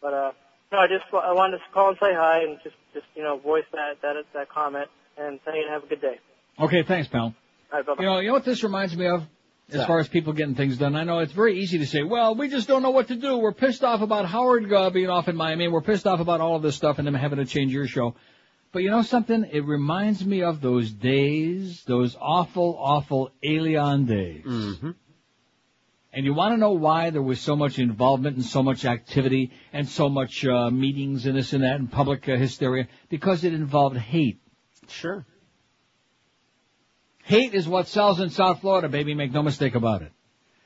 But uh, no, I just I wanted to call and say hi and just just you know voice that that that comment and say have a good day. Okay, thanks, pal. All right, bye-bye. You know, you know what this reminds me of? As Yeah. far as people getting things done, I know it's very easy to say, well, we just don't know what to do. We're pissed off about Howard uh, being off in Miami. We're pissed off about all of this stuff and them having to change your show. But you know something? It reminds me of those days, those awful, awful alien days. Mm-hmm. And you want to know why there was so much involvement and so much activity and so much uh, meetings and this and that and public uh, hysteria? Because it involved hate. Sure. Hate is what sells in South Florida, baby. Make no mistake about it.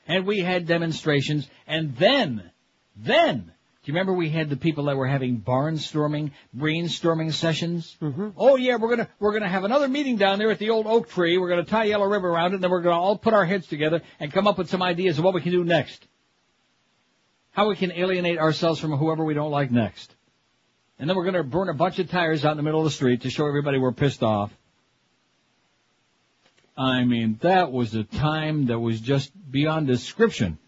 And we had demonstrations, and then, then, do you remember we had the people that were having barnstorming, brainstorming sessions? Mm-hmm. Oh yeah, we're gonna we're gonna have another meeting down there at the old oak tree. We're gonna tie yellow ribbon around it, and then we're gonna all put our heads together and come up with some ideas of what we can do next. How we can alienate ourselves from whoever we don't like next. And then we're gonna burn a bunch of tires out in the middle of the street to show everybody we're pissed off. I mean, that was a time that was just beyond description.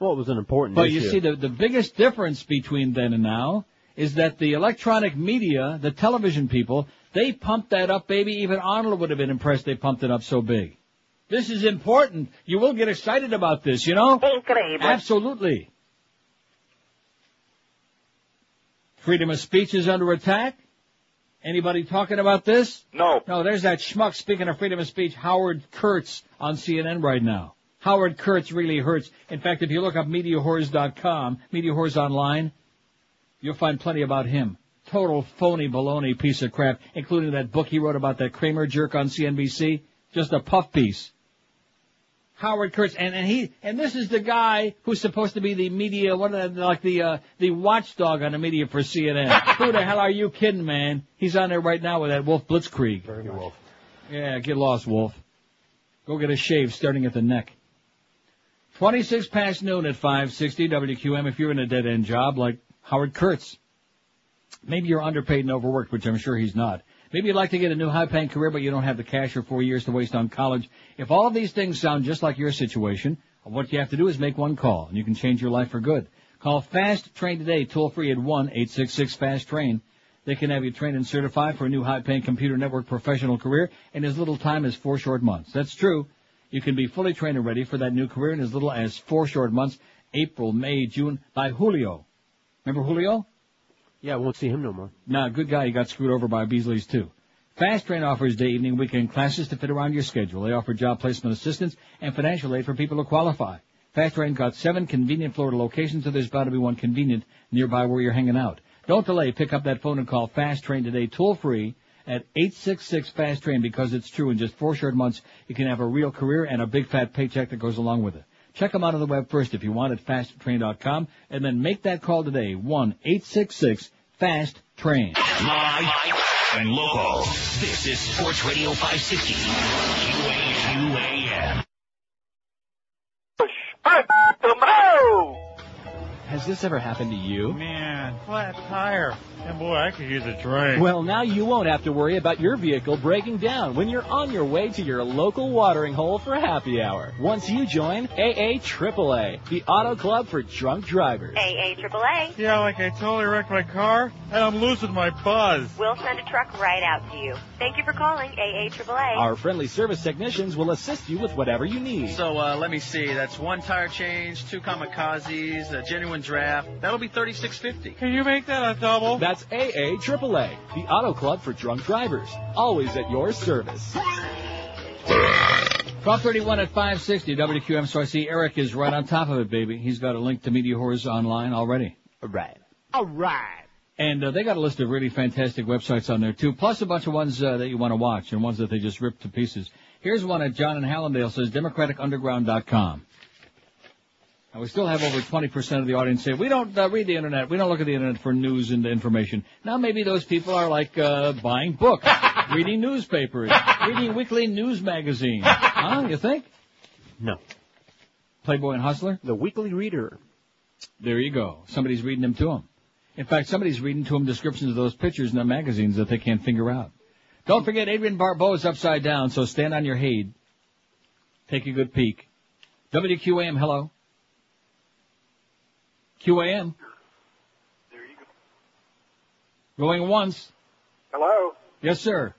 Well, it was an important But issue. you see, the, the biggest difference between then and now is that the electronic media, the television people, they pumped that up, baby. Even Arnold would have been impressed they pumped it up so big. This is important. You will get excited about this, you know? Absolutely. Freedom of speech is under attack. Anybody talking about this? No. No, there's that schmuck speaking of freedom of speech, Howard Kurtz on CNN right now. Howard Kurtz really hurts. In fact, if you look up MediaWhores.com, MediaWhores Online, you'll find plenty about him. Total phony baloney piece of crap, including that book he wrote about that Cramer jerk on CNBC. Just a puff piece. Howard Kurtz, and, and he, and this is the guy who's supposed to be the media, what, are they, like the, uh, the watchdog on the media for CNN. Who the hell are you kidding, man? He's on there right now with that Wolf Blitzkrieg. Wolf. Yeah, get lost, Wolf. Go get a shave starting at the neck. 26 past noon at 560 WQM if you're in a dead end job like Howard Kurtz. Maybe you're underpaid and overworked, which I'm sure he's not. Maybe you'd like to get a new high paying career, but you don't have the cash or four years to waste on college. If all of these things sound just like your situation, what you have to do is make one call and you can change your life for good. Call Fast Train today, toll free at 1-866-FAST-TRAIN. They can have you trained and certified for a new high paying computer network professional career in as little time as four short months. That's true. You can be fully trained and ready for that new career in as little as four short months, April, May, June, by Julio. Remember Julio? Yeah, I won't see him no more. Nah, good guy. He got screwed over by Beasley's too. Fast Train offers day, evening, weekend classes to fit around your schedule. They offer job placement assistance and financial aid for people who qualify. Fast Train got seven convenient Florida locations, so there's bound to be one convenient nearby where you're hanging out. Don't delay. Pick up that phone and call Fast Train today, toll free at 866 Fast Train because it's true. In just four short months, you can have a real career and a big fat paycheck that goes along with it. Check them out on the web first if you want at fasttrain.com and then make that call today. 1-866-FAST-TRAIN. Live and local. This is Sports Radio 560. QAM. Has this ever happened to you? Man, flat tire. And boy, I could use a drink. Well, now you won't have to worry about your vehicle breaking down when you're on your way to your local watering hole for happy hour. Once you join AA AAA, the auto club for drunk drivers. AA AAA. Yeah, like I totally wrecked my car, and I'm losing my buzz. We'll send a truck right out to you. Thank you for calling AA AAA. Our friendly service technicians will assist you with whatever you need. So uh, let me see. That's one tire change, two kamikazes, a genuine draft. That'll be thirty-six fifty. Can you make that a double? That's AA AAA, the auto club for drunk drivers. Always at your service. 1231 at 560 WQM. So I see Eric is right on top of it, baby. He's got a link to MediaWhores online already. All right. All right. And uh, they got a list of really fantastic websites on there too, plus a bunch of ones uh, that you want to watch and ones that they just ripped to pieces. Here's one at John and Hallandale says democraticunderground.com. And we still have over 20% of the audience say, we don't uh, read the internet, we don't look at the internet for news and information. Now maybe those people are like, uh, buying books, reading newspapers, reading weekly news magazines. Huh, you think? No. Playboy and Hustler? The Weekly Reader. There you go. Somebody's reading them to them. In fact, somebody's reading to them descriptions of those pictures in the magazines that they can't figure out. Don't forget Adrienne Barbeau is upside down, so stand on your head. Take a good peek. WQAM, hello. QAM. There you go. Going once. Hello. Yes, sir.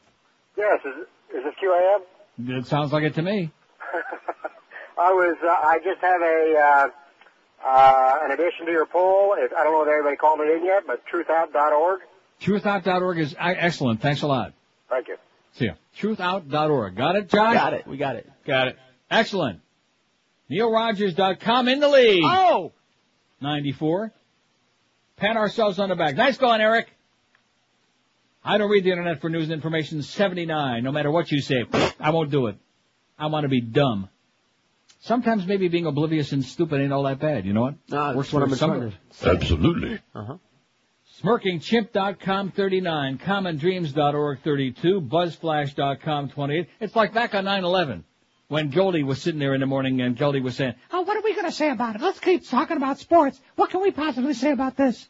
Yes, is, is this QAM? It sounds like it to me. I was. Uh, I just have a uh, uh, an addition to your poll. If, I don't know if anybody called it in yet, but truthout.org. Truthout.org is excellent. Thanks a lot. Thank you. See ya. Truthout.org. Got it, Josh? Got it. We got it. Got it. Excellent. NeilRogers.com in the lead. Oh! 94. Pat ourselves on the back. Nice going, Eric. I don't read the internet for news and information. 79. No matter what you say, I won't do it. I want to be dumb. Sometimes maybe being oblivious and stupid ain't all that bad. You know what? No, Works that's what for I'm some trying of to us. Absolutely. Uh-huh. SmirkingChimp.com 39, CommonDreams.org 32, BuzzFlash.com 28. It's like back on 9/11 when Goldie was sitting there in the morning and Goldie was saying, Oh, what are we going to say about it? Let's keep talking about sports. What can we possibly say about this?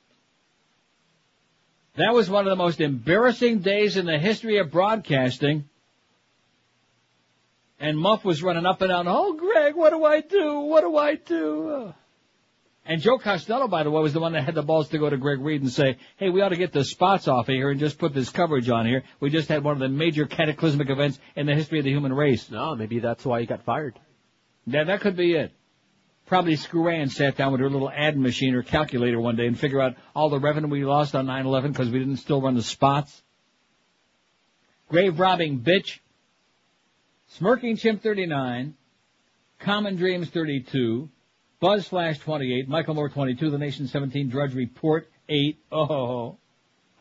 That was one of the most embarrassing days in the history of broadcasting. And Muff was running up and down, oh, Greg, what do I do? What do I do? And Joe Costello, by the way, was the one that had the balls to go to Greg Reed and say, hey, we ought to get the spots off of here and just put this coverage on here. We just had one of the major cataclysmic events in the history of the human race. No, maybe that's why he got fired. Yeah, that could be it. Probably Screw sat down with her little ad machine or calculator one day and figure out all the revenue we lost on 9-11 because we didn't still run the spots. Grave robbing bitch. Smirking Chimp 39. Common Dreams 32. Buzz Flash 28. Michael Moore 22. The Nation 17. Drudge Report 8. Oh.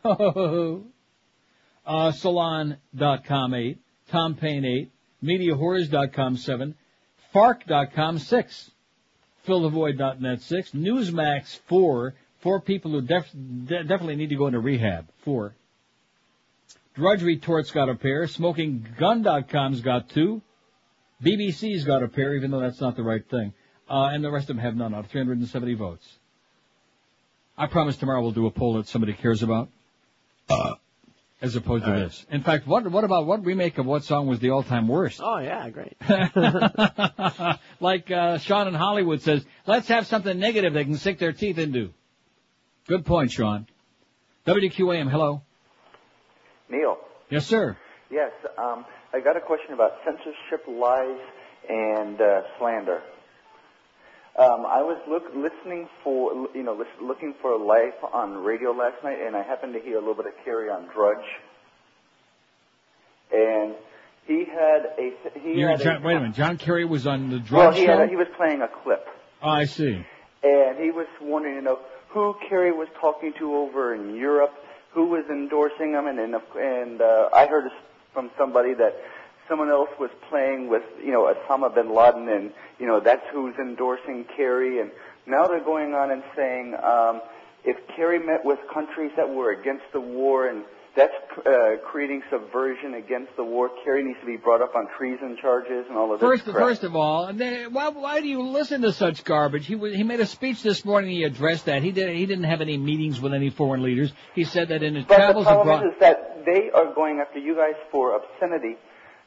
Oh. Uh, Salon.com 8. Tom Paine 8. MediaWhores.com 7. Fark.com 6. FillTheVoid.net 6. Newsmax 4. Four people who def- de- definitely need to go into rehab. 4. Drudge Retort's got a pair. SmokingGun.com's got two. BBC's got a pair, even though that's not the right thing. Uh, and the rest of them have none out of 370 votes. I promise tomorrow we'll do a poll that somebody cares about. Uh, as opposed to this. In fact, what what about what remake of what song was the all-time worst? Oh yeah, great. like uh, Sean in Hollywood says, let's have something negative they can sink their teeth into. Good point, Sean. WQAM, hello. Neil. Yes, sir. Yes, um, I got a question about censorship, lies, and uh, slander. Um, I was look, listening for, you know, lis- looking for a life on radio last night, and I happened to hear a little bit of Kerry on Drudge. And he had a, he You're had John, a, wait a minute. John Kerry was on the well, he, show. had a, he was playing a clip, oh, I see. and he was wondering, you know, who Kerry was talking to over in Europe, who was endorsing him, and and, and uh, I heard from somebody that someone else was playing with, you know, Osama bin Laden, and you know that's who's endorsing Kerry, and now they're going on and saying um, if Kerry met with countries that were against the war and that's uh, creating subversion against the war. Kerry needs to be brought up on treason charges and all of this First, crap. first of all, and then, why, why do you listen to such garbage? He he made a speech this morning. He addressed that. He did. He didn't have any meetings with any foreign leaders. He said that in his But the problem abroad. is that they are going after you guys for obscenity.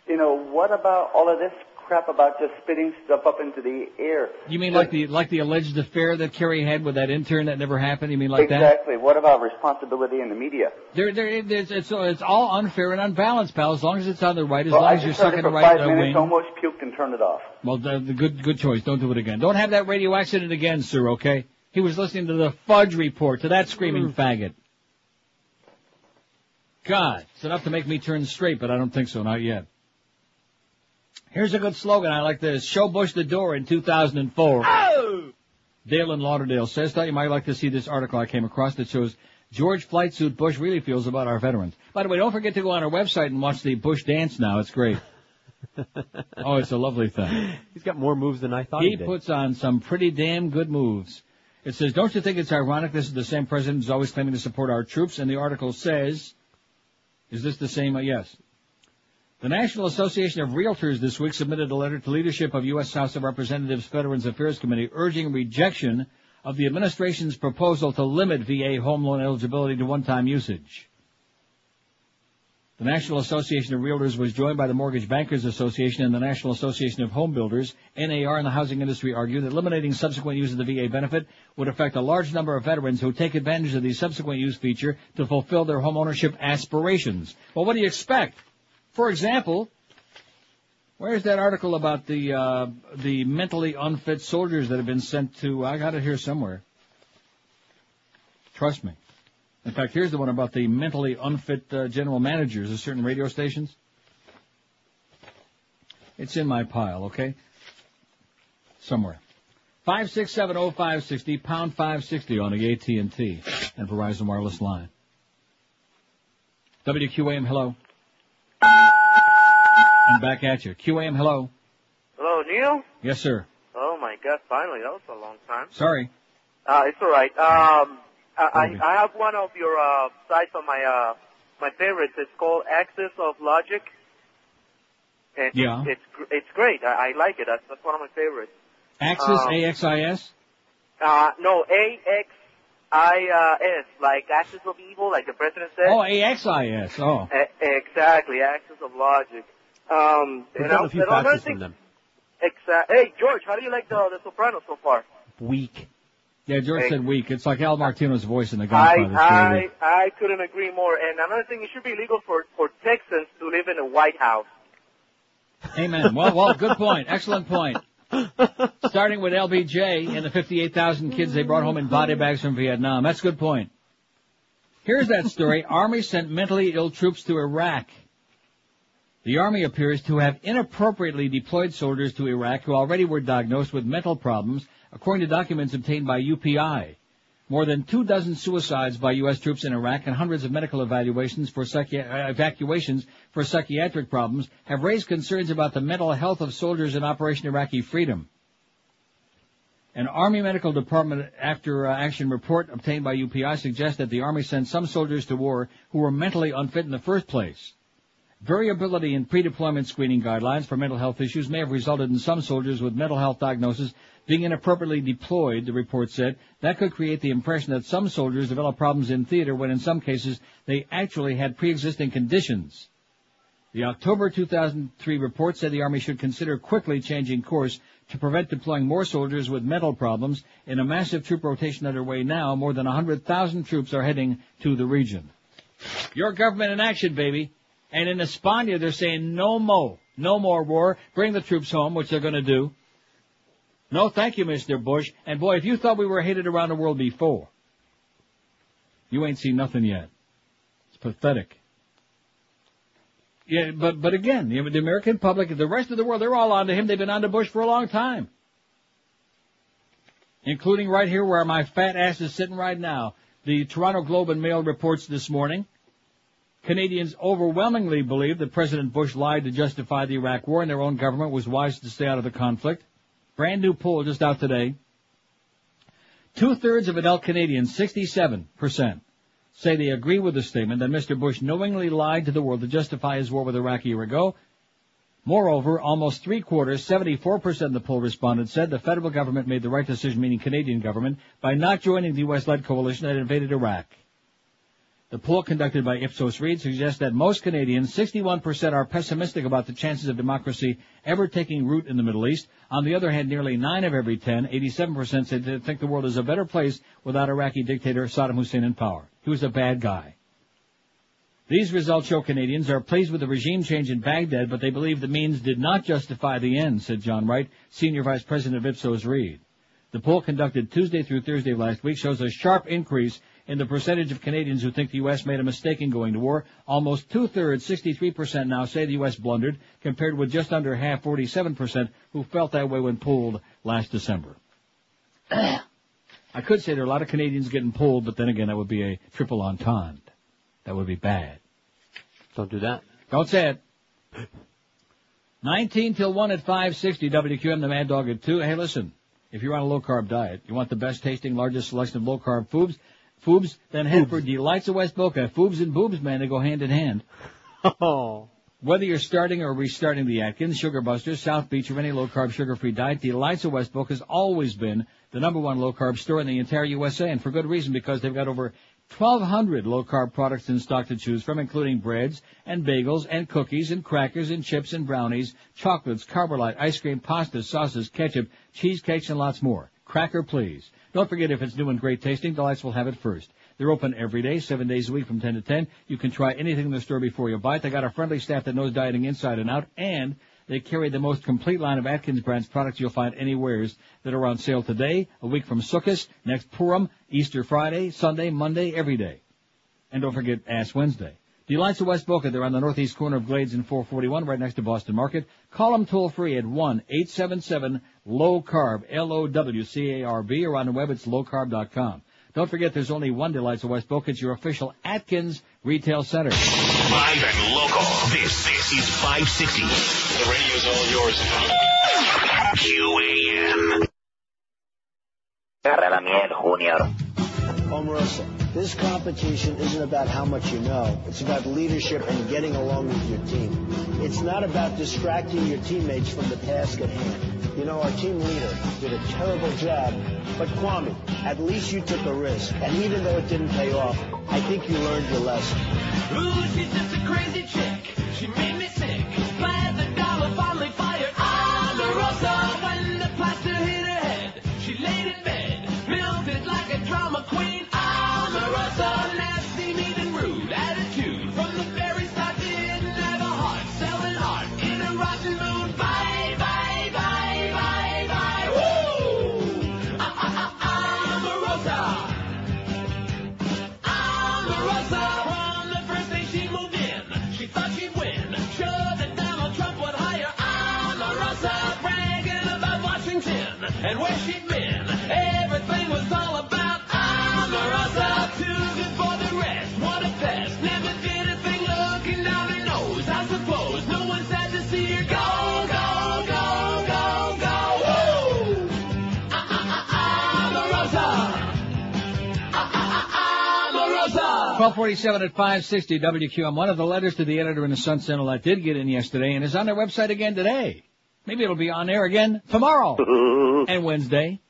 You know, what about all of this crap about just spitting stuff up into the air? You mean like the like the alleged affair that Kerry had with that intern that never happened? You mean like that? exactly. What about responsibility in the media? There, there, it's, it's, it's all unfair and unbalanced, pal. As long as it's on the right, as well, long I as you're sucking the right five minutes, wing. almost puked and turned it off. Well, the, the good good choice. Don't do it again. Don't have that radio accident again, sir. Okay? He was listening to the Fudge Report to that screaming mm. faggot. God, it's enough to make me turn straight, but I don't think so. Not yet. Here's a good slogan. I like this. Show Bush the door in 2004. Oh! Dale in Lauderdale says, thought you might like to see this article I came across that shows George Flight Suit Bush really feels about our veterans. By the way, don't forget to go on our website and watch the Bush dance now. It's great. oh, it's a lovely thing. He's got more moves than I thought he, He did. puts on some pretty damn good moves. It says, don't you think it's ironic this is the same president who's always claiming to support our troops? And the article says, is this the same? Uh, yes. The National Association of Realtors this week submitted a letter to leadership of U.S. House of Representatives Veterans Affairs Committee urging rejection of the administration's proposal to limit VA home loan eligibility to one-time usage. The National Association of Realtors was joined by the Mortgage Bankers Association and the National Association of Home Builders. NAR and the housing industry argue that eliminating subsequent use of the VA benefit would affect a large number of veterans who take advantage of the subsequent use feature to fulfill their home ownership aspirations. Well, what do you expect? For example, where's that article about the uh, the mentally unfit soldiers that have been sent to? I got it here somewhere. Trust me. In fact, here's the one about the mentally unfit uh, general managers of certain radio stations. It's in my pile, okay? Somewhere. Five six seven oh five sixty pound five sixty on the AT and T and Verizon wireless line. WQAM, hello. I'm back at you. QAM, hello. Hello, Neil? Yes, sir. Oh my god, finally, that was a long time. Sorry. Uh, it's alright. Um, I, I, I have one of your, uh, sites on my, uh, my favorites. It's called Axis of Logic. And Yeah. It's, it's great. I, I like it. That's, that's one of my favorites. Axis, Um, AXIS? Uh, no, A-X-I-S, like Axis of Evil, like the president said. Oh, AXIS. Oh. E- exactly, Axis of Logic. Um, We've and done a few and another faxes thing- from them. Exa- hey, George, how do you like the, the Sopranos so far? Weak. Yeah, George Hey. said weak. It's like Al Martino's voice in The I, Godfather. It's really I. I couldn't agree more. And another thing, it should be illegal for, for Texans to live in a White House. Amen. Well, well, good point. Excellent point. Starting with LBJ and the 58,000 kids they brought home in body bags from Vietnam. That's a good point. Here's that story. Army sent mentally ill troops to Iraq. The Army appears to have inappropriately deployed soldiers to Iraq who already were diagnosed with mental problems, according to documents obtained by UPI. More than two dozen suicides by U.S. troops in Iraq and hundreds of medical evaluations for psychi- evacuations for psychiatric problems have raised concerns about the mental health of soldiers in Operation Iraqi Freedom. An Army Medical Department after uh, action report obtained by UPI suggests that the Army sent some soldiers to war who were mentally unfit in the first place. Variability in pre-deployment screening guidelines for mental health issues may have resulted in some soldiers with mental health diagnosis being inappropriately deployed, the report said. That could create the impression that some soldiers develop problems in theater when in some cases they actually had pre-existing conditions. The October 2003 report said the Army should consider quickly changing course to prevent deploying more soldiers with mental problems. In a massive troop rotation underway now, more than 100,000 troops are heading to the region. Your government in action, baby. And in Espana, they're saying no more, no more war. Bring the troops home, which they're going to do. No, thank you, Mr. Bush. And boy, if you thought we were hated around the world before, you ain't seen nothing yet. It's pathetic. Yeah, but but again, the, the American public, the rest of the world, they're all on to him. They've been on to Bush for a long time, including right here where my fat ass is sitting right now. The Toronto Globe and Mail reports this morning. Canadians overwhelmingly believe that President Bush lied to justify the Iraq War and their own government was wise to stay out of the conflict. Brand new poll just out today. Two thirds of adult Canadians, 67%, say they agree with the statement that Mr. Bush knowingly lied to the world to justify his war with Iraq a year ago. Moreover, almost three quarters, 74% of the poll respondents said the federal government made the right decision, meaning Canadian government, by not joining the U.S.-led coalition that invaded Iraq. The poll conducted by Ipsos Reid suggests that most Canadians, 61%, are pessimistic about the chances of democracy ever taking root in the Middle East. On the other hand, nearly 9 of every 10, 87% said they think the world is a better place without Iraqi dictator Saddam Hussein in power. He was a bad guy. These results show Canadians are pleased with the regime change in Baghdad, but they believe the means did not justify the end, said John Wright, Senior Vice President of Ipsos Reid. The poll conducted Tuesday through Thursday of last week shows a sharp increase in the percentage of Canadians who think the U.S. made a mistake in going to war. Almost two-thirds, 63% now, say the U.S. blundered, compared with just under half, 47%, who felt that way when polled last December. I could say there are a lot of Canadians getting pulled, but then again, that would be a triple entendre. That would be bad. Don't do that. Don't say it. 19 till 1 at 560 WQM, the Mad Dog at 2. Hey, listen, if you're on a low-carb diet, you want the best tasting, largest selection of low-carb foods, Foobs, then head for Delights of West Boca. Foobs and boobs, man, they go hand in hand. Oh. Whether you're starting or restarting the Atkins, Sugar Busters, South Beach, or any low-carb, sugar-free diet, Delights of West Boca has always been the number one low-carb store in the entire USA, and for good reason, because they've got over 1,200 low-carb products in stock to choose from, including breads and bagels and cookies and crackers and chips and brownies, chocolates, Carbolite, ice cream, pastas, sauces, ketchup, cheesecakes, and lots more. Cracker, please. Don't forget if it's new and great tasting, Delights will have it first. They're open every day, seven days a week from 10 to 10. You can try anything in the store before you buy it. They got a friendly staff that knows dieting inside and out, and they carry the most complete line of Atkins brands products you'll find anywheres that are on sale today, a week from Sukkot, next Purim, Easter Friday, Sunday, Monday, every day. And don't forget Ash Wednesday. Delights of West Boca, they're on the northeast corner of Glades and 441, right next to Boston Market. Call them toll free at 1-877-LOW CARB, L-O-W-C-A-R-B, or on the web it's lowcarb.com. Don't forget there's only one Delights of West Boca. It's your official Atkins retail center. Live and local. This, this is 560. The radio's all yours. QAM. Agarra la miel, Junior. Omarosa, this competition isn't about how much you know. It's about leadership and getting along with your team. It's not about distracting your teammates from the task at hand. You know, our team leader did a terrible job, but Kwame, at least you took a risk. And even though it didn't pay off, I think you learned your lesson. Ooh, she's just a crazy chick. She made me sick. Glad the Donald finally fired and where she'd been. Everything was all about Omarosa. Too good for the rest. What a pest. Never did a thing looking down her nose. I suppose no one sad to see her go, go, go, go, go. Woo! Ah, ah, ah. Ah, Omarosa. 1247 at 560 WQM. One of the letters to the editor in the Sun Sentinel that did get in yesterday and is on their website again today. Maybe it'll be on air again tomorrow and Wednesday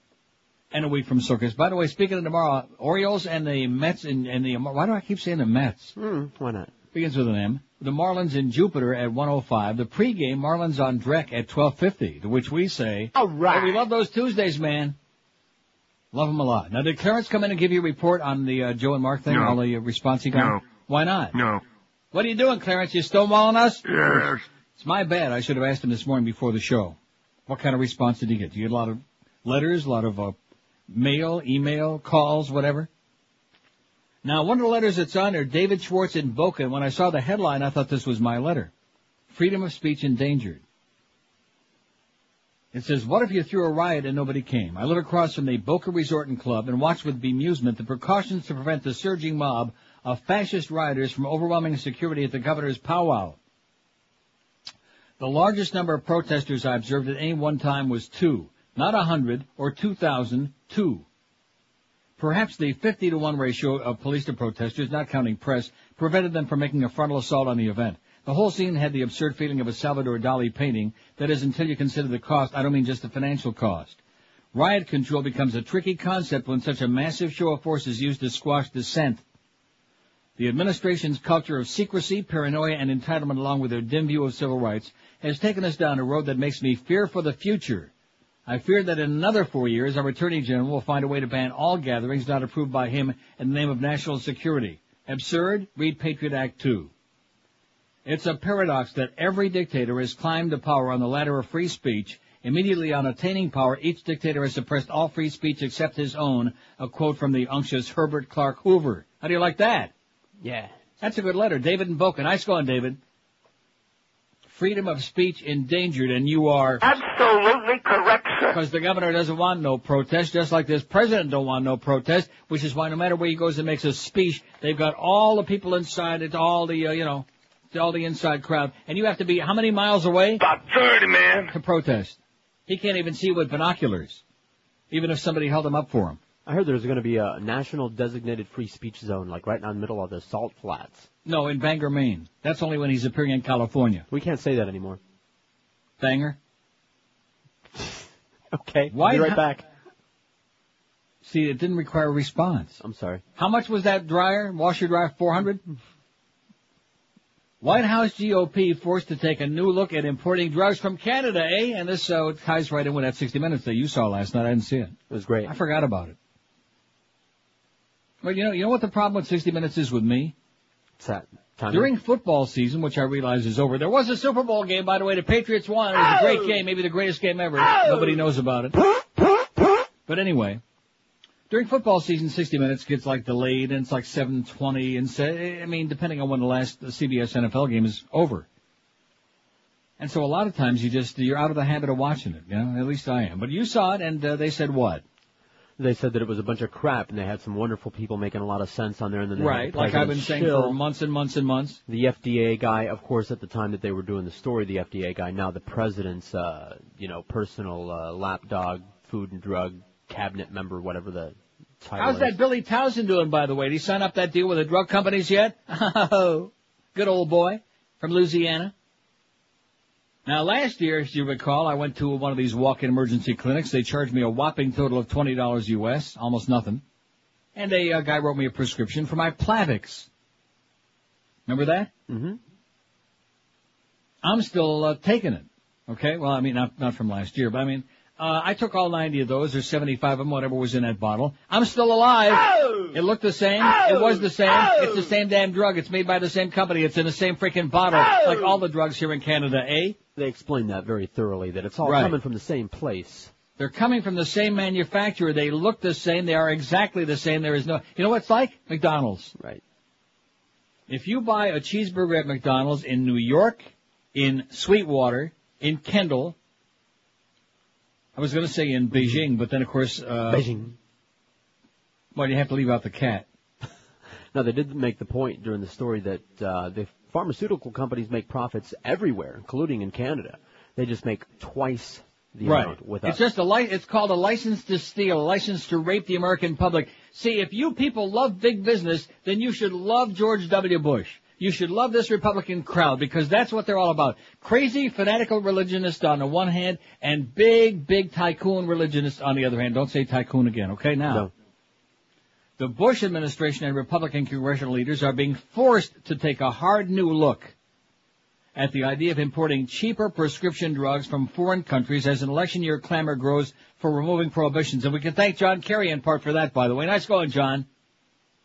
and a week from Circus. By the way, speaking of tomorrow, Orioles and the Mets and, and the, why do I keep saying the Mets? Hmm, why not? Begins with an M. The Marlins in Jupiter at 105. The pregame Marlins on Drek at 1250, to which we say, All right. "Hey, we love those Tuesdays, man. Love them a lot. Now, did Clarence come in and give you a report on the uh, Joe and Mark thing, No. all the uh, response he got? No. Why not? No. What are you doing, Clarence? You stonewalling us? Yes. It's my bad. I should have asked him this morning before the show. What kind of response did he get? Did you get a lot of letters, a lot of uh, mail, email, calls, whatever. Now, one of the letters that's on there, David Schwartz in Boca, when I saw the headline, I thought this was my letter. Freedom of speech endangered. It says, what if you threw a riot and nobody came? I live across from the Boca Resort and Club and watched with bemusement the precautions to prevent the surging mob of fascist rioters from overwhelming security at the governor's powwow. The largest number of protesters I observed at any one time was two. Not a hundred or two thousand, two. Perhaps the 50 to 1 ratio of police to protesters, not counting press, prevented them from making a frontal assault on the event. The whole scene had the absurd feeling of a Salvador Dali painting. That is, until you consider the cost, I don't mean just the financial cost. Riot control becomes a tricky concept when such a massive show of force is used to squash dissent. The administration's culture of secrecy, paranoia, and entitlement along with their dim view of civil rights has taken us down a road that makes me fear for the future. I fear that in another four years, our Attorney General will find a way to ban all gatherings not approved by him in the name of national security. Absurd? Read Patriot Act 2. It's a paradox that every dictator has climbed to power on the ladder of free speech. Immediately on attaining power, each dictator has suppressed all free speech except his own. A quote from the unctuous Herbert Clark Hoover. How do you like that? Yeah. That's a good letter. David and Boca. Nice going, David. Freedom of speech endangered, and you are Absolutely correct, sir. because the governor doesn't want no protest, just like this president don't want no protest, which is why no matter where he goes and makes a speech, they've got all the people inside it, all the uh, you know, all the inside crowd, and you have to be how many miles away? About 30, man. To protest. He can't even see with binoculars, even if somebody held him up for him. I heard there's going to be a national designated free speech zone, like right now in the middle of the Salt Flats. No, in Bangor, Maine. That's only when he's appearing in California. We can't say that anymore. Bangor. Okay. Why I'll be right back. See, it didn't require a response. I'm sorry. How much was that dryer, washer dryer? 400? White House GOP forced to take a new look at importing drugs from Canada, eh? And this uh, ties right in with that 60 Minutes that you saw last night. I didn't see it. It was great. I forgot about it. Well, you know, you know what the problem with 60 Minutes is with me? What's that? Timing? During football season, which I realize is over, there was a Super Bowl game, by the way. The Patriots won. It was a great game, maybe the greatest game ever. Nobody knows about it. But anyway, during football season, 60 Minutes gets like delayed, and it's like 7:20, and say, I mean, depending on when the last CBS NFL game is over. And so a lot of times you just you're out of the habit of watching it. You know, at least I am. But you saw it, and uh, they said what? They said that it was a bunch of crap, and they had some wonderful people making a lot of sense on there. And then Right, like I've been saying for months and months and months. The FDA guy, of course, at the time that they were doing the story, the FDA guy, now the president's, uh, you know, personal uh, lapdog, food and drug cabinet member, whatever the title How's is. that Billy Tauzin doing, by the way? Did he sign up that deal with the drug companies yet? Oh, good old boy from Louisiana. Now, last year, as you recall, I went to one of these walk-in emergency clinics. They charged me a whopping total of twenty dollars U.S., almost nothing. And a uh, guy wrote me a prescription for my Plavix. Remember that? Mm-hmm. I'm still uh, taking it. Okay, well, I mean, not not from last year, but I mean, uh, I took all 90 of those, or 75 of them, whatever was in that bottle. I'm still alive. It looked the same. It was the same. It's the same damn drug. It's made by the same company. It's in the same freaking bottle, like all the drugs here in Canada, eh? They explained that very thoroughly, that it's all Right. coming from the same place. They're coming from the same manufacturer. They look the same. They are exactly the same. There is no, you know what it's like? McDonald's. Right. If you buy a cheeseburger at McDonald's in New York, in Sweetwater, in Kendall, I was going to say in Beijing, but then of course, uh, Beijing. Well, you have to leave out the cat. Now, they did make the point during the story that uh, the pharmaceutical companies make profits everywhere, including in Canada. They just make twice the right. amount with It's just a li- it's called a license to steal, a license to rape the American public. See, if you people love big business, then you should love George W. Bush. You should love this Republican crowd because that's what they're all about. Crazy, fanatical religionists on the one hand and big, big tycoon religionists on the other hand. Don't say tycoon again, okay? Now. No. The Bush administration and Republican congressional leaders are being forced to take a hard new look at the idea of importing cheaper prescription drugs from foreign countries as an election year clamor grows for removing prohibitions. And we can thank John Kerry in part for that, by the way. Nice going, John.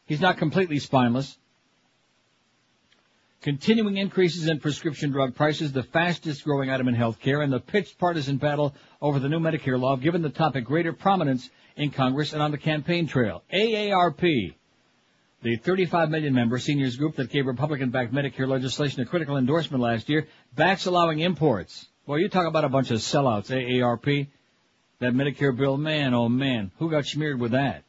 He's not completely spineless. Continuing increases in prescription drug prices, the fastest growing item in healthcare, and the pitched partisan battle over the new Medicare law given the topic greater prominence in Congress and on the campaign trail. AARP, the 35 million member seniors group that gave Republican-backed Medicare legislation a critical endorsement last year, backs allowing imports. Boy, you talk about a bunch of sellouts, AARP. That Medicare bill, man, oh man, who got smeared with that?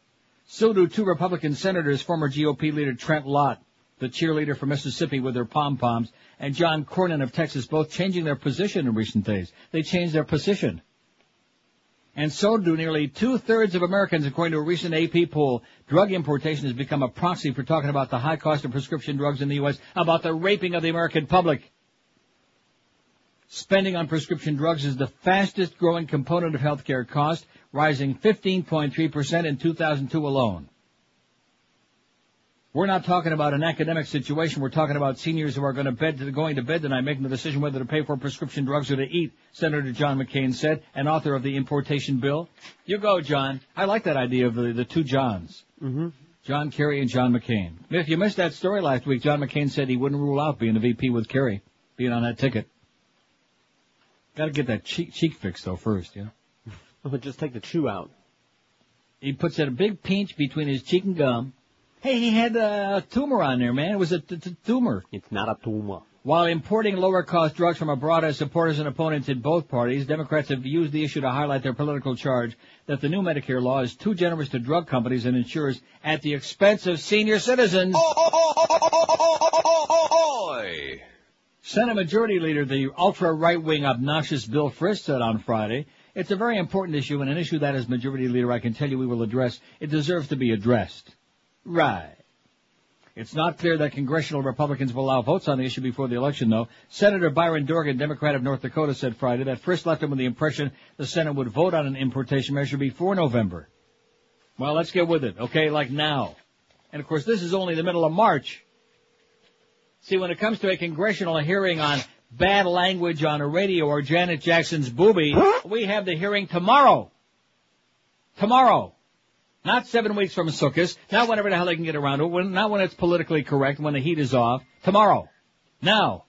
So do two Republican senators, former GOP leader Trent Lott, the cheerleader from Mississippi with their pom-poms, and John Cornyn of Texas, both changing their position in recent days. They changed their position. And so do nearly two-thirds of Americans, according to a recent AP poll. Drug importation has become a proxy for talking about the high cost of prescription drugs in the U.S., about the raping of the American public. Spending on prescription drugs is the fastest growing component of healthcare cost, rising 15.3% in 2002 alone. We're not talking about an academic situation. We're talking about seniors who are going to bed going to bed tonight making the decision whether to pay for prescription drugs or to eat. Senator John McCain said, and author of the importation bill. You go, John. I like that idea of the, the two Johns. Mm-hmm. John Kerry and John McCain. If you missed that story last week, John McCain said he wouldn't rule out being the VP with Kerry, being on that ticket. Got to get that cheek cheek fixed though first, you know. Just take the chew out. He puts in a big pinch between his cheek and gum. Hey, he had a tumor on there, man. It was a t- t- tumor. It's not a tumor. While importing lower cost drugs from abroad as supporters and opponents in both parties, Democrats have used the issue to highlight their political charge that the new Medicare law is too generous to drug companies and insurers at the expense of senior citizens. Senate Majority Leader, the ultra right-wing obnoxious Bill Frist said on Friday, it's a very important issue and an issue that as Majority Leader I can tell you we will address. It deserves to be addressed. Right. It's not clear that congressional Republicans will allow votes on the issue before the election, though. Senator Byron Dorgan, Democrat of North Dakota, said Friday that Frist left him with the impression the Senate would vote on an importation measure before November. Well, let's get with it, okay, like now. And of course, this is only the middle of March. See, when it comes to a congressional hearing on bad language on a radio or Janet Jackson's booby, we have the hearing tomorrow. Tomorrow. Not seven weeks from Sukkot, not whenever the hell they can get around to it, when, not when it's politically correct, when the heat is off. Tomorrow. Now.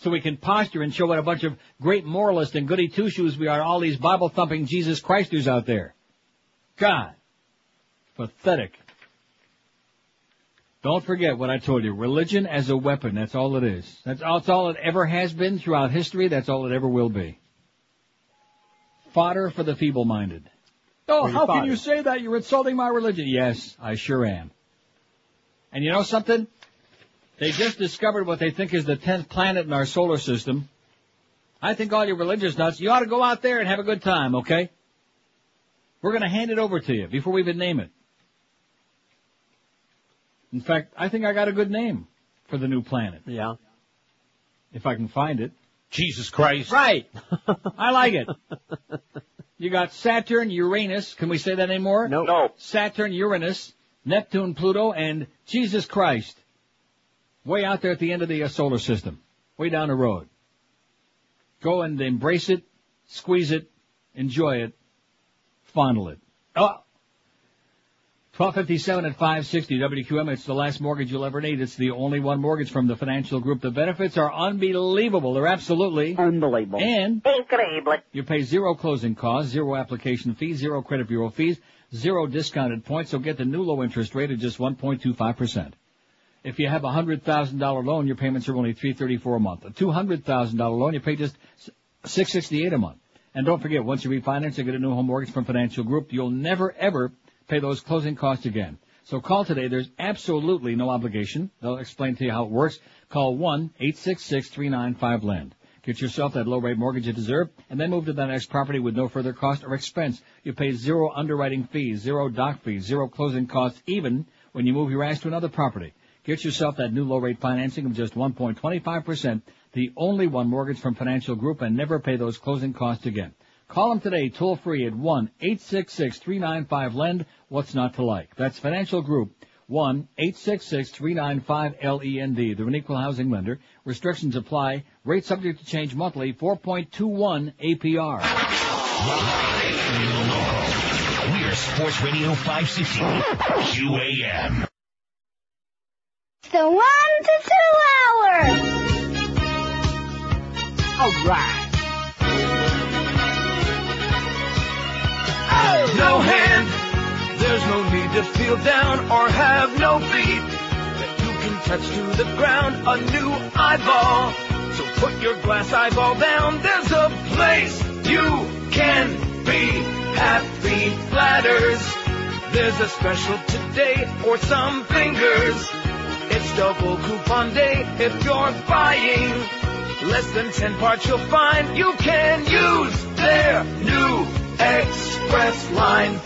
So we can posture and show what a bunch of great moralists and goody two-shoes we are, all these Bible-thumping Jesus Christers out there. God. Pathetic. Don't forget what I told you. Religion as a weapon, that's all it is. That's all, that's all it ever has been throughout history, that's all it ever will be. Fodder for the feeble-minded. Oh, how can you say that? You're insulting my religion. Yes, I sure am. And you know something? They just discovered what they think is the tenth planet in our solar system. I think all you religious nuts, you ought to go out there and have a good time, okay? We're gonna hand it over to you before we even name it. In fact, I think I got a good name for the new planet. Yeah. If I can find it. Jesus Christ. Right. I like it. You got Saturn, Uranus. Can we say that anymore? No. No. Saturn, Uranus, Neptune, Pluto, and Jesus Christ. Way out there at the end of the uh, solar system. Way down the road. Go and embrace it, squeeze it, enjoy it, fondle it. Oh. 1257 at 560 WQM. It's the last mortgage you'll ever need. It's the only one mortgage from the financial group. The benefits are unbelievable. They're absolutely unbelievable. And Increíble. you pay zero closing costs, zero application fees, zero credit bureau fees, zero discounted points. So get the new low interest rate of just 1.25%. If you have a hundred thousand dollar loan, your payments are only three thirty four a month. A two hundred thousand dollar loan, you pay just six sixty eight a month. And don't forget, once you refinance and get a new home mortgage from Financial Group, you'll never ever pay those closing costs again. So call today. There's absolutely no obligation. They'll explain to you how it works. Call one eight six six three nine five land. Get yourself that low rate mortgage you deserve, and then move to the next property with no further cost or expense. You pay zero underwriting fees, zero doc fees, zero closing costs, even when you move your ass to another property. Get yourself that new low rate financing of just 1.25%, the only one mortgage from Financial Group, and never pay those closing costs again. Call them today, toll free at 1-866-395-LEND. What's not to like? That's Financial Group. 1-866-395-LEND. They're an equal housing lender. Restrictions apply. Rate subject to change monthly. 4.21 APR. We're Sports Radio 560 QAM. The one to two hours. All right. No hand, there's no need to feel down or have no feet. That you can touch to the ground a new eyeball. So put your glass eyeball down. There's a place you can be happy. Ladders. There's a special today for some fingers. It's double coupon day if you're buying. Less than 10 parts you'll find you can use their new express line.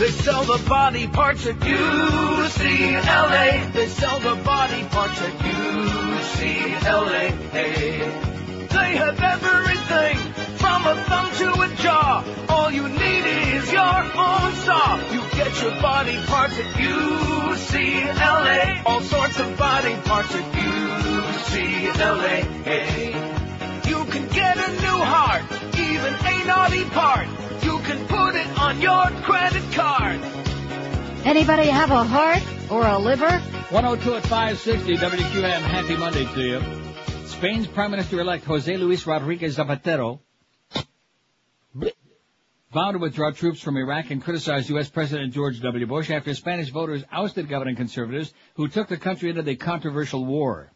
They sell the body parts at UCLA. They sell the body parts at UCLA. They have everything from a thumb to a jaw. All you need is your own saw. You get your body parts at UCLA. All sorts of body parts at UCLA. You can get a new heart, even a naughty part. You can put it on your credit card. Anybody have a heart or a liver? 102 at 560 WQM. Happy Monday to you. Spain's Prime Minister-elect Jose Luis Rodriguez Zapatero vowed to withdraw troops from Iraq and criticized U.S. President George W. Bush after Spanish voters ousted governing conservatives who took the country into the controversial war.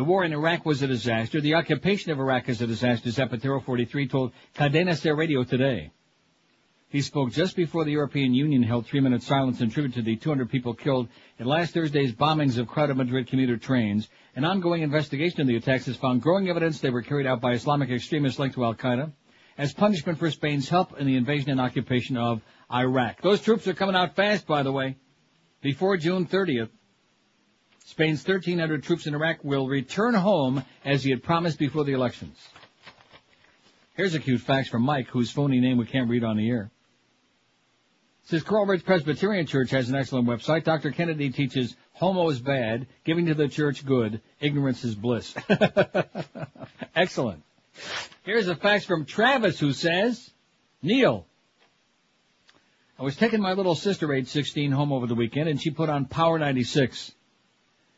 The war in Iraq was a disaster. The occupation of Iraq is a disaster, Zapatero 43 told Cadena Ser Radio today. He spoke just before the European Union held three-minute silence in tribute to the 200 people killed in last Thursday's bombings of crowded Madrid commuter trains. An ongoing investigation of the attacks has found growing evidence they were carried out by Islamic extremists linked to Al-Qaeda as punishment for Spain's help in the invasion and occupation of Iraq. Those troops are coming out fast, by the way. Before June 30th, Spain's 1,300 troops in Iraq will return home as he had promised before the elections. Here's a cute fax from Mike, whose phony name we can't read on the air. Says Coral Ridge Presbyterian Church has an excellent website. Dr. Kennedy teaches homo is bad, giving to the church good, ignorance is bliss. excellent. Here's a fax from Travis who says, Neil, I was taking my little sister, age 16, home over the weekend and she put on Power 96.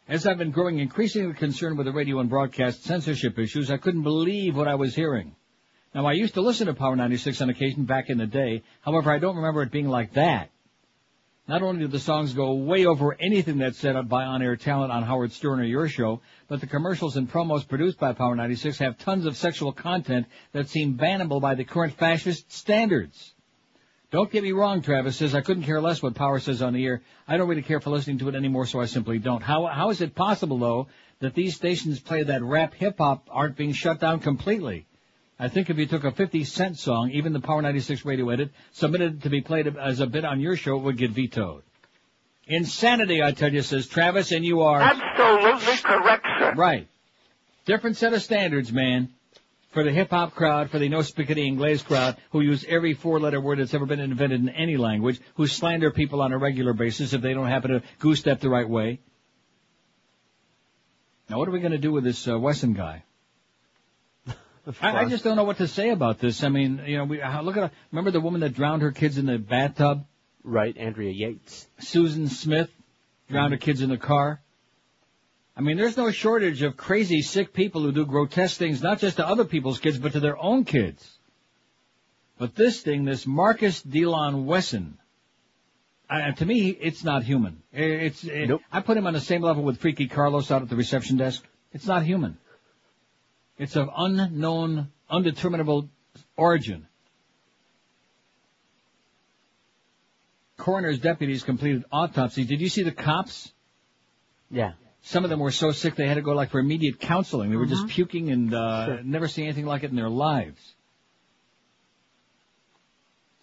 As I've been growing increasingly concerned with the radio and broadcast censorship issues, I couldn't believe what I was hearing. Now I used to listen to Power 96 on occasion back in the day, however I don't remember it being like that. Not only do the songs go way over anything that's set up by on-air talent on Howard Stern or your show, but the commercials and promos produced by Power 96 have tons of sexual content that seem bannable by the current fascist standards. Don't get me wrong, Travis says, I couldn't care less what Power says on the air. I don't really care for listening to it anymore, so I simply don't. How, how is it possible, though, that these stations play that rap hip-hop aren't being shut down completely? I think if you took a 50 cent song, even the Power 96 radio edit, submitted to be played as a bit on your show, it would get vetoed. Insanity, I tell you, says Travis, and you are... Absolutely correct, sir. Right. Different set of standards, man. For the hip hop crowd, for the no spaghetti inglés crowd, who use every four letter word that's ever been invented in any language, who slander people on a regular basis if they don't happen to goose step the right way. Now what are we gonna do with this, uh, Wesson guy? I, I just don't know what to say about this. I mean, you know, we how- look at remember the woman that drowned her kids in the bathtub? Right, Andrea Yates. Susan Smith drowned her kids in the car. I mean, there's no shortage of crazy, sick people who do grotesque things, not just to other people's kids, but to their own kids. But this thing, this Marcus Delon Wesson, I, to me, it's not human. It's, it, I put him on the same level with Freaky Carlos out at the reception desk. It's not human. It's of unknown, undeterminable origin. Coroner's deputies completed autopsy. Did you see the cops? Yeah. Some of them were so sick they had to go like for immediate counseling. They were just Mhm. puking and uh, Sure. never seen anything like it in their lives.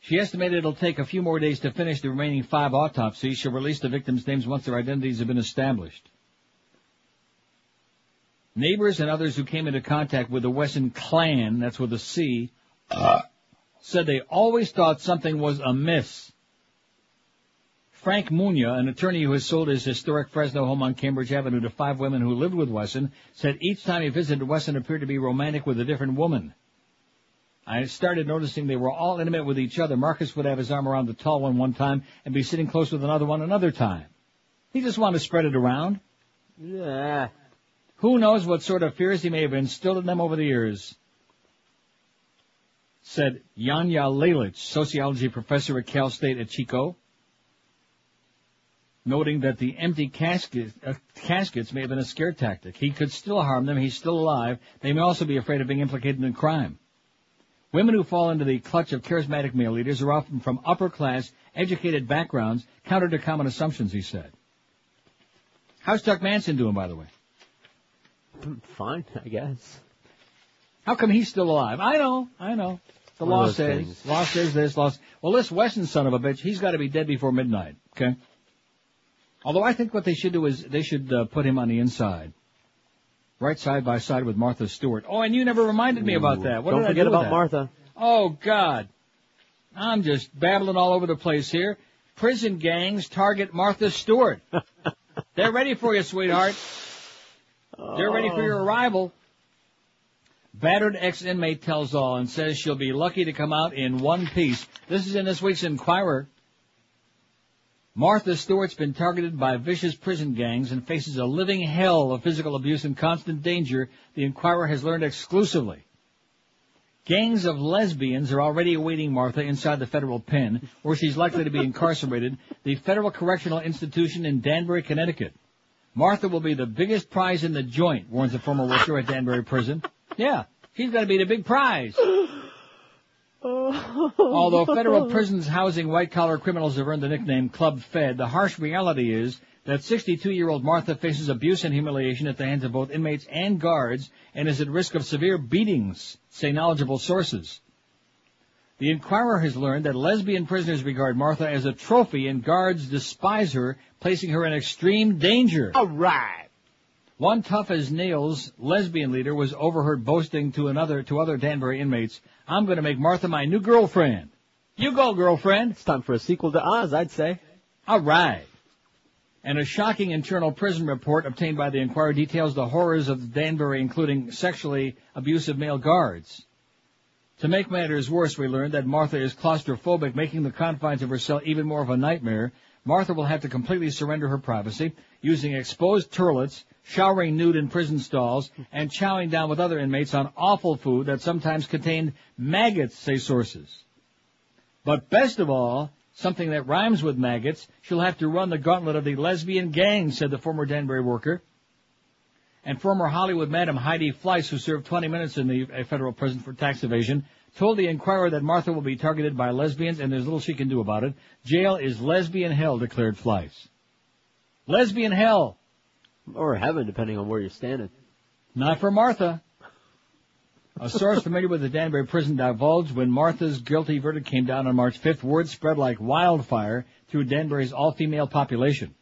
She estimated it'll take a few more days to finish the remaining five autopsies. She'll release the victims' names once their identities have been established. Neighbors and others who came into contact with the Wesson clan, that's with a C, said they always thought something was amiss. Frank Munya, an attorney who has sold his historic Fresno home on Cambridge Avenue to five women who lived with Wesson, said each time he visited, Wesson appeared to be romantic with a different woman. I started noticing they were all intimate with each other. Marcus would have his arm around the tall one one time and be sitting close with another one another time. He just wanted to spread it around. Yeah. Who knows what sort of fears he may have instilled in them over the years? Said Janja Lalich, sociology professor at Cal State at Chico, noting that the empty casket, uh, caskets may have been a scare tactic. He could still harm them. He's still alive. They may also be afraid of being implicated in crime. Women who fall into the clutch of charismatic male leaders are often from upper class, educated backgrounds, counter to common assumptions, he said. How's Chuck Manson doing, by the way? Fine, I guess. How come he's still alive? I know, I know. The One law says, things. law says this, law. Well, this Wesson son of a bitch, he's got to be dead before midnight. Okay. Although I think what they should do is they should uh, put him on the inside, right side by side with Martha Stewart. Oh, and you never reminded me about that. What Don't did I forget do about that? Martha. Oh God, I'm just babbling all over the place here. Prison gangs target Martha Stewart. They're ready for you, sweetheart. They're ready for your arrival. Battered ex-inmate tells all and says she'll be lucky to come out in one piece. This is in this week's Inquirer. Martha Stewart's been targeted by vicious prison gangs and faces a living hell of physical abuse and constant danger, the Inquirer has learned exclusively. Gangs of lesbians are already awaiting Martha inside the federal pen, where she's likely to be incarcerated, the Federal Correctional Institution in Danbury, Connecticut. Martha will be the biggest prize in the joint, warns a former worker at Danbury Prison. Yeah, she's going to be the big prize. Oh. Although federal prisons housing white-collar criminals have earned the nickname Club Fed, the harsh reality is that 62-year-old Martha faces abuse and humiliation at the hands of both inmates and guards and is at risk of severe beatings, say knowledgeable sources. The Inquirer has learned that lesbian prisoners regard Martha as a trophy and guards despise her, placing her in extreme danger. All right. One tough as nails lesbian leader was overheard boasting to another to other Danbury inmates, "I'm going to make Martha my new girlfriend." You go, girlfriend. It's time for a sequel to Oz, I'd say. All right. And a shocking internal prison report obtained by the Inquirer details the horrors of Danbury, including sexually abusive male guards. To make matters worse, we learned that Martha is claustrophobic, making the confines of her cell even more of a nightmare. Martha will have to completely surrender her privacy, using exposed toilets, showering nude in prison stalls, and chowing down with other inmates on awful food that sometimes contained maggots, say sources. But best of all, something that rhymes with maggots, she'll have to run the gauntlet of the lesbian gang, said the former Danbury worker. And former Hollywood madam Heidi Fleiss, who served 20 minutes in the federal prison for tax evasion, told the Inquirer that Martha will be targeted by lesbians and there's little she can do about it. Jail is lesbian hell, declared Fleiss. Lesbian hell. Or heaven, depending on where you're standing. Not for Martha. A source familiar with the Danbury prison divulged when Martha's guilty verdict came down on March 5th, word spread like wildfire through Danbury's all-female population.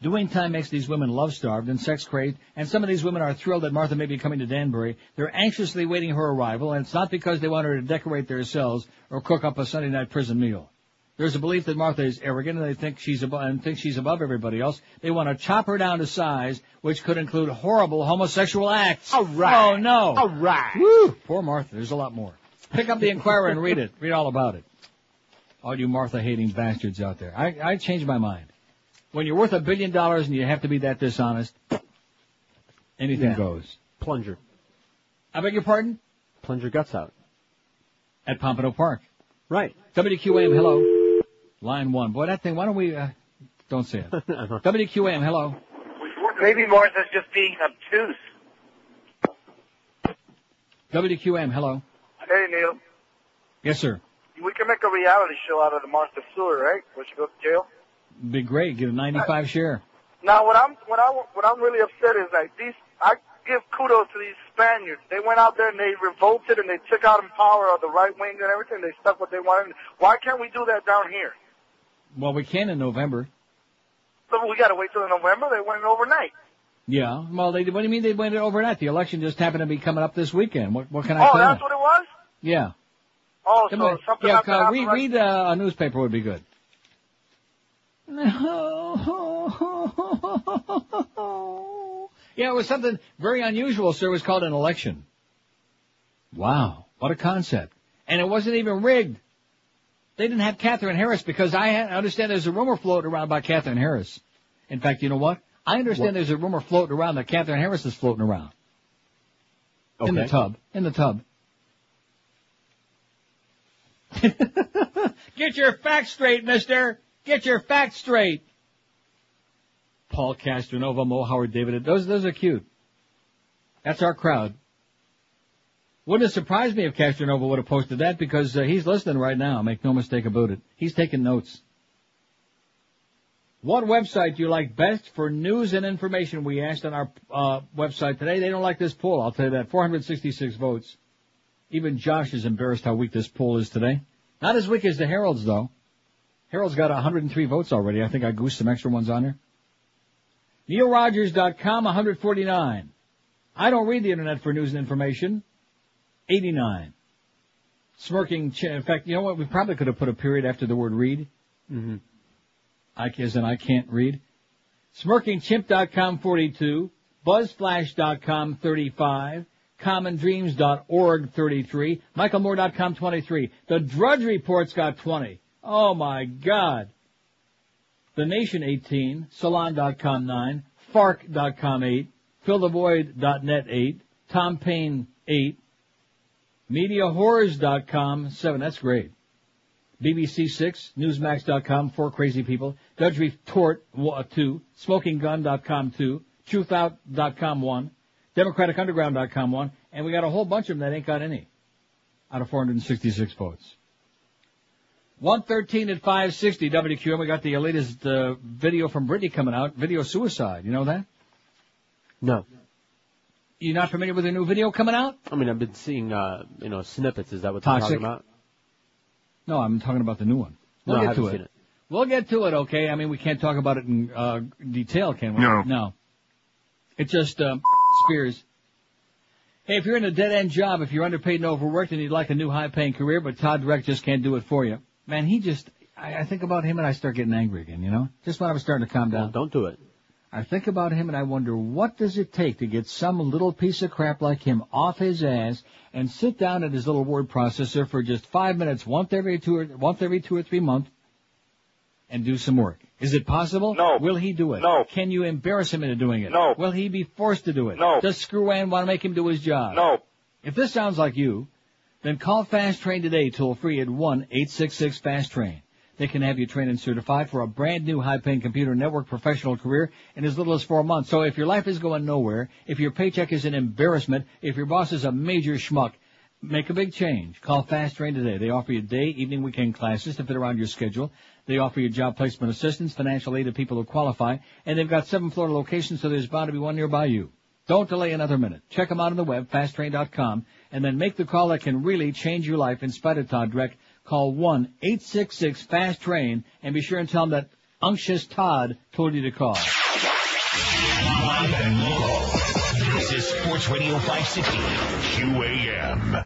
Doing time makes these women love-starved and sex-crazed, and some of these women are thrilled that Martha may be coming to Danbury. They're anxiously waiting her arrival, and it's not because they want her to decorate their cells or cook up a Sunday night prison meal. There's a belief that Martha is arrogant and they think she's above, and think she's above everybody else. They want to chop her down to size, which could include horrible homosexual acts. All right. Oh no. All right. Woo. Poor Martha. There's a lot more. Pick up the Inquirer and read it. Read all about it. All you Martha hating bastards out there. I, I changed my mind. When you're worth a billion dollars and you have to be that dishonest, anything Yeah. goes. Plunger. I beg your pardon? Plunge your guts out. At Pompano Park. Right. WQAM, hello. Line one. Boy, that thing, why don't we, uh, don't say it. WQAM, hello. Maybe Martha's just being obtuse. WQAM, hello. Hey, Neil. Yes, sir. We can make a reality show out of the Martha Stewart, right? Where she goes to jail. Be great. Get a 95 share. Now, what I'm what I what I'm really upset is like these. I give kudos to these Spaniards. They went out there and they revolted and they took out in power of the right wing and everything. They stuck what they wanted. Why can't we do that down here? Well, we can in November. So we got to wait till November. They went overnight. Yeah. Well, they, what do you mean they went overnight? The election just happened to be coming up this weekend. What, what can I Oh, tell that's you? what it was. Yeah. Oh, Come so on. something yeah, uh, read, read uh, a newspaper would be good. Yeah, it was something very unusual, sir. It was called an election. Wow, what a concept. And it wasn't even rigged. They didn't have Katherine Harris because I understand there's a rumor floating around about Katherine Harris. In fact, you know what? I understand What? there's a rumor floating around that Katherine Harris is floating around. In the tub. In the tub. Get your facts straight, mister! Get your facts straight! Paul Castronova, Mo Howard David, those, those are cute. That's our crowd. Wouldn't have surprised me if Castronova would have posted that because uh, he's listening right now. Make no mistake about it. He's taking notes. What website do you like best for news and information? We asked on our uh, website today. They don't like this poll. I'll tell you that. 466 votes. Even Josh is embarrassed how weak this poll is today. Not as weak as the Herald's though. Herald's got 103 votes already. I think I goosed some extra ones on here. NeilRogers.com, 149. I don't read the internet for news and information. 89. Smirking, ch- in fact, you know what? We probably could have put a period after the word read. Mm-hmm. I as in I can't read. SmirkingChimp.com 42, BuzzFlash.com 35, CommonDreams.org 33, MichaelMoore.com 23. The Drudge Report's got 20. Oh my God. The Nation 18, Salon.com 9, Fark.com 8, FillTheVoid.net 8, Tom Paine 8, MediaWhores.com 7. That's great. BBC 6, Newsmax.com, 4 crazy people, Drudge Retort wa- 2, SmokingGun.com 2, TruthOut.com 1, DemocraticUnderground.com 1, and we got a whole bunch of them that ain't got any out of 466 votes. 113 at 560 WQM. We got the latest uh, video from Britney coming out. Video suicide. You know that? No. You not familiar with the new video coming out? I mean, I've been seeing, uh, you know, snippets. Is that what they're talking about? No, I'm talking about the new one. We'll No, get to haven't it. seen it. We'll get to it, okay? I mean, we can't talk about it in uh, detail, can we? No. No. It just um, Spears. Hey, if you're in a dead end job, if you're underpaid and overworked, and you'd like a new high paying career, but Todd Direct just can't do it for you, man, he just. I, I think about him and I start getting angry again. You know, just when I was starting to calm down. don't do it. I think about him and I wonder what does it take to get some little piece of crap like him off his ass and sit down at his little word processor for just five minutes once every two or once every two or three months and do some work. Is it possible? No. Will he do it? No. Can you embarrass him into doing it? No. Will he be forced to do it? No. Does Screwan want to make him do his job? No. If this sounds like you, then call Fast Train today toll free at one eight six six Fast Train. They can have you trained and certified for a brand new high-paying computer network professional career in as little as four months. So if your life is going nowhere, if your paycheck is an embarrassment, if your boss is a major schmuck, make a big change. Call Fast Train today. They offer you day, evening, weekend classes to fit around your schedule. They offer you job placement assistance, financial aid to people who qualify, and they've got seven Florida locations, so there's bound to be one nearby you. Don't delay another minute. Check them out on the web, fasttrain.com, and then make the call that can really change your life in spite of Todd Dreck. Call 1-866-FAST-TRAIN and be sure and tell them that Unctious Todd told you to call. Live and local. This is Sports Radio 560 QAM.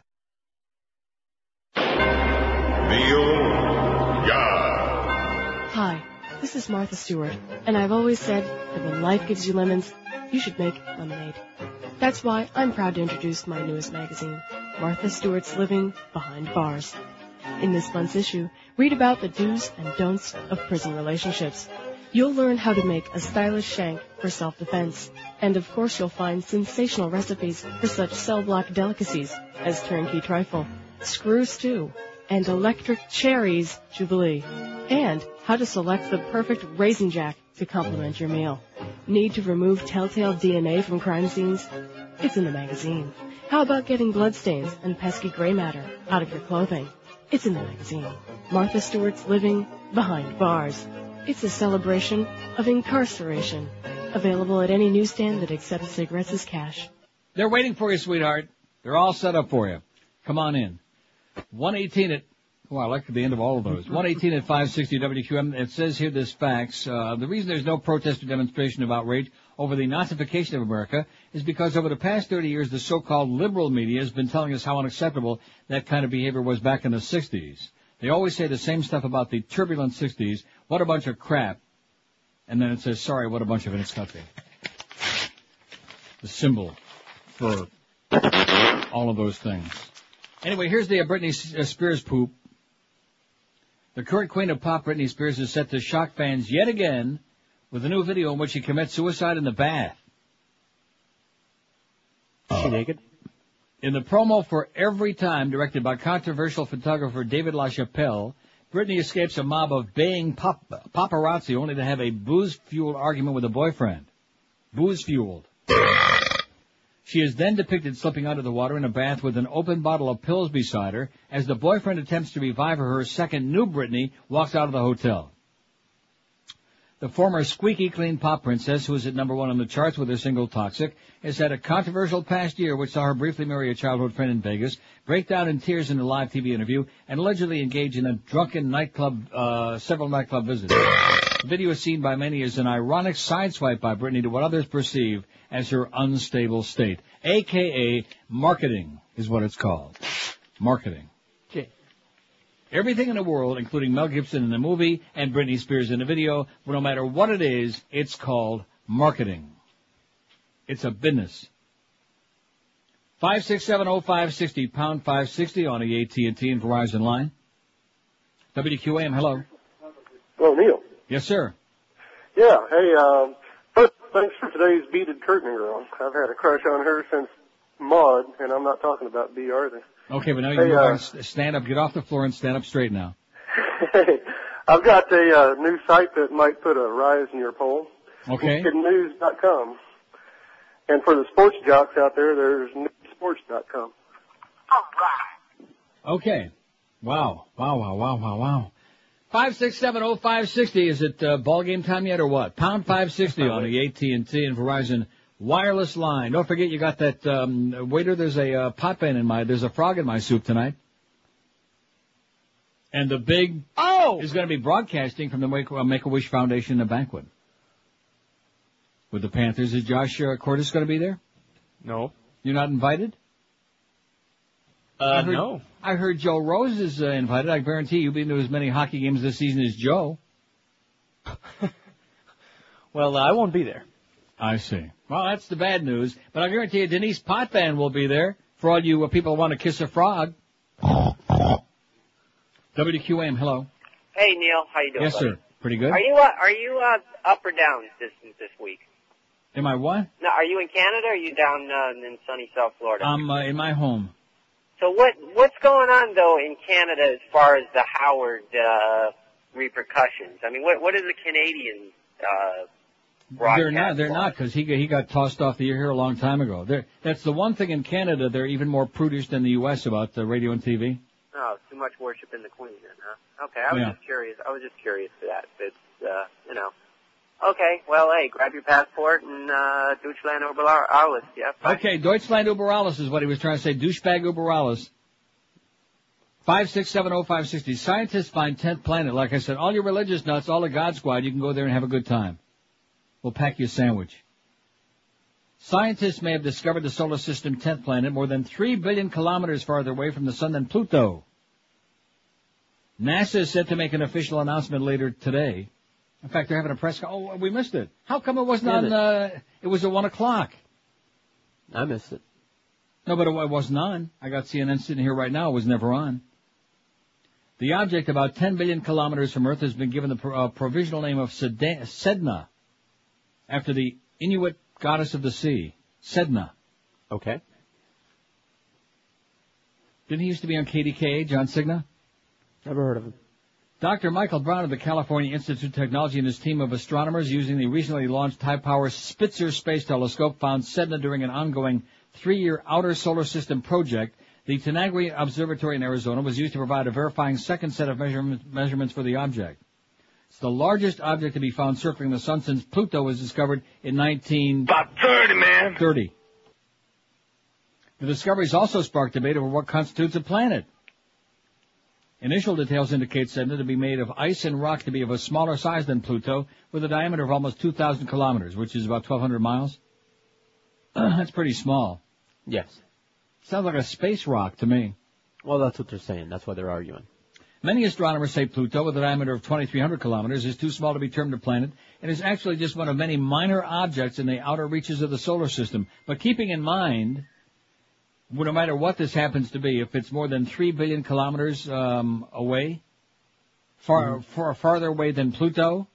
Neil Hi, this is Martha Stewart, and I've always said that when life gives you lemons, you should make lemonade. That's why I'm proud to introduce my newest magazine, Martha Stewart's Living Behind Bars. In this month's issue, read about the do's and don'ts of prison relationships. You'll learn how to make a stylish shank for self-defense. And of course you'll find sensational recipes for such cell block delicacies as turnkey trifle, screw stew, and electric cherries jubilee. And how to select the perfect raisin jack to complement your meal. Need to remove telltale DNA from crime scenes? It's in the magazine. How about getting bloodstains and pesky gray matter out of your clothing? It's in the magazine. Martha Stewart's Living Behind Bars. It's a celebration of incarceration. Available at any newsstand that accepts cigarettes as cash. They're waiting for you, sweetheart. They're all set up for you. Come on in. 118 at, oh, I like the end of all of those. 118 at 560 WQM. It says here this fax. Uh, the reason there's no protest or demonstration of outrage over the Nazification of America is because over the past 30 years, the so-called liberal media has been telling us how unacceptable that kind of behavior was back in the 60s. They always say the same stuff about the turbulent 60s. What a bunch of crap. And then it says, sorry, what a bunch of inescapable. The symbol for all of those things. Anyway, here's the uh, Britney uh, Spears poop. The current queen of pop, Britney Spears, is set to shock fans yet again with a new video in which she commits suicide in the bath. Is she uh, naked? In the promo for Every Time, directed by controversial photographer David LaChapelle, Britney escapes a mob of baying pop- paparazzi only to have a booze-fueled argument with a boyfriend. Booze-fueled. She is then depicted slipping out of the water in a bath with an open bottle of pills beside her as the boyfriend attempts to revive her. Her second new Britney walks out of the hotel. The former squeaky clean pop princess, who is at number one on the charts with her single Toxic, has had a controversial past year which saw her briefly marry a childhood friend in Vegas, break down in tears in a live TV interview, and allegedly engage in a drunken nightclub, uh, several nightclub visits. The video is seen by many as an ironic sideswipe by Britney to what others perceive as her unstable state. AKA marketing is what it's called. Marketing. Everything in the world, including Mel Gibson in the movie and Britney Spears in the video, but no matter what it is, it's called marketing. It's a business. 5670560, pound 560 on the AT&T and Verizon line. WQAM, hello. Hello, Neil. Yes, sir. Yeah. Hey, um, first, thanks for today's beaded curtain girl. I've had a crush on her since Maude, and I'm not talking about Bea Arthur. Okay, but now you Hey, uh, ahead and s- stand up, get off the floor and stand up straight now. I've got a uh, new site that might put a rise in your poll. Okay. News.com. And for the sports jocks out there, there's newsports.com. All right. Okay. Wow. Wow, wow, wow, wow, wow. Five six seven oh five sixty. Is it uh, ball game time yet or what? Pound five sixty on the AT and T and Verizon wireless line. Don't forget you got that um, waiter. There's a uh, pot pan in my. There's a frog in my soup tonight. And the big oh is going to be broadcasting from the Make uh, Make a Wish Foundation a banquet with the Panthers. Is Josh uh, Cordes going to be there? No. You're not invited. Uh, I heard, no. I heard Joe Rose is uh, invited. I guarantee you've been to as many hockey games this season as Joe. Well, I won't be there. I see. Well, that's the bad news. But I guarantee you Denis Potvin will be there for all you uh, people who want to kiss a frog. WQAM, hello. Hey Neil, how you doing? yes, buddy? sir. Pretty good. Are you uh, are you uh, up or down this this week? Am I what? Now, are you in Canada? or Are you down uh, in sunny South Florida? I'm uh, in my home. so what what's going on though in Canada as far as the Howard uh, repercussions? I mean, what what is the Canadian uh? They're not. They're not because he got- he got tossed off the air here a long time ago. They're, that's the one thing in Canada. They're even more prudish than the U.S. about the radio and TV. Oh, too much worship in the Queen. Then, huh? Okay, I was Yeah. just curious. I was just curious for that. It's uh, you know. Okay, well, hey, grab your passport and uh, Deutschland über alles. Yeah. bye. Okay, Deutschland über alles is what he was trying to say. Douchebag über alles. Five six seven oh five sixty. Scientists find tenth planet. Like I said, all your religious nuts, all the God Squad, you can go there and have a good time. We'll pack your sandwich. Scientists may have discovered the solar system tenth planet more than three billion kilometers farther away from the sun than Pluto. NASA is set to make an official announcement later today. In fact, they're having a press. co- Oh, we missed it. How come it wasn't Damn on? Uh, it was at one o'clock. I missed it. No, but it wasn't on. I got CNN sitting here right now. It was never on. The object, about 10 billion kilometers from Earth, has been given the pro- uh, provisional name of Sedna, after the Inuit goddess of the sea, Sedna. Okay. Didn't he used to be on KDKA, John Cigna? Never heard of him. Dr. Michael Brown of the California Institute of Technology and his team of astronomers using the recently launched high-power Spitzer Space Telescope found Sedna during an ongoing three-year outer solar system project. The Tenagra Observatory in Arizona was used to provide a verifying second set of measurements for the object. It's the largest object to be found circling the sun since Pluto was discovered in 19... About 30, man! 30. The discoveries also sparked debate over what constitutes a planet. Initial details indicate Sedna to be made of ice and rock to be of a smaller size than Pluto, with a diameter of almost 2,000 kilometers, which is about 1,200 miles. That's pretty small. Yes. Sounds like a space rock to me. Well, that's what they're saying. That's why they're arguing. Many astronomers say Pluto, with a diameter of 2,300 kilometers, is too small to be termed a planet, and is actually just one of many minor objects in the outer reaches of the solar system. But keeping in mind, no matter what this happens to be, if it's more than 3 billion kilometers um, away, far, far farther away than Pluto,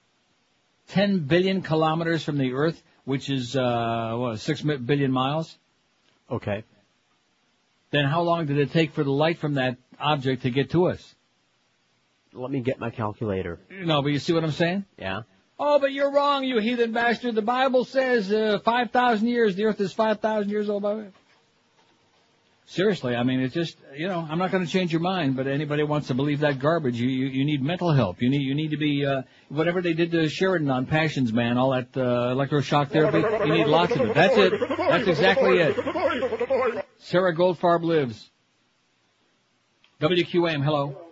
10 billion kilometers from the Earth, which is, uh, what, 6 mi- billion miles? Okay. Then how long did it take for the light from that object to get to us? Let me get my calculator. No, but you see what I'm saying? Yeah. Oh, but you're wrong, you heathen bastard. The Bible says uh, 5,000 years. The Earth is 5,000 years old. By the Seriously, I mean, it's just, you know, I'm not going to change your mind, but anybody wants to believe that garbage, you, you, you need mental help. You need, you need to be, uh, whatever they did to Sheridan on Passions, man, all that, uh, electroshock therapy, you need lots of it. That's it. That's exactly it. Sarah Goldfarb lives. WQAM, hello.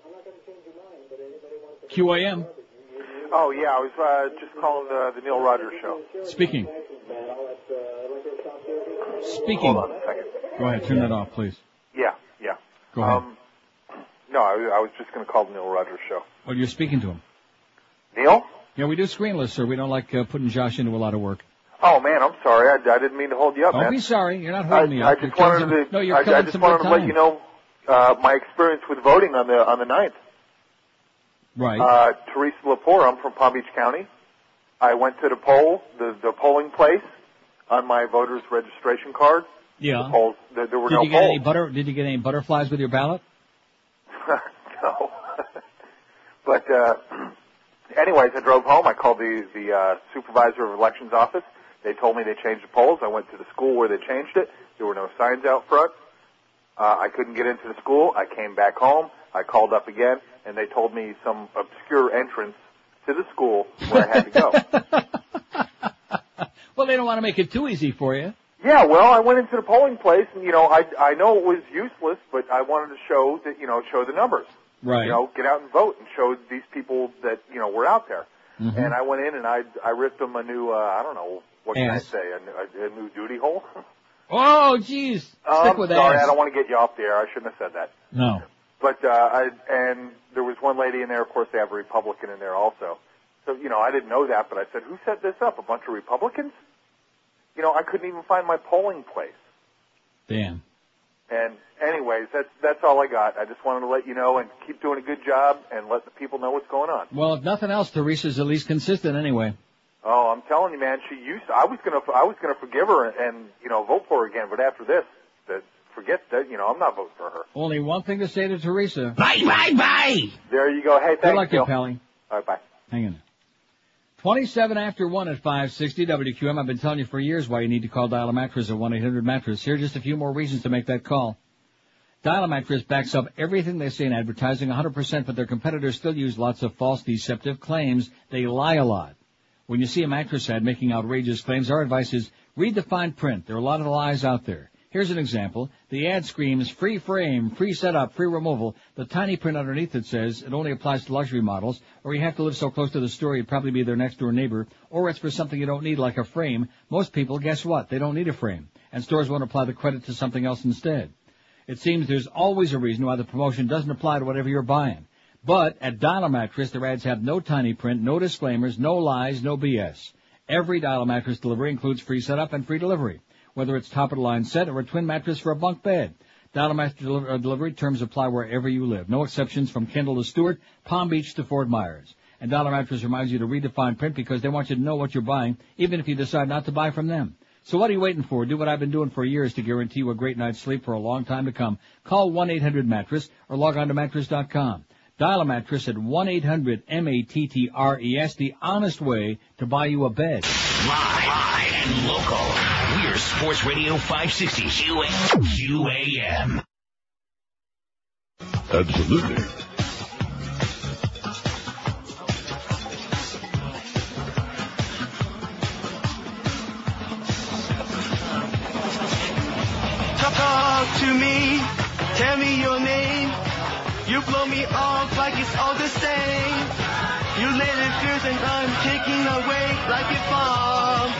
QAM, Oh yeah, I was uh, just calling the, the Neil Rogers show. speaking. Speaking. Hold on a second. Go ahead, turn that off, please. Yeah, yeah. Go ahead. Um, no, I, I was just going to call the Neil Rogers show. Oh, you're speaking to him. Neil? Yeah, we do screenless, sir. We don't like uh, putting Josh into a lot of work. Oh man, I'm sorry. I, I didn't mean to hold you up, Don't man. be sorry. You're not I, holding me I up. You're just killing wanted some- to. no, you're I, killing I just some wanted to let time. you know uh, my experience with voting on the on the ninth. Right. Uh, Theresa LePore, I'm from Palm Beach County. I went to the poll, the, the polling place, on my voter's registration card. yeah. The polls, there, there were Did no you get any butter? Did you get any butterflies with your ballot? no. but uh, anyways, I drove home. I called the the uh, supervisor of elections office. They told me they changed the polls. I went to the school where they changed it. There were no signs out front. Uh, I couldn't get into the school. I came back home. I called up again, and they told me some obscure entrance to the school where I had to go. Well, they don't want to make it too easy for you. Yeah, well, I went into the polling place, and you know, I I know it was useless, but I wanted to show that you know show the numbers. Right. You know, get out and vote and show these people that you know were out there. Mhm. And I went in and I I ripped them a new uh, I don't know what can I say a, a, a new duty hole. Oh, jeez. Stick with sorry, ass. I don't want to get you off the air. I shouldn't have said that. No. But uh, I and there was one lady in there. Of course, they have a Republican in there also. So you know, I didn't know that, but I said, "Who set this up? A bunch of Republicans?" You know, I couldn't even find my polling place. Damn. And anyways, that's that's all I got. I just wanted to let you know and keep doing a good job and let the people know what's going on. Well, if nothing else, Theresa's at least consistent anyway. Oh, I'm telling you, man. She used. I was gonna. I was gonna forgive her and, you know vote for her again. But after this, forget that. You know, I'm not voting for her. Only one thing to say to Theresa. Bye, bye, bye. There you go. Hey, Good thanks, luck, you Neil. Pally. All right, bye. Hang in there. 27 after 1 at 560 WQM. I've been telling you for years why you need to call Dial a Mattress at 1-800-Mattress. Here are just a few more reasons to make that call. Dial a Mattress backs up everything they say in advertising 100%, but their competitors still use lots of false deceptive claims. They lie a lot. When you see a mattress ad making outrageous claims, our advice is read the fine print. There are a lot of lies out there. Here's an example. The ad screams free frame, free setup, free removal. The tiny print underneath it says it only applies to luxury models, or you have to live so close to the store you'd probably be their next door neighbor, or it's for something you don't need like a frame. Most people, guess what? They don't need a frame. And stores won't apply the credit to something else instead. It seems there's always a reason why the promotion doesn't apply to whatever you're buying. But at Dial Mattress, their ads have no tiny print, no disclaimers, no lies, no BS. Every Dial Mattress delivery includes free setup and free delivery, whether it's top of the line set or a twin mattress for a bunk bed. Dial Mattress deli- uh, delivery terms apply wherever you live. No exceptions from Kendall to Stuart, Palm Beach to Fort Myers. And Dial a Mattress reminds you to read the fine print because they want you to know what you're buying, even if you decide not to buy from them. So what are you waiting for? Do what I've been doing for years to guarantee you a great night's sleep for a long time to come. Call 1-800-MATTRESS or log on to mattress.com. Dial a mattress at 1-800-M-A-T-T-R-E-S, the honest way to buy you a bed. Live and local. We're Sports Radio 560 QAM. Absolutely. Talk, talk to me, tell me your name. You blow me off like it's all the same. You let it fierce and I'm taking away like a bomb.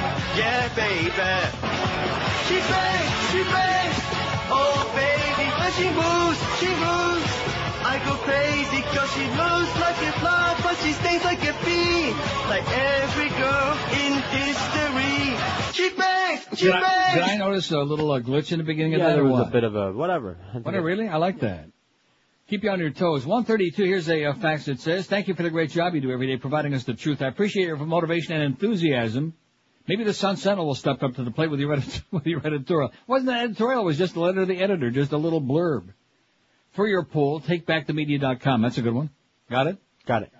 Yeah, baby. She bangs, she bangs. Oh, baby, when she moves, she moves. I go crazy cause she moves like a fly, but she stings like a bee. Like every girl in history. She bangs, she Did I, bangs. did I notice a little uh, glitch in the beginning of Yeah, that there or was what? a bit of a whatever. What, really? I like that. Keep you on your toes. 132, here's a uh, fax that says, thank you for the great job you do every day providing us the truth. I appreciate your motivation and enthusiasm. Maybe the Sun Sentinel will step up to the plate with your, edit- with your editorial. Wasn't an editorial, it was just a letter to the editor, just a little blurb. For your poll, takebackthemedia.com. That's a good one. Got it? Got it.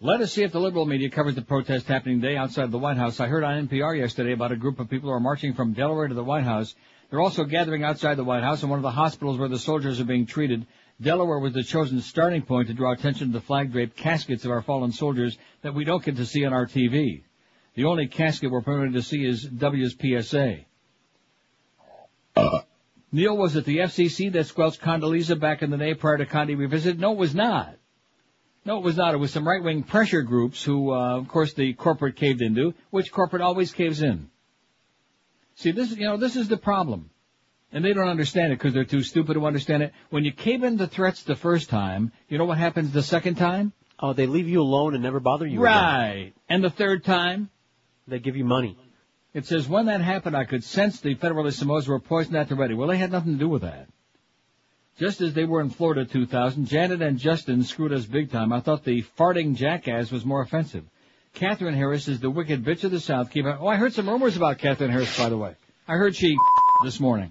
Let us see if the liberal media covers the protest happening today outside the White House. I heard on NPR yesterday about a group of people who are marching from Delaware to the White House. They're also gathering outside the White House in one of the hospitals where the soldiers are being treated. Delaware was the chosen starting point to draw attention to the flag-draped caskets of our fallen soldiers that we don't get to see on our TV. The only casket we're permitted to see is WSPSA. Neil, was it the FCC that squelched Condoleezza back in the day prior to Condi Revisit? No, it was not. No, it was not. It was some right-wing pressure groups who, uh, of course, the corporate caved into, which corporate always caves in. See, this, you know, this is the problem. And they don't understand it because they're too stupid to understand it. When you cave in to threats the first time, you know what happens the second time? Oh, they leave you alone and never bother you. Right. And the third time? They give you money. It says, when that happened, I could sense the Federalists were poisoned at the ready. Well, they had nothing to do with that. Just as they were in Florida 2000, Janet and Justin screwed us big time. I thought the farting jackass was more offensive. Katherine Harris is the wicked bitch of the South. Keep oh, I heard some rumors about Katherine Harris, by the way. I heard she this morning.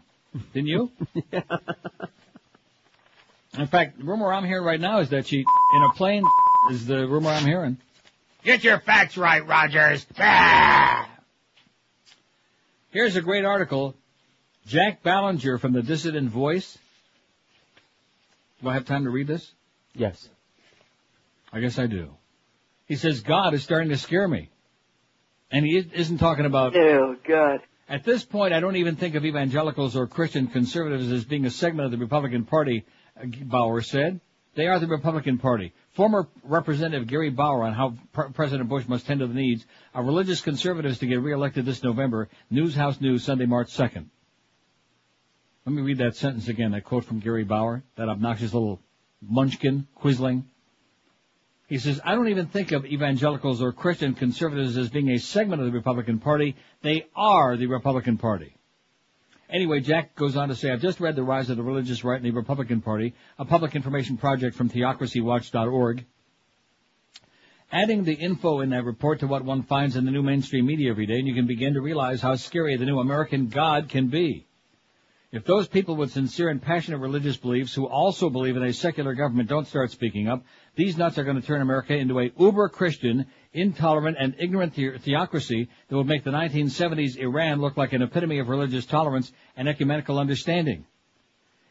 Didn't you? In fact, the rumor I'm hearing right now is that she, in a plane, is the rumor I'm hearing. Get your facts right, Rogers. Ah! Here's a great article. Jack Ballinger from the Dissident Voice. Do I have time to read this? Yes. I guess I do. He says, God is starting to scare me. And he isn't talking about... Oh, God. At this point, I don't even think of evangelicals or Christian conservatives as being a segment of the Republican Party, uh, Bauer said. They are the Republican Party. Former Representative Gary Bauer on how Pre- President Bush must tend to the needs of religious conservatives to get reelected this November. Newhouse News, Sunday, March 2nd. Let me read that sentence again, that quote from Gary Bauer, that obnoxious little munchkin, quisling. He says, I don't even think of evangelicals or Christian conservatives as being a segment of the Republican Party. They are the Republican Party. Anyway, Jack goes on to say, I've just read The Rise of the Religious Right in the Republican Party, a public information project from theocracywatch.org. Adding the info in that report to what one finds in the new mainstream media every day, and you can begin to realize how scary the new American God can be. If those people with sincere and passionate religious beliefs who also believe in a secular government don't start speaking up, these nuts are going to turn America into a uber-Christian, intolerant, and ignorant the- theocracy that will make the 1970s Iran look like an epitome of religious tolerance and ecumenical understanding.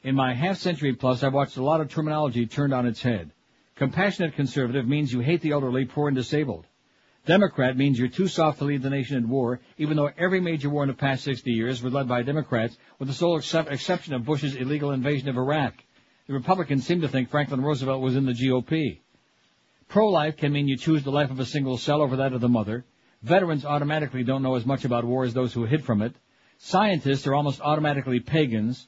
In my half century plus, I've watched a lot of terminology turned on its head. Compassionate conservative means you hate the elderly, poor, and disabled. Democrat means you're too soft to lead the nation in war, even though every major war in the past 60 years was led by Democrats, with the sole excep- exception of Bush's illegal invasion of Iraq. The Republicans seem to think Franklin Roosevelt was in the GOP. Pro-life can mean you choose the life of a single cell over that of the mother. Veterans automatically don't know as much about war as those who hid from it. Scientists are almost automatically pagans.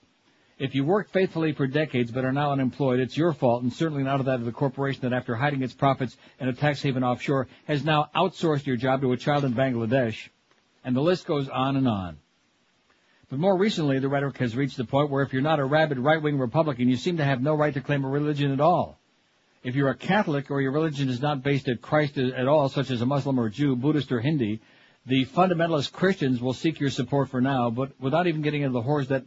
If you worked faithfully for decades but are now unemployed, it's your fault and certainly not that of the corporation that after hiding its profits in a tax haven offshore has now outsourced your job to a child in Bangladesh. And the list goes on and on. But more recently, the rhetoric has reached the point where if you're not a rabid right-wing Republican, you seem to have no right to claim a religion at all. If you're a Catholic or your religion is not based at Christ at all, such as a Muslim or Jew, Buddhist or Hindi, the fundamentalist Christians will seek your support for now, but without even getting into the horrors that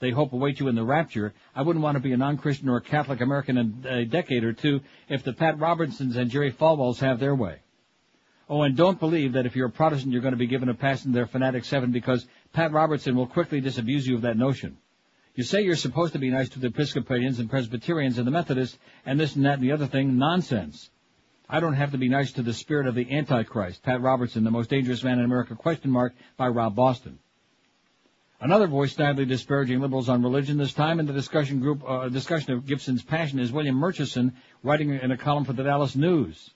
they hope await you in the rapture, I wouldn't want to be a non-Christian or a Catholic American in a decade or two if the Pat Robertsons and Jerry Falwells have their way. Oh, and don't believe that if you're a Protestant you're going to be given a pass in their fanatic seven because Pat Robertson will quickly disabuse you of that notion. You say you're supposed to be nice to the Episcopalians and Presbyterians and the Methodists and this and that and the other thing. Nonsense. I don't have to be nice to the spirit of the Antichrist, Pat Robertson, the most dangerous man in America, question mark, by Rob Boston. Another voice sadly disparaging liberals on religion, this time in the discussion group, uh, discussion of Gibson's passion is William Murchison, writing in a column for the Dallas News.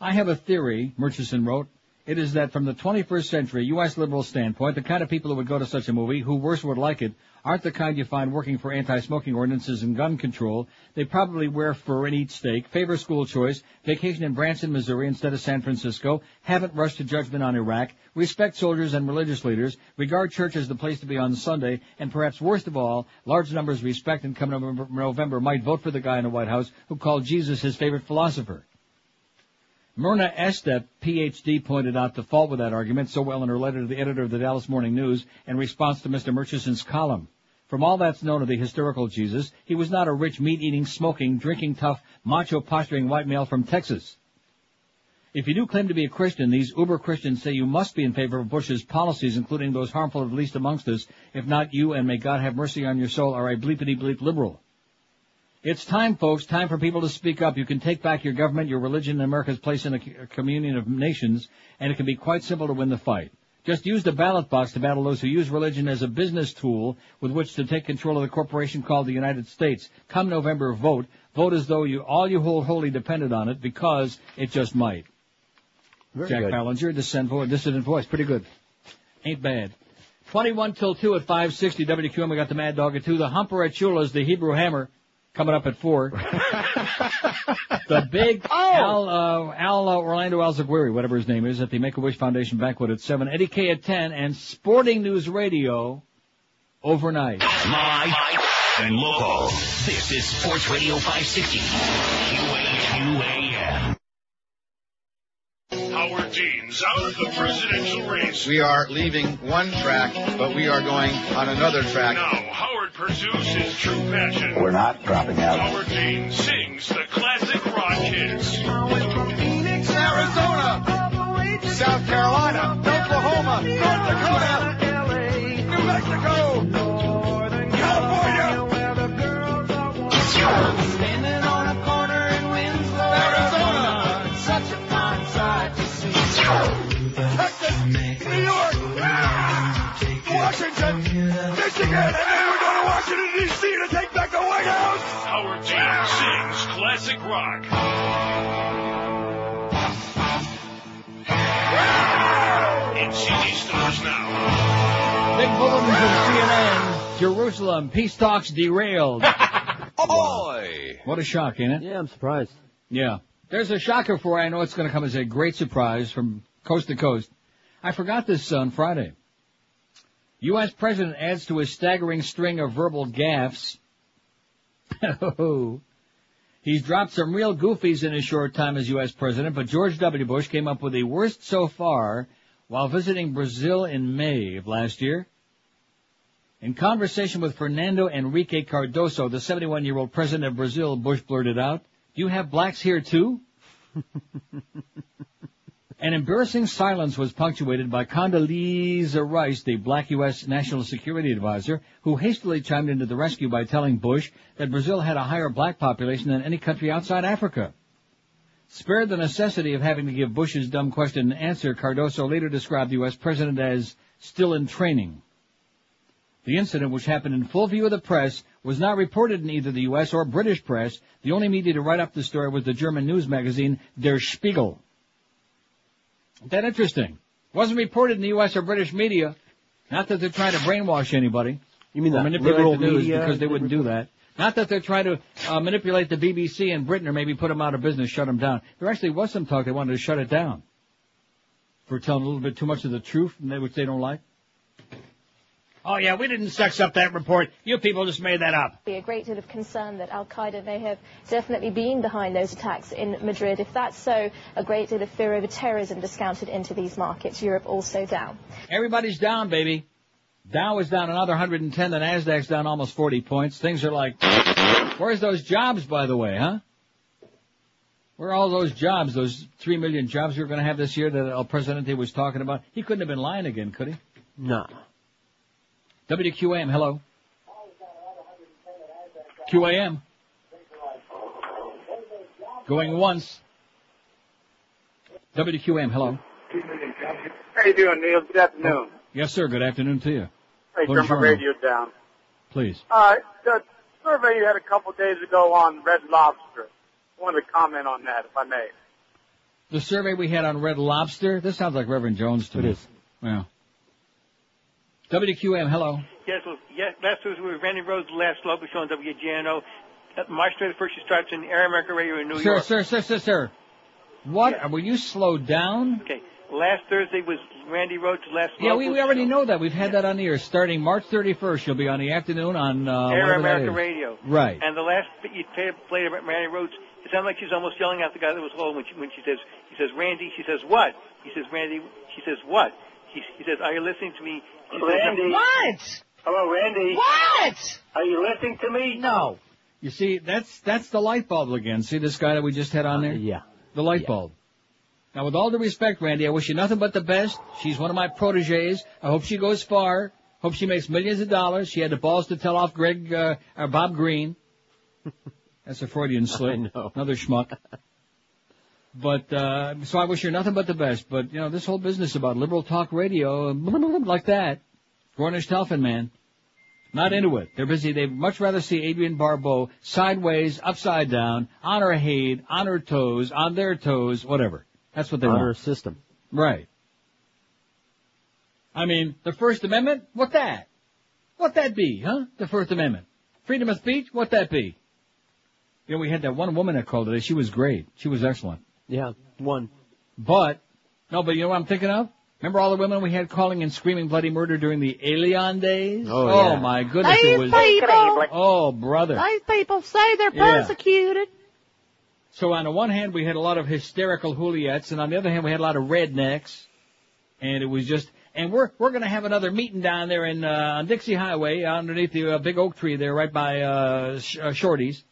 I have a theory, Murchison wrote. It is that from the 21st century U.S. liberal standpoint, the kind of people who would go to such a movie, who worse would like it, aren't the kind you find working for anti-smoking ordinances and gun control. They probably wear fur and eat steak, favor school choice, vacation in Branson, Missouri instead of San Francisco, haven't rushed to judgment on Iraq, respect soldiers and religious leaders, regard church as the place to be on Sunday, and perhaps worst of all, large numbers respect and come November, might vote for the guy in the White House who called Jesus his favorite philosopher. Myrna Estep, PhD, pointed out the fault with that argument so well in her letter to the editor of the Dallas Morning News in response to Mr. Murchison's column. From all that's known of the historical Jesus, he was not a rich, meat-eating, smoking, drinking tough, macho-posturing white male from Texas. If you do claim to be a Christian, these uber Christians say you must be in favor of Bush's policies, including those harmful at least amongst us. If not, you and may God have mercy on your soul are a bleepity bleep liberal. It's time, folks, time for people to speak up. You can take back your government, your religion, and America's place in a communion of nations, and it can be quite simple to win the fight. Just use the ballot box to battle those who use religion as a business tool with which to take control of the corporation called the United States. Come November, vote. Vote as though you all you hold wholly depended on it, because it just might. Very Jack good. Ballinger, dissident voice, dissident voice, pretty good. Ain't bad. 21 till 2 at 560 WQM. We got the Mad Dog at 2. The Humper at Shula's, the Hebrew Hammer, coming up at 4. the big Al, uh, Al uh, Orlando Alzaguiri, whatever his name is, at the Make-A-Wish Foundation banquet at 7. Eddie K at 10. And Sporting News Radio overnight. Live and local. This is Sports Radio 560. QAM. Howard out of the presidential race. We are leaving one track, but we are going on another track. Now, Howard pursues his true passion. We're not dropping out. Howard Dean sings the classic rock hits. Phoenix, Arizona, South Carolina, Oklahoma, North Dakota, New Mexico, California, Texas, New York, Washington, Michigan, and then we're going to Washington, D.C. to take back the White House. Howard Dean sings classic rock. In CD stores now. Big bulletin from CNN. Jerusalem. Peace talks derailed. Oh boy! What a shock, ain't it? Yeah, I'm surprised. Yeah. There's a shocker for you. I know it's going to come as a great surprise from coast to coast. I forgot this on Friday. U.S. President adds to his staggering string of verbal gaffes. Oh. He's dropped some real goofies in his short time as U.S. President, but George W. Bush came up with the worst so far while visiting Brazil in May of last year. In conversation with Fernando Enrique Cardoso, the 71-year-old president of Brazil, Bush blurted out, you have blacks here too? An embarrassing silence was punctuated by Condoleezza Rice, the black U.S. National Security Advisor, who hastily chimed into the rescue by telling Bush that Brazil had a higher black population than any country outside Africa. Spared the necessity of having to give Bush's dumb question an answer, Cardoso later described the U.S. president as still in training. The incident, which happened in full view of the press, was not reported in either the U.S. or British press. The only media to write up the story was the German news magazine Der Spiegel. Isn't that interesting? Wasn't reported in the U.S. or British media. Not that they're trying to brainwash anybody. You mean that manipulate liberal the news media because they wouldn't do that. Not that they're trying to uh, manipulate the BBC in Britain or maybe put them out of business, shut them down. There actually was some talk they wanted to shut it down for telling a little bit too much of the truth, which they don't like. Oh yeah, we didn't sex up that report. You people just made that up. be a great deal of concern that Al Qaeda may have definitely been behind those attacks in Madrid. If that's so, a great deal of fear over terrorism discounted into these markets. Europe also down. Everybody's down, baby. Dow is down another 110. The Nasdaq's down almost 40 points. Things are like, where's those jobs, by the way, huh? Where are all those jobs? Those three million jobs we were going to have this year that El Presidente was talking about. He couldn't have been lying again, could he? No. WQAM, hello. QAM. Going once. WQAM, hello. How you doing, Neil? Good afternoon. Yes, sir. Good afternoon to you. Hey, turn my Buongiorno. radio down. Please. Uh, the survey you had a couple days ago on Red Lobster. I wanted to comment on that, if I may. The survey we had on Red Lobster. This sounds like Reverend Jones to It me. is. Yeah. WQM, hello. Yes, well, yes, last we were Randi Rhodes, last Local Show on WJNO. Uh, March 31st, she starts in Air America Radio in New sir, York. sir, sir, sir, sir. What? Will you slow down? Okay, last Thursday was Randi Rhodes' last Yeah, we, we already know that. We've had that on the air. Starting March 31st, she'll be on the afternoon on uh, Air America. Radio. Right. And the last bit you played played about Randi Rhodes, it sounded like she's almost yelling at the guy that was home when she, when she says, he says, Randi, she says, what? He says, Randi, she says, what? He, he says, are you listening to me? She Randi. What? Hello, Randi. What? Are you listening to me? No. You see, that's that's the light bulb again. See this guy that we just had on there? yeah. The light bulb. Now, with all due respect, Randi, I wish you nothing but the best. She's one of my proteges. I hope she goes far. Hope she makes millions of dollars. She had the balls to tell off Greg uh, or Bob Green. That's a Freudian slip. I know. Another schmuck. But uh, so I wish her nothing but the best. But you know, this whole business about liberal talk radio, like that, Gornish Telfin, man, not into it. They're busy. They'd much rather see Adrienne Barbeau sideways, upside down, on her head, on her toes, on their toes, whatever. That's what they On want. her system. Right. I mean, the First Amendment, what that? What that be, huh? The First Amendment. Freedom of speech, what that be? You know, we had that one woman that called today. She was great. She was excellent. Yeah, one. But, no, but you know what I'm thinking of? Remember all the women we had calling and screaming bloody murder during the Elián days? Oh, yeah. my goodness, These it was. people, Oh, brother. these people say they're Yeah. persecuted. So on the one hand, we had a lot of hysterical Juliettes, and on the other hand, we had a lot of rednecks, and it was just. And we're we're going to have another meeting down there in uh, on Dixie Highway, underneath the uh, big oak tree there, right by uh, Sh- uh, Shorty's,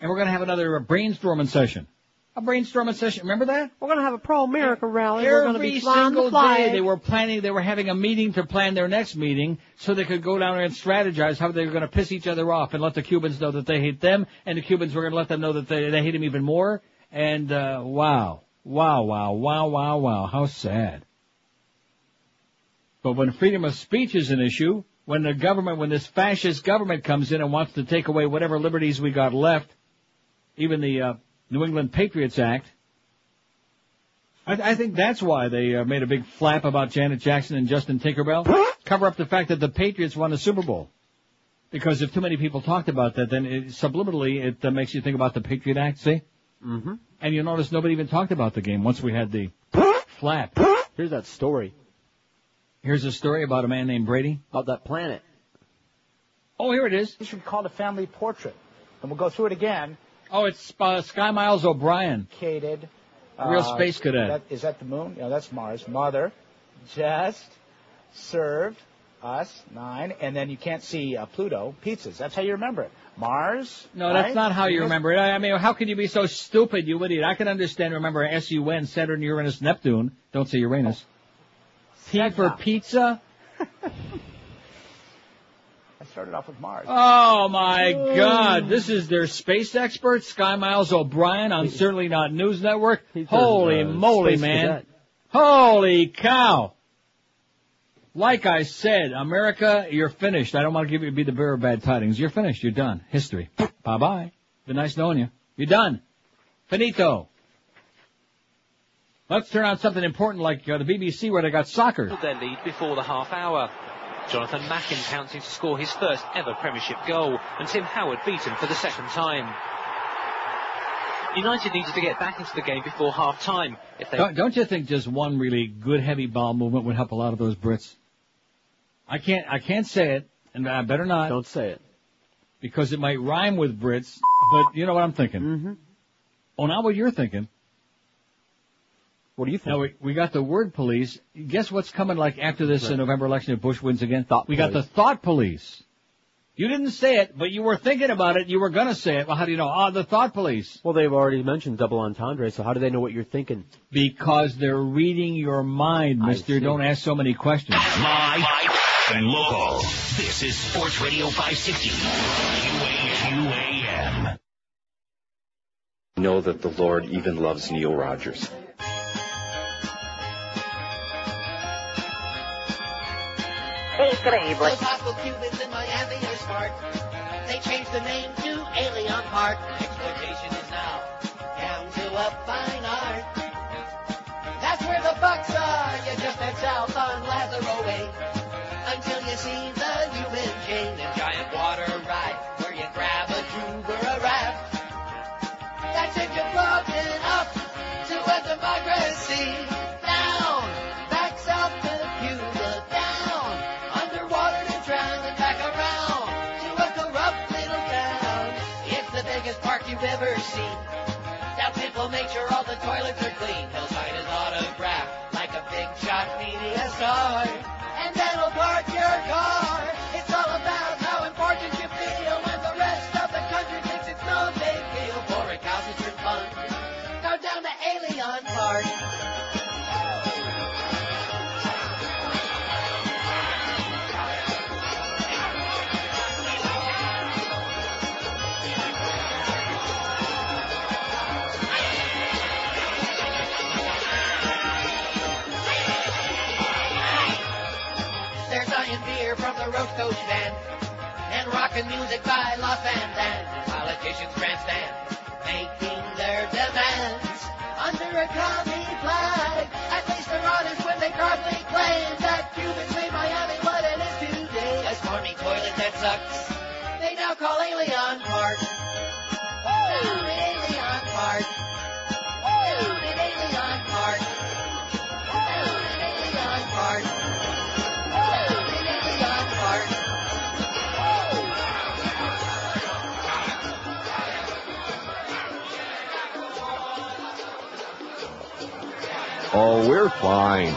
and we're going to have another brainstorming session. A brainstorming session. Remember that? We're going to have a pro-America rally. We're going to Every be flying single the flag. day they were planning, they were having a meeting to plan their next meeting so they could go down there and strategize how they were going to piss each other off and let the Cubans know that they hate them and the Cubans were going to let them know that they, they hate them even more. And, uh, wow. Wow, wow, wow, wow, wow. How sad. But when freedom of speech is an issue, when the government, when this fascist government comes in and wants to take away whatever liberties we got left, even the, uh, New England Patriots Act, I, I think that's why they uh, made a big flap about Janet Jackson and Justin Tinkerbell. Cover up the fact that the Patriots won the Super Bowl. Because if too many people talked about that, then it, subliminally it uh, makes you think about the Patriot Act, see? Mm-hmm. And you notice nobody even talked about the game once we had the flap. Here's that story Here's a story about a man named Brady. about that planet. Oh, here it is. This should be called a family portrait. And we'll go through it again. Oh, it's uh, Sky Miles O'Brien. Cated. A real space cadet. That, is that the moon? No, that's Mars. Mother, just served us nine, and then you can't see uh, Pluto pizzas. That's how you remember it. Mars. No, that's not how you remember it. I mean, how could you be so stupid, you idiot? I can understand, remember S-U-N, Saturn, Uranus, Neptune. Don't say Uranus. P for pizza? I started off with Mars. Oh my God! This is their space expert, Sky Miles O'Brien on Certainly Not News Network. Holy uh, moly, man! cadet. Holy cow! Like I said, America, you're finished. I don't want to give you be the bearer of bad tidings. You're finished. You're done. History. Bye bye. Been nice knowing you. You're done. Finito. Let's turn on something important like uh, the BBC where they got soccer. their lead before the half hour. Jonathan Macken pouncing to score his first ever Premiership goal, and Tim Howard beaten for the second time. United needed to get back into the game before half time. If they Don't, don't you think just one really good heavy ball movement would help a lot of those Brits? I can't, I can't say it, and I better not. Don't say it. Because it might rhyme with Brits, but you know what I'm thinking. Mm-hmm. Oh, not what you're thinking. What do you think? Now we, we got the word police. Guess what's coming like after this uh, November election if Bush wins again? Thought we got the thought police. You didn't say it, but you were thinking about it. You were gonna say it. Well, how do you know? Ah, the thought police. Well, they've already mentioned double entendre, so how do they know what you're thinking? Because they're reading your mind, mister. Don't ask so many questions. Live and local. This is Sports Radio 560. QAM. know that the Lord even loves Neil Rogers. Increíble. Those hostile Cubans in Miami are smart. They changed the name to Alien Park. Toilets are clean. He'll sign his autograph like a big shot media star. Rockin' by Los Van Damme. Politicians grandstand, making their demands under a commie Oh, we're fine.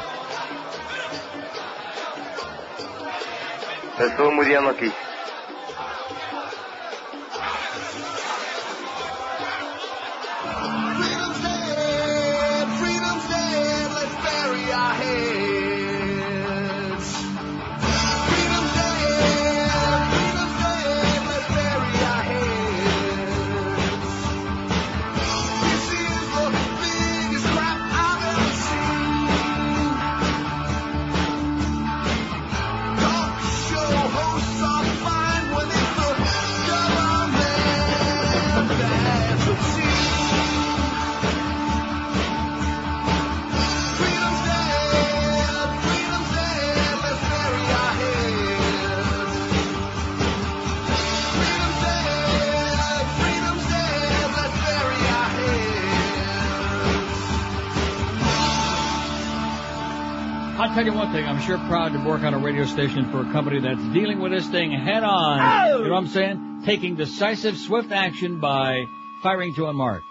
I'll tell you one thing, I'm sure proud to work on a radio station for a company that's dealing with this thing head on. You know what I'm saying? Taking decisive, swift action by firing Joe and Mark.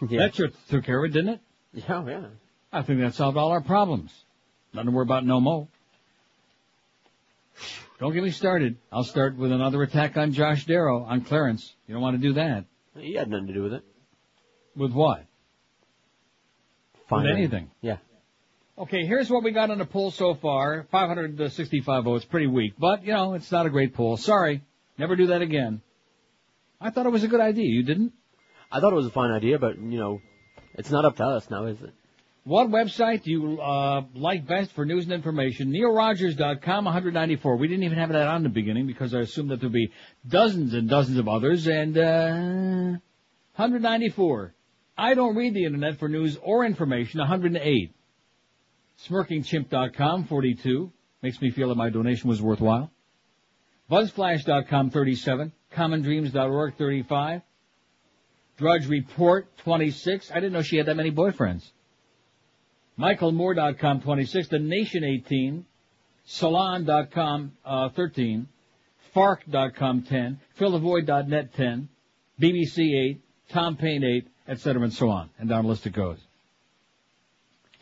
That sure took care of it, didn't it? Yeah, oh, yeah. I think that solved all our problems. Nothing to worry about no more. Don't get me started. I'll start with another attack on Josh Darrow, on Clarence. You don't want to do that. He had nothing to do with it. With what? Fine. With anything. Yeah. Okay, here's what we got on the poll so far. 565 votes, pretty weak. But, you know, it's not a great poll. Sorry. Never do that again. I thought it was a good idea. You didn't? I thought it was a fine idea, but, you know, it's not up to us now, is it? What website do you uh, like best for news and information? NeilRogers.com, 194. We didn't even have that on the beginning because I assumed that there'd be dozens and dozens of others, and uh, 194. I don't read the internet for news or information, 108. SmirkingChimp.com, 42. Makes me feel that my donation was worthwhile. BuzzFlash.com, 37. CommonDreams.org, 35. Drudge Report, 26. I didn't know she had that many boyfriends. MichaelMoore.com, 26. The Nation, 18. Salon.com, uh, 13. Fark.com, 10. FillTheVoid.net, 10. BBC, 8. Tom Paine, 8, etc., and so on. And down the list it goes.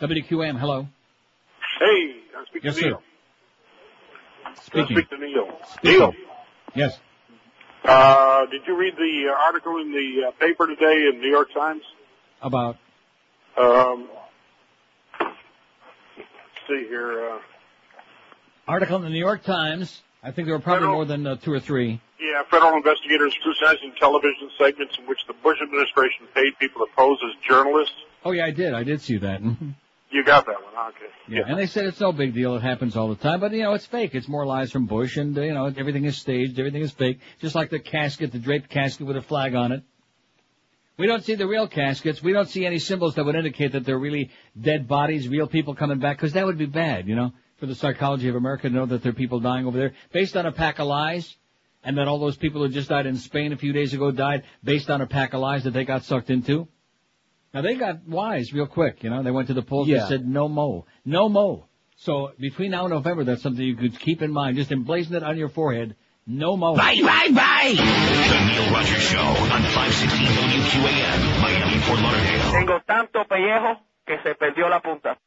WQAM, hello. Hey, I'm speaking Yes, to. Neil. Speaking. Speak to Neil. Speaking. Neil, Yes. uh, did you read the uh, article in the uh, paper today in the New York Times? About, Um, let's see here. Uh, article in the New York Times. I think there were probably more than uh, two or three. yeah, federal investigators scrutinizing television segments in which the Bush administration paid people to pose as journalists. Oh yeah, I did. I did see that. You got that one, okay. Yeah, and they said it's no big deal. It happens all the time, but you know it's fake. It's more lies from Bush, and uh, you know everything is staged. Everything is fake. Just like the casket, the draped casket with a flag on it. We don't see the real caskets. We don't see any symbols that would indicate that they're really dead bodies, real people coming back, because that would be bad. You know, for the psychology of America to know that there are people dying over there based on a pack of lies? And that all those people who just died in Spain a few days ago died based on a pack of lies that they got sucked into? Now they got wise real quick, you know, they went to the polls Yeah. and said no mo. No mo. So between now and November, that's something you could keep in mind. Just emblazon it on your forehead. No mo. Bye, bye, bye. The Neil Rogers Show on 560 WQAM, Miami, Fort Lauderdale. Tengo tanto pellejo que se perdió la punta.